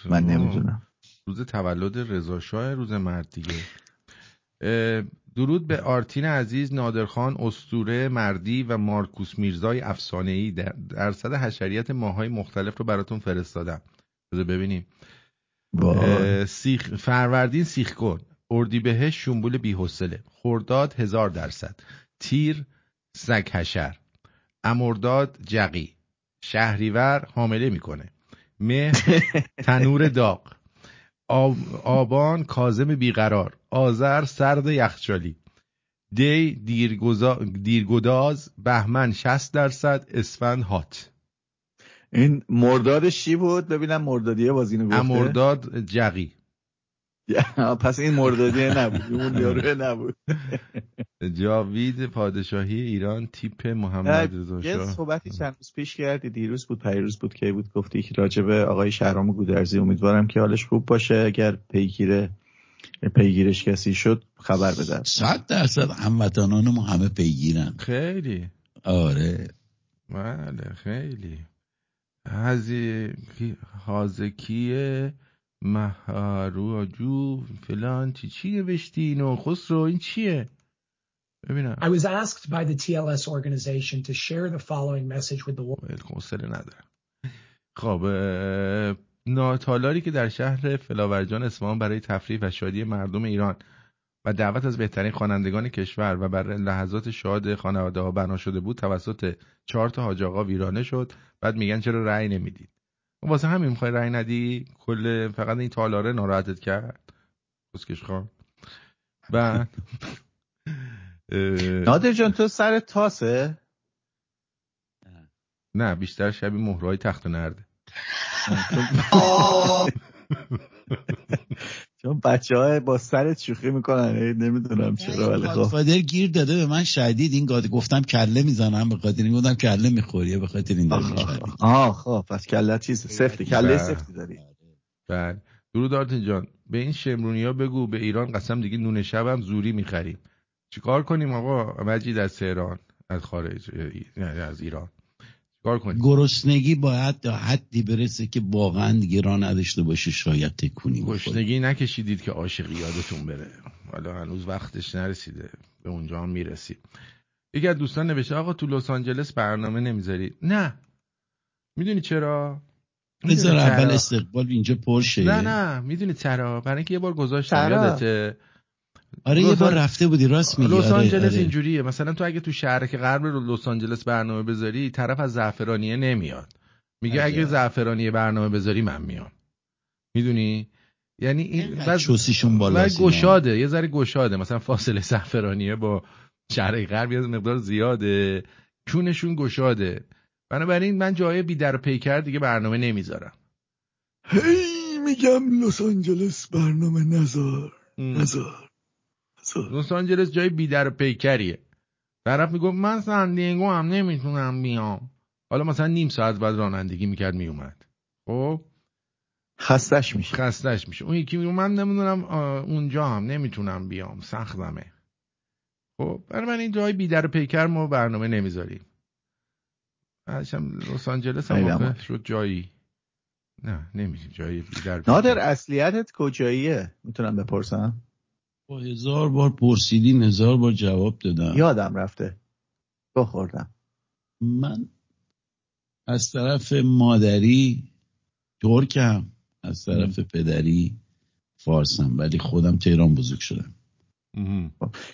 من. نمی‌دونم. روز تولد رضا شاه روز مرد دیگه. درود به آرتین عزیز نادرخان استوره مردی و مارکوس میرزای افسانه‌ای. در درصد حشریت ماهای مختلف رو براتون فرستادم. بذار ببینیم. سیخ فروردین سیخ کن اردیبهشت شنبول بی‌حوصله خرداد هزار درصد تیر سگ حشر امرداد جقی شهریور حامله می‌کنه مهر تنور داغ آب- آبان کازم بیقرار آذر سرد یخچالی. دی دیرگزا- دیرگداز بهمن 60 درصد اسفند هات. این مردادش چی بود؟ ببینم مردادیه بازینو گفته. امرداد جقی. پس این مردادیه نبود. اون یاروه نبود. جاوید پادشاهی ایران تیپ محمد رضا یه صحبتی چند روز پیش کردی. دیروز بود پیروز بود که بود. گفتی که راجبه آقای شهرام گودرزی. امیدوارم که حالش خوب باشه. اگر پیگیر پیگیرش کسی شد خبر بده صد درصد هموطنان ما همه پیگیرن. خیلی. آره. بله خیلی. هزی حازکی مهاروجو فلان چی چی نوشتی اینو؟ خسرو این چیه؟ ببینم. I was asked by the TLS organization to share the following message with the world. حوصله ندارم. خب ناتالاری که در شهر فلاورجان اصفهان برای تفریح و شادی مردم ایران و دعوت از بهترین خوانندگان کشور و برای لحظات شاد خانواده ها بنا شده بود توسط چهار تا حاج آقا ویرانه شد. بعد میگن چرا رأی نمی‌دید؟ واسه همین می‌خوای رأی ندی؟ کل فقط این تالاره ناراحتت کرد؟ کسکش خان. بعد اه، نادر جان تو سر تاسه؟ نه بیشتر شبیه مهرهای تخت و نرده. چون بچه های با سرت شوخی می‌کنن نمی‌دونم چرا ولی خب. گادفادر گیر داده به من شدید. این گاد گفتم کله می‌زنم به خاطر این گفتم کله می‌خوری به خاطر این آه خب پس کله چیز؟ سفتی کله بله. سفتی داری. بله. درود آرتین جان. به این شمرونی ها بگو به ایران قسم دیگه نون شبم زوری می‌خریم. چیکار کنیم آقا؟ مجید از تهران از خارج از ایران. کنیم؟ گرسنگی باید تا حدی برسه که واقعا دیگه راه نداشته باشه شاید تکونی گشنگی نکشیدید که عاشق یادتون بره. حالا هنوز وقتش نرسیده. به اونجا هم می‌رسیم یکی از دوستان نوشته آقا تو لس آنجلس برنامه نمی‌ذارید نه. می‌دونی چرا؟ بذار چرا؟ اول استقبال اینجا پرشه نه نه. می‌دونی چرا؟ برای اینکه یه بار گذاشتم؟ یادته. آره یه لس بار رفته بودی راست میگی. لس آره، آنجلس آره. اینجوریه. مثلا تو اگه تو شهر که غرب رو لس آنجلس برنامه بذاری طرف از زعفرانیه نمیاد. میگه اگه زعفرانیه برنامه بذاری من میام. می‌دونی؟ یعنی این چوسیشون بالاست و گشاده یه ذره گشاده. مثلا فاصله زعفرانیه با شهر غرب یه مقدار زیاده. چونشون گشاده. بنابراین من جای بی در و پیکر دیگه برنامه نمی‌ذارم. هی میگم لس آنجلس برنامه نزار نزار لس آنجلس جای بی در و پیکریه. طرف می‌گفت من سندیگو هم نمی‌تونم بیام. حالا مثلا نیم ساعت بعد رانندگی می‌کرد میومد. خب؟ خستش میشه. خستش میشه. اون یکی میگه من نمی‌دونم اونجا هم نمی‌تونم بیام. سختمه. خب؟ برای من این جای بیدر پیکر ما برنامه نمی‌ذاریم. بعدشم لس آنجلس هم شد جایی. نه نمیشه. جایی بیدر پیکر. نادر اصلیتت کجاییه؟ می‌تونم بپرسم؟ با هزار بار پرسیدین هزار بار جواب دادم یادم رفته. بخوردم. من از طرف مادری ترکم از طرف پدری فارسم ولی خودم تهران بزرگ شدم.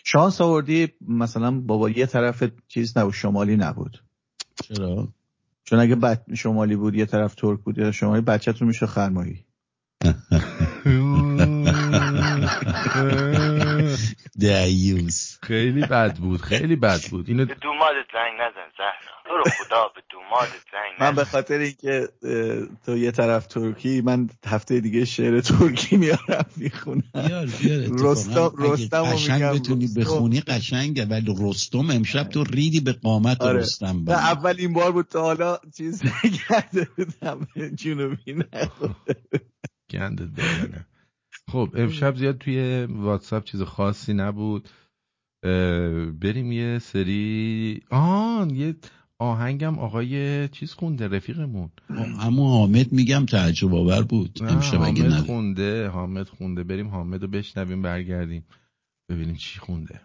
شانس آوردی مثلا بابا یه طرف چیز نبود شمالی نبود. چرا؟ چون اگه بد شمالی بود یه طرف ترک بود یا شمالی بچهتون میشه خرمایی دیوس خیلی بد بود خیلی بد بود. اینو به دومادت زنگ نزن زهرا. تو رو خدا به دومادت زنگ من به خاطر اینکه تو یه طرف ترکی من هفته دیگه شعر ترکی میارم می‌خونم. بیار بیار رستم رستم قشنگ بتونی بخونی قشنگه ولی رستم امشب تو ریدی به قامت آره. رستم نه اولین بار بود تا حالا چیز نکرده بودم جنوبی نخورده گندت خب امشب زیاد توی واتساپ چیز خاصی نبود. بریم یه سری آن یه آهنگم آقای چیز خونده رفیقمون. اما حامد میگم تعجب آور بود امشب اگه حامد نه خونده حامد خونده. بریم حامد رو بشنویم برگردیم. ببینیم چی خونده.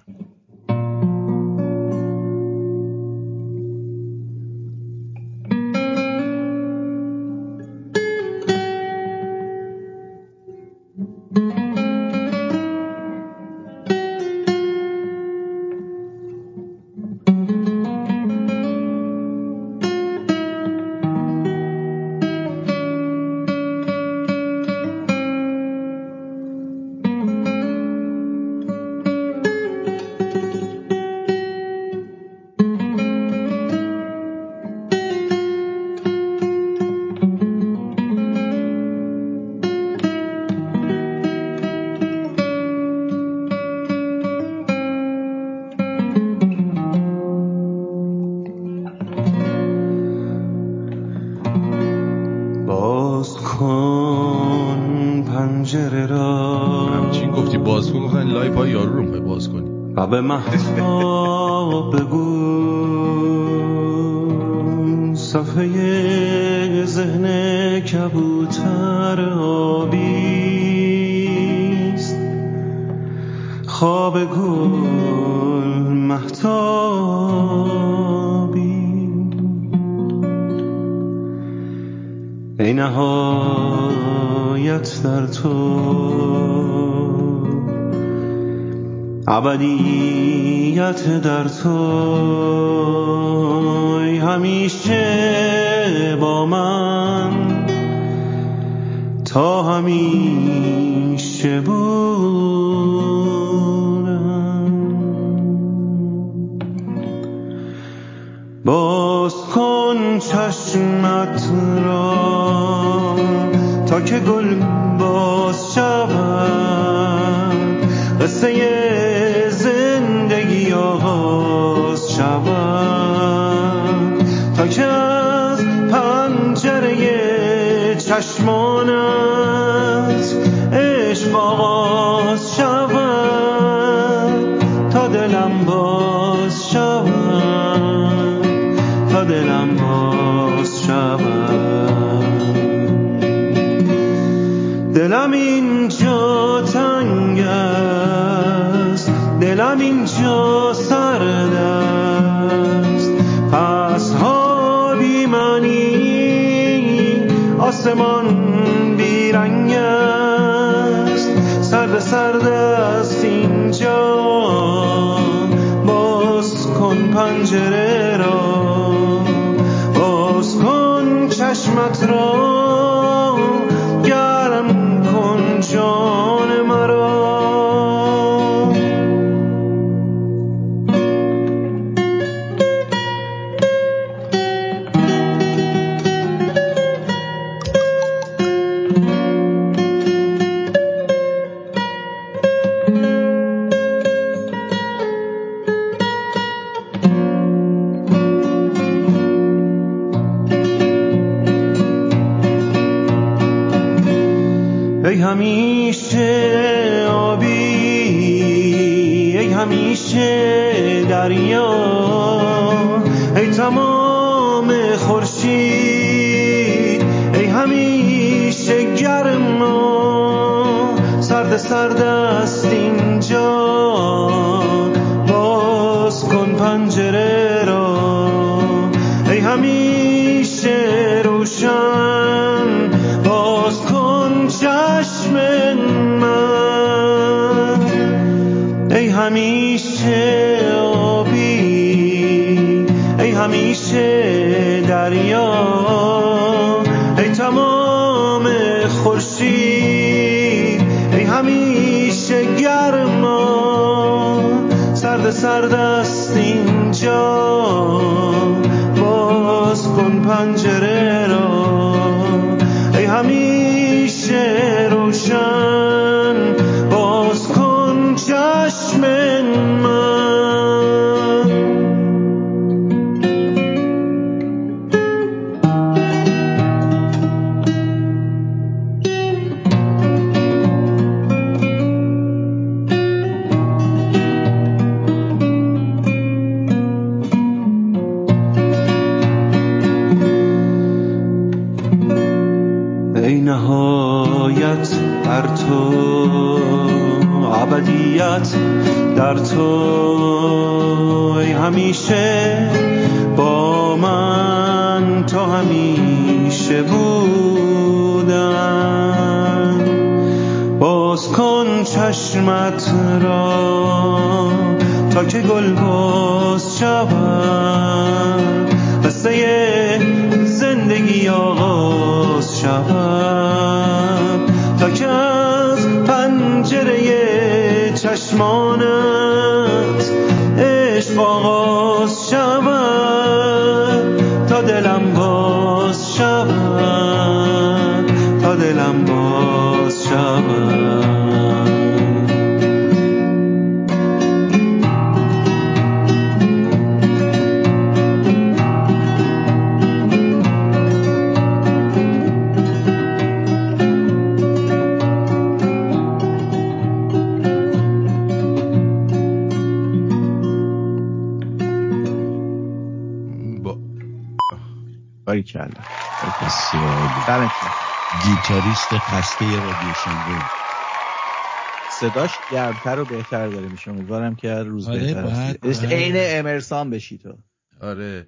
صداش گرمتر و بهتر داره میشه. امیدوارم که هر روز آره، بهتر. عین امرسان بشی تو. آره.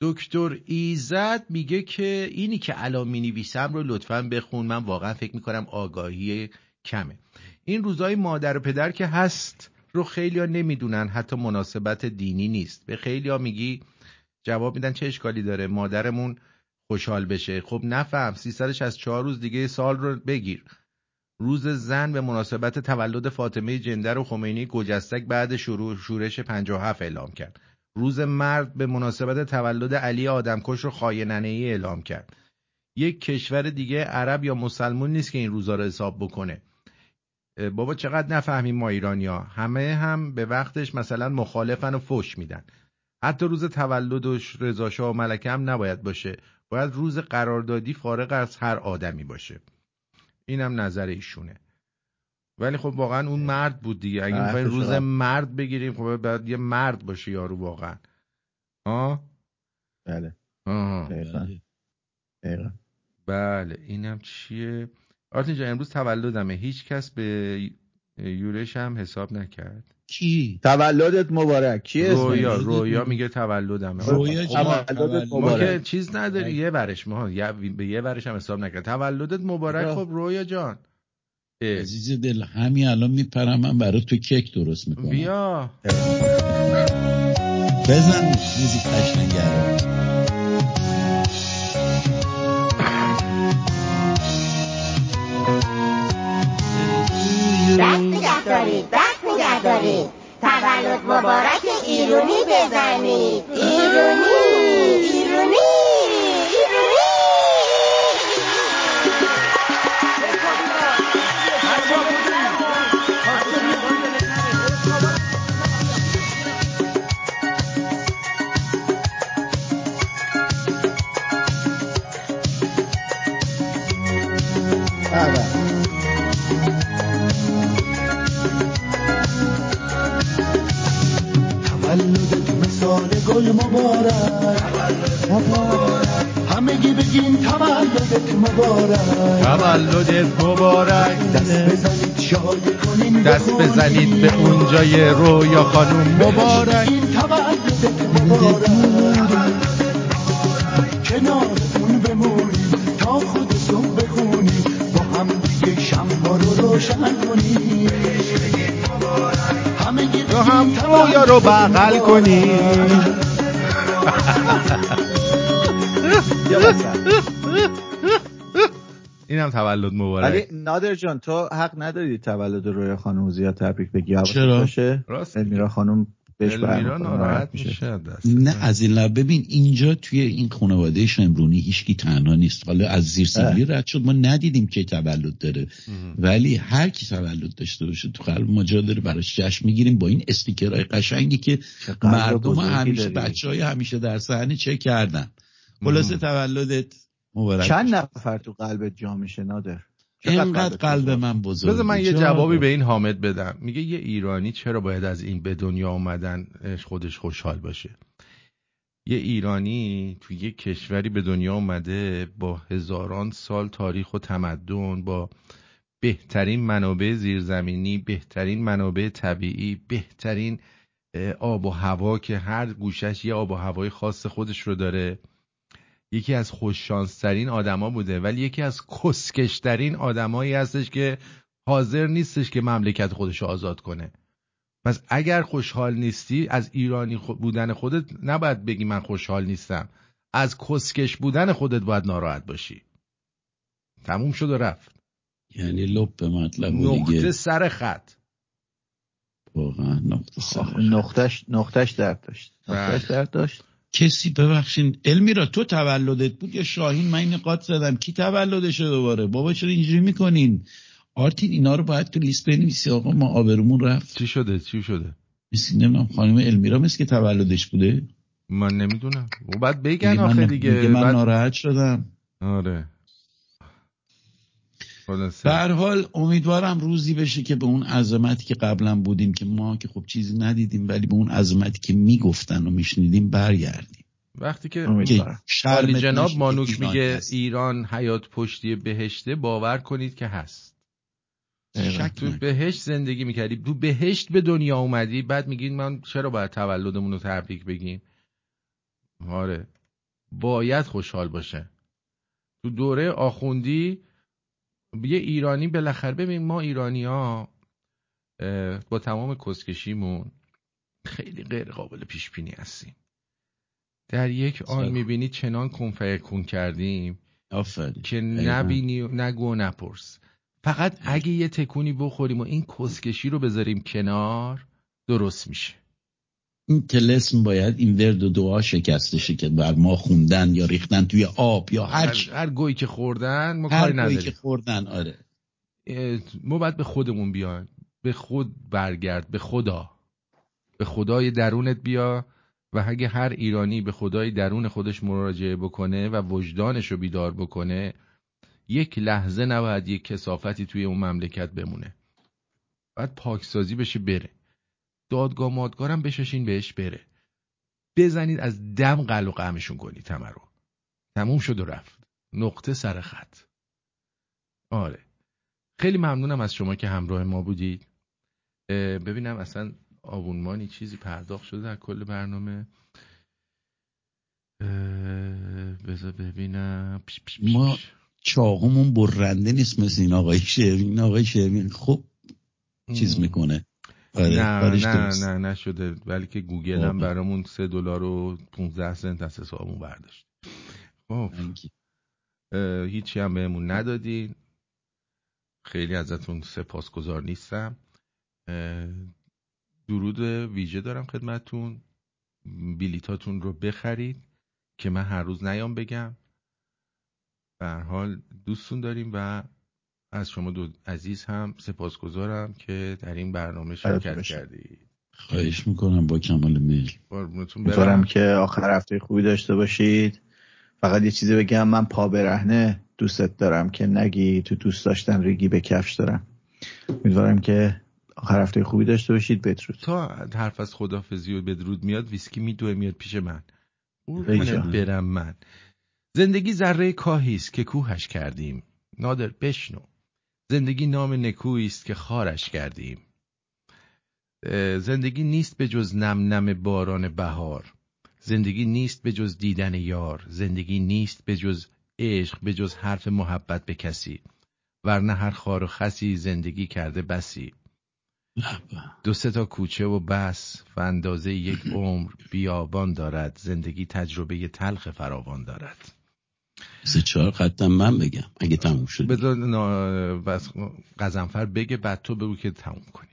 دکتر ایزد میگه که اینی که الان می نویسم رو لطفا بخون. من واقعا فکر می‌کنم آگاهی کمه. این روزای مادر و پدر که هست رو خیلی ها نمی‌دونن. حتی مناسبت دینی نیست. به خیلی ها میگی جواب میدن چه اشکالی داره؟ مادرمون خوشحال بشه. خب نفهم 364 روز دیگه سال رو بگیر. روز زن به مناسبت تولد فاطمه جندر و خمینی گجستک بعد شروع شورش 57 اعلام کرد. روز مرد به مناسبت تولد علی آدمکش رو خاینانه ای اعلام کرد. یک کشور دیگه عرب یا مسلمون نیست که این روزا رو حساب بکنه. بابا چقدر نفهمیم ما ایرانیا همه هم به وقتش مثلا مخالفن و فش میدن. حتی روز تولد و رضا و ملکه هم نباید باشه. باید روز قراردادی فارغ از هر آدمی باشه. اینم نظر ایشونه. ولی خب واقعا اون مرد بود دیگه. اگه روز. مرد بگیریم خب باید یه مرد باشه یارو واقعا. ها؟ بله. دقیقا. دقیقا. بله اینم چیه؟ آرتین جان امروز تولدمه. هیچ کس به یورش هم حساب نکرد. کی؟ تولدت مبارک. کی اسمش؟ رویا رویا میگه تولدمه. رویا خب ما- تولدت ما که مبارک. چیز نداری یه ورش ما یه- به یه ورش هم حساب نکرد. تولدت مبارک؟ خب رویا جان. عزیز دل همین الان میپرم من برای تو کیک درست می‌کنم. بیا. بزن موزیک قشنگه رو دست نگه دارید دست نگه دارید تولد مبارک ایرونی بزنید. ایرونی. روزای مبارک. همگی بگین تولدت مبارک. تولدت مبارک. دست بزنید شایع کنین دست بزنید به اونجای رویا خانوم مبارک. این تولدت مبارک. کنار هم رویا رو بغل کنی. اینم تولد مبارک. ولی نادر جان تو حق نداری تولد رویا خانم زیاد تبریک بگی. چرا؟ باشه؟ راست المیرا خانم بهش ناراحت میشه نه از این لب ببین اینجا توی این خانواده شمرونی هیچکی تنها نیست. حالا از زیر سیبیلی رد شد. ما ندیدیم که تولد داره. ولی هر کی تولد داشته باشه تو قلب ما جا داره براش جشن می‌گیریم با این استیکرهای قشنگی که مردم همیشه. بچه های همیشه در صحنه چه کردن. خلاصه تولدت مبارک چند. نفر تو قلبت جا میشه نادر؟ اینقدر قلب؟ من بزرگ بذار من یه جوابی به این حامد بدم. میگه یه ایرانی چرا باید از این به دنیا آمدن خودش خوشحال باشه؟ یه ایرانی تو یه کشوری به دنیا اومده با هزاران سال تاریخ و تمدن با بهترین منابع زیرزمینی بهترین منابع طبیعی بهترین آب و هوا که هر گوشش یه آب و هوای خاص خودش رو داره. یکی از خوششانسترین آدما بوده ولی یکی از کسکشترین آدمایی هستش که حاضر نیستش که مملکت خودش رو آزاد کنه. پس اگر خوشحال نیستی از ایرانی خو- بودن خودت نباید بگی من خوشحال نیستم. از کسکش بودن خودت باید ناراحت باشی. تموم شد و رفت. یعنی لب به مطلب و نقطه سر خط. واقعا نقطه سر آخه نقطش نقطش درد داشت. نقطش درد داشت. کسی ببخشین المیرا تو تولدت بود یا شاهین؟ من این نقاط زدم. کی تولدشه دوباره؟ بابا چرا اینجوری می‌کنین؟ آرتین اینا رو باید تو لیست بنویسی آقا. ما آبرومون رفت. چی شده؟ چی شده؟ مثل نمی‌دونم خانم المیرا مثل که تولدش بوده. من نمی‌دونم. و بعد بگن آخه دیگه من بعد- ناراحت شدم. آره. به هر حال امیدوارم روزی بشه که به اون عظمتی که قبلا بودیم که ما که خب چیزی ندیدیم ولی به اون عظمتی که می‌گفتن و میشنیدیم برگردیم. وقتی که عالی جناب مانوک میگه هست. ایران حیات پشتی بهشته باور کنید که هست. شک تو. بهشت زندگی می‌کردی. تو بهشت به دنیا اومدی بعد میگین من چرا باید تولدمون رو تبریک بگیم؟ آره. باید خوشحال باشه. تو دوره آخوندی یه ایرانی بالاخره ببین ما ایرانی ها با تمام کسکشیمون خیلی غیر قابل پیش بینی هستیم. در یک آن می‌بینی چنان کنفیکون کردیم آفرین. که. نبینی و نگو و نپرس. فقط اگه یه تکونی بخوریم و این کسکشی رو بذاریم کنار درست میشه. این تلسم باید این ورد و دعا شکسته شه که بر ما خوندن یا ریختن توی آب یا هر هر, هر گویی که خوردن ما کاری نداریم. که خوردن آره. ما باید به خودمون بیایم. به خود برگرد به خدا. به خدای درونت بیا و اگه هر ایرانی به خدای درون خودش مراجعه بکنه و وجدانش رو بیدار بکنه یک لحظه نباید یک کسافتی توی اون مملکت بمونه. باید پاکسازی بشه بره. دادگاه مادگارم بششین بهش بره. بزنید از دم قل و قمشون کنید همه رو. تموم شد و رفت. نقطه سر خط. آره. خیلی ممنونم از شما که همراه ما بودید. ببینم اصلا آبونمانی چیزی پرداخت شده در کل برنامه. بذار ببینم. پیش پیش پیش ما پیش. چاقمون برنده نیست مثل این آقای شیرین. این آقای شیرین خوب چیز می‌کنه. آره نه نه درست. نه نشده. ولی که گوگل هم واقعا. برامون سه دلار و 15 سنت از حسابمون برداشت. خب. هیچی هم بهمون ندادین. خیلی ازتون سپاسگزار نیستم. درود ویژه دارم خدمتون بلیتاتون رو بخرید که من هر روز نیام بگم. به هر حال دوستون داریم و از شما دو عزیز هم سپاسگزارم که در این برنامه شرکت. کردید. خواهش می‌کنم با کمال میل. امیدوارم که آخر هفته خوبی داشته باشید. فقط یه چیزی بگم من پا برهنه دوستت دارم که نگی تو دوست داشتن ریگی به کفش دارم. امیدوارم که آخر هفته خوبی داشته باشید. بدرود. تا حرف از خدافزی و بدرود میاد ویسکی میدوه میاد پیش من. ریجا. برم من. زندگی ذره کاهی است که کوهش کردیم. نادر بشنو. زندگی نام نکویی است که خارش کردیم. زندگی نیست به جز نم نم باران بهار. زندگی نیست به جز دیدن یار. زندگی نیست به جز عشق به جز حرف محبت به کسی. ورنه هر خار و خسی زندگی کرده بسی. دو سه تا کوچه و بس و اندازه یک عمر بیابان دارد. زندگی تجربه تلخ فراوان دارد. سه چهار خطم من بگم. اگه تموم شد. بذار نا- بس قزنفر بگه بعد تو بگو که تموم کنی.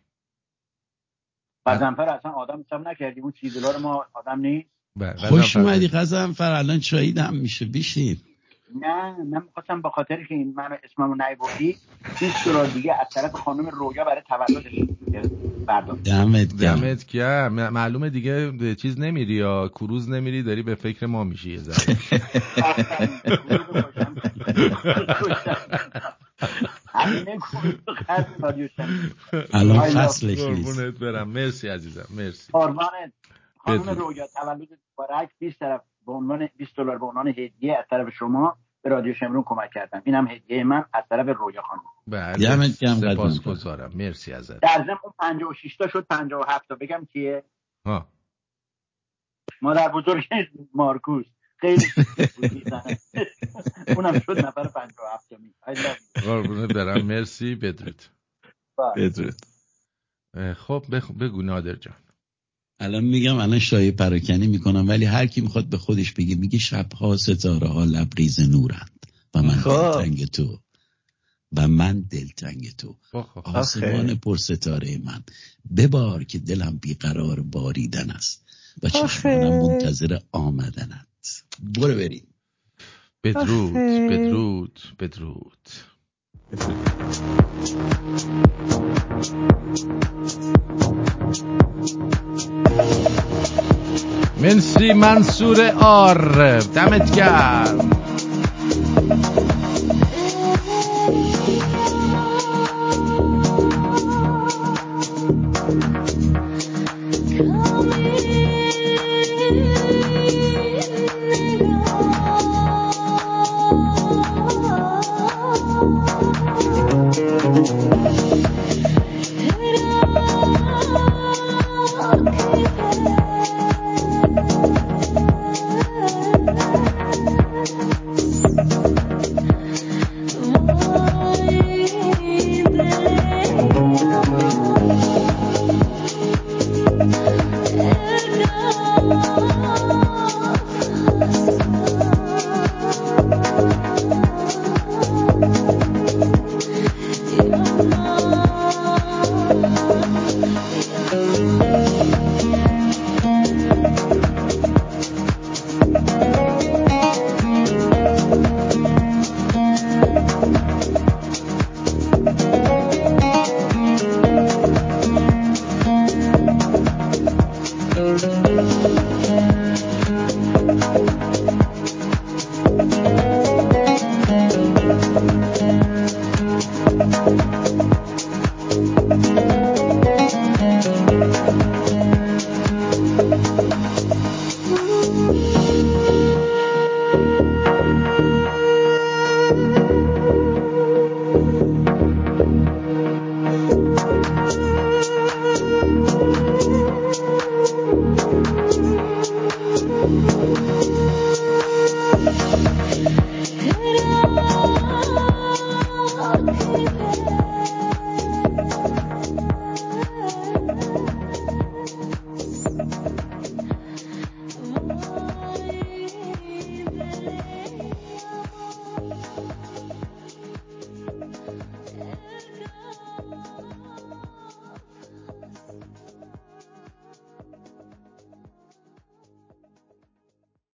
قزنفر اصلا آدم حساب نکردی اون سی دلار ما آدم نیست؟ بله، خوش اومدی قزنفر الان چایی دم میشه بیشین. نه من می‌خواستم به خاطر که این من اسممو نیبردی 20 دلار دیگه از طرف خانم رویا برای تولدش برداشت. دمت گرم. دمت گرم. معلومه دیگه چیز نمیری یا کروز نمیری داری به فکر ما میشی یه ذره. الان فصلش نیست. برم. مرسی عزیزم. مرسی. قربانت خانم. رویا تولد مبارک 20 طرف به عنوان 20 دلار به عنوان هدیه از طرف شما به رادیو شمرون کمک کردم. اینم هدیه من از طرف رویا خانم. بله دمت گرم سپاسگزارم مرسی ازت. در ضمن اون 56 تا شد 57 تا. بگم کیه؟ ها. مادر بزرگ مارکوس. خیلی. اونم شد نفر 57 تا می I love you. قربونت برم. مرسی بدرود. بدرود. اه، خب بخ- بگو نادر جان. الان میگم الان شایع پراکنی می‌کنم ولی هر کی می‌خواد به خودش بگه میگه شبها ستاره ها لبریز نورند و من خب. دلتنگ تو. و من دلتنگ تو. آخه. آسمان پر ستاره من. ببار که دلم بیقرار باریدن است و چشمانم منتظر آمدنت. برو بریم. بدرود آخه. بدرود بدرود. منسی منصور آر. دمت گرم.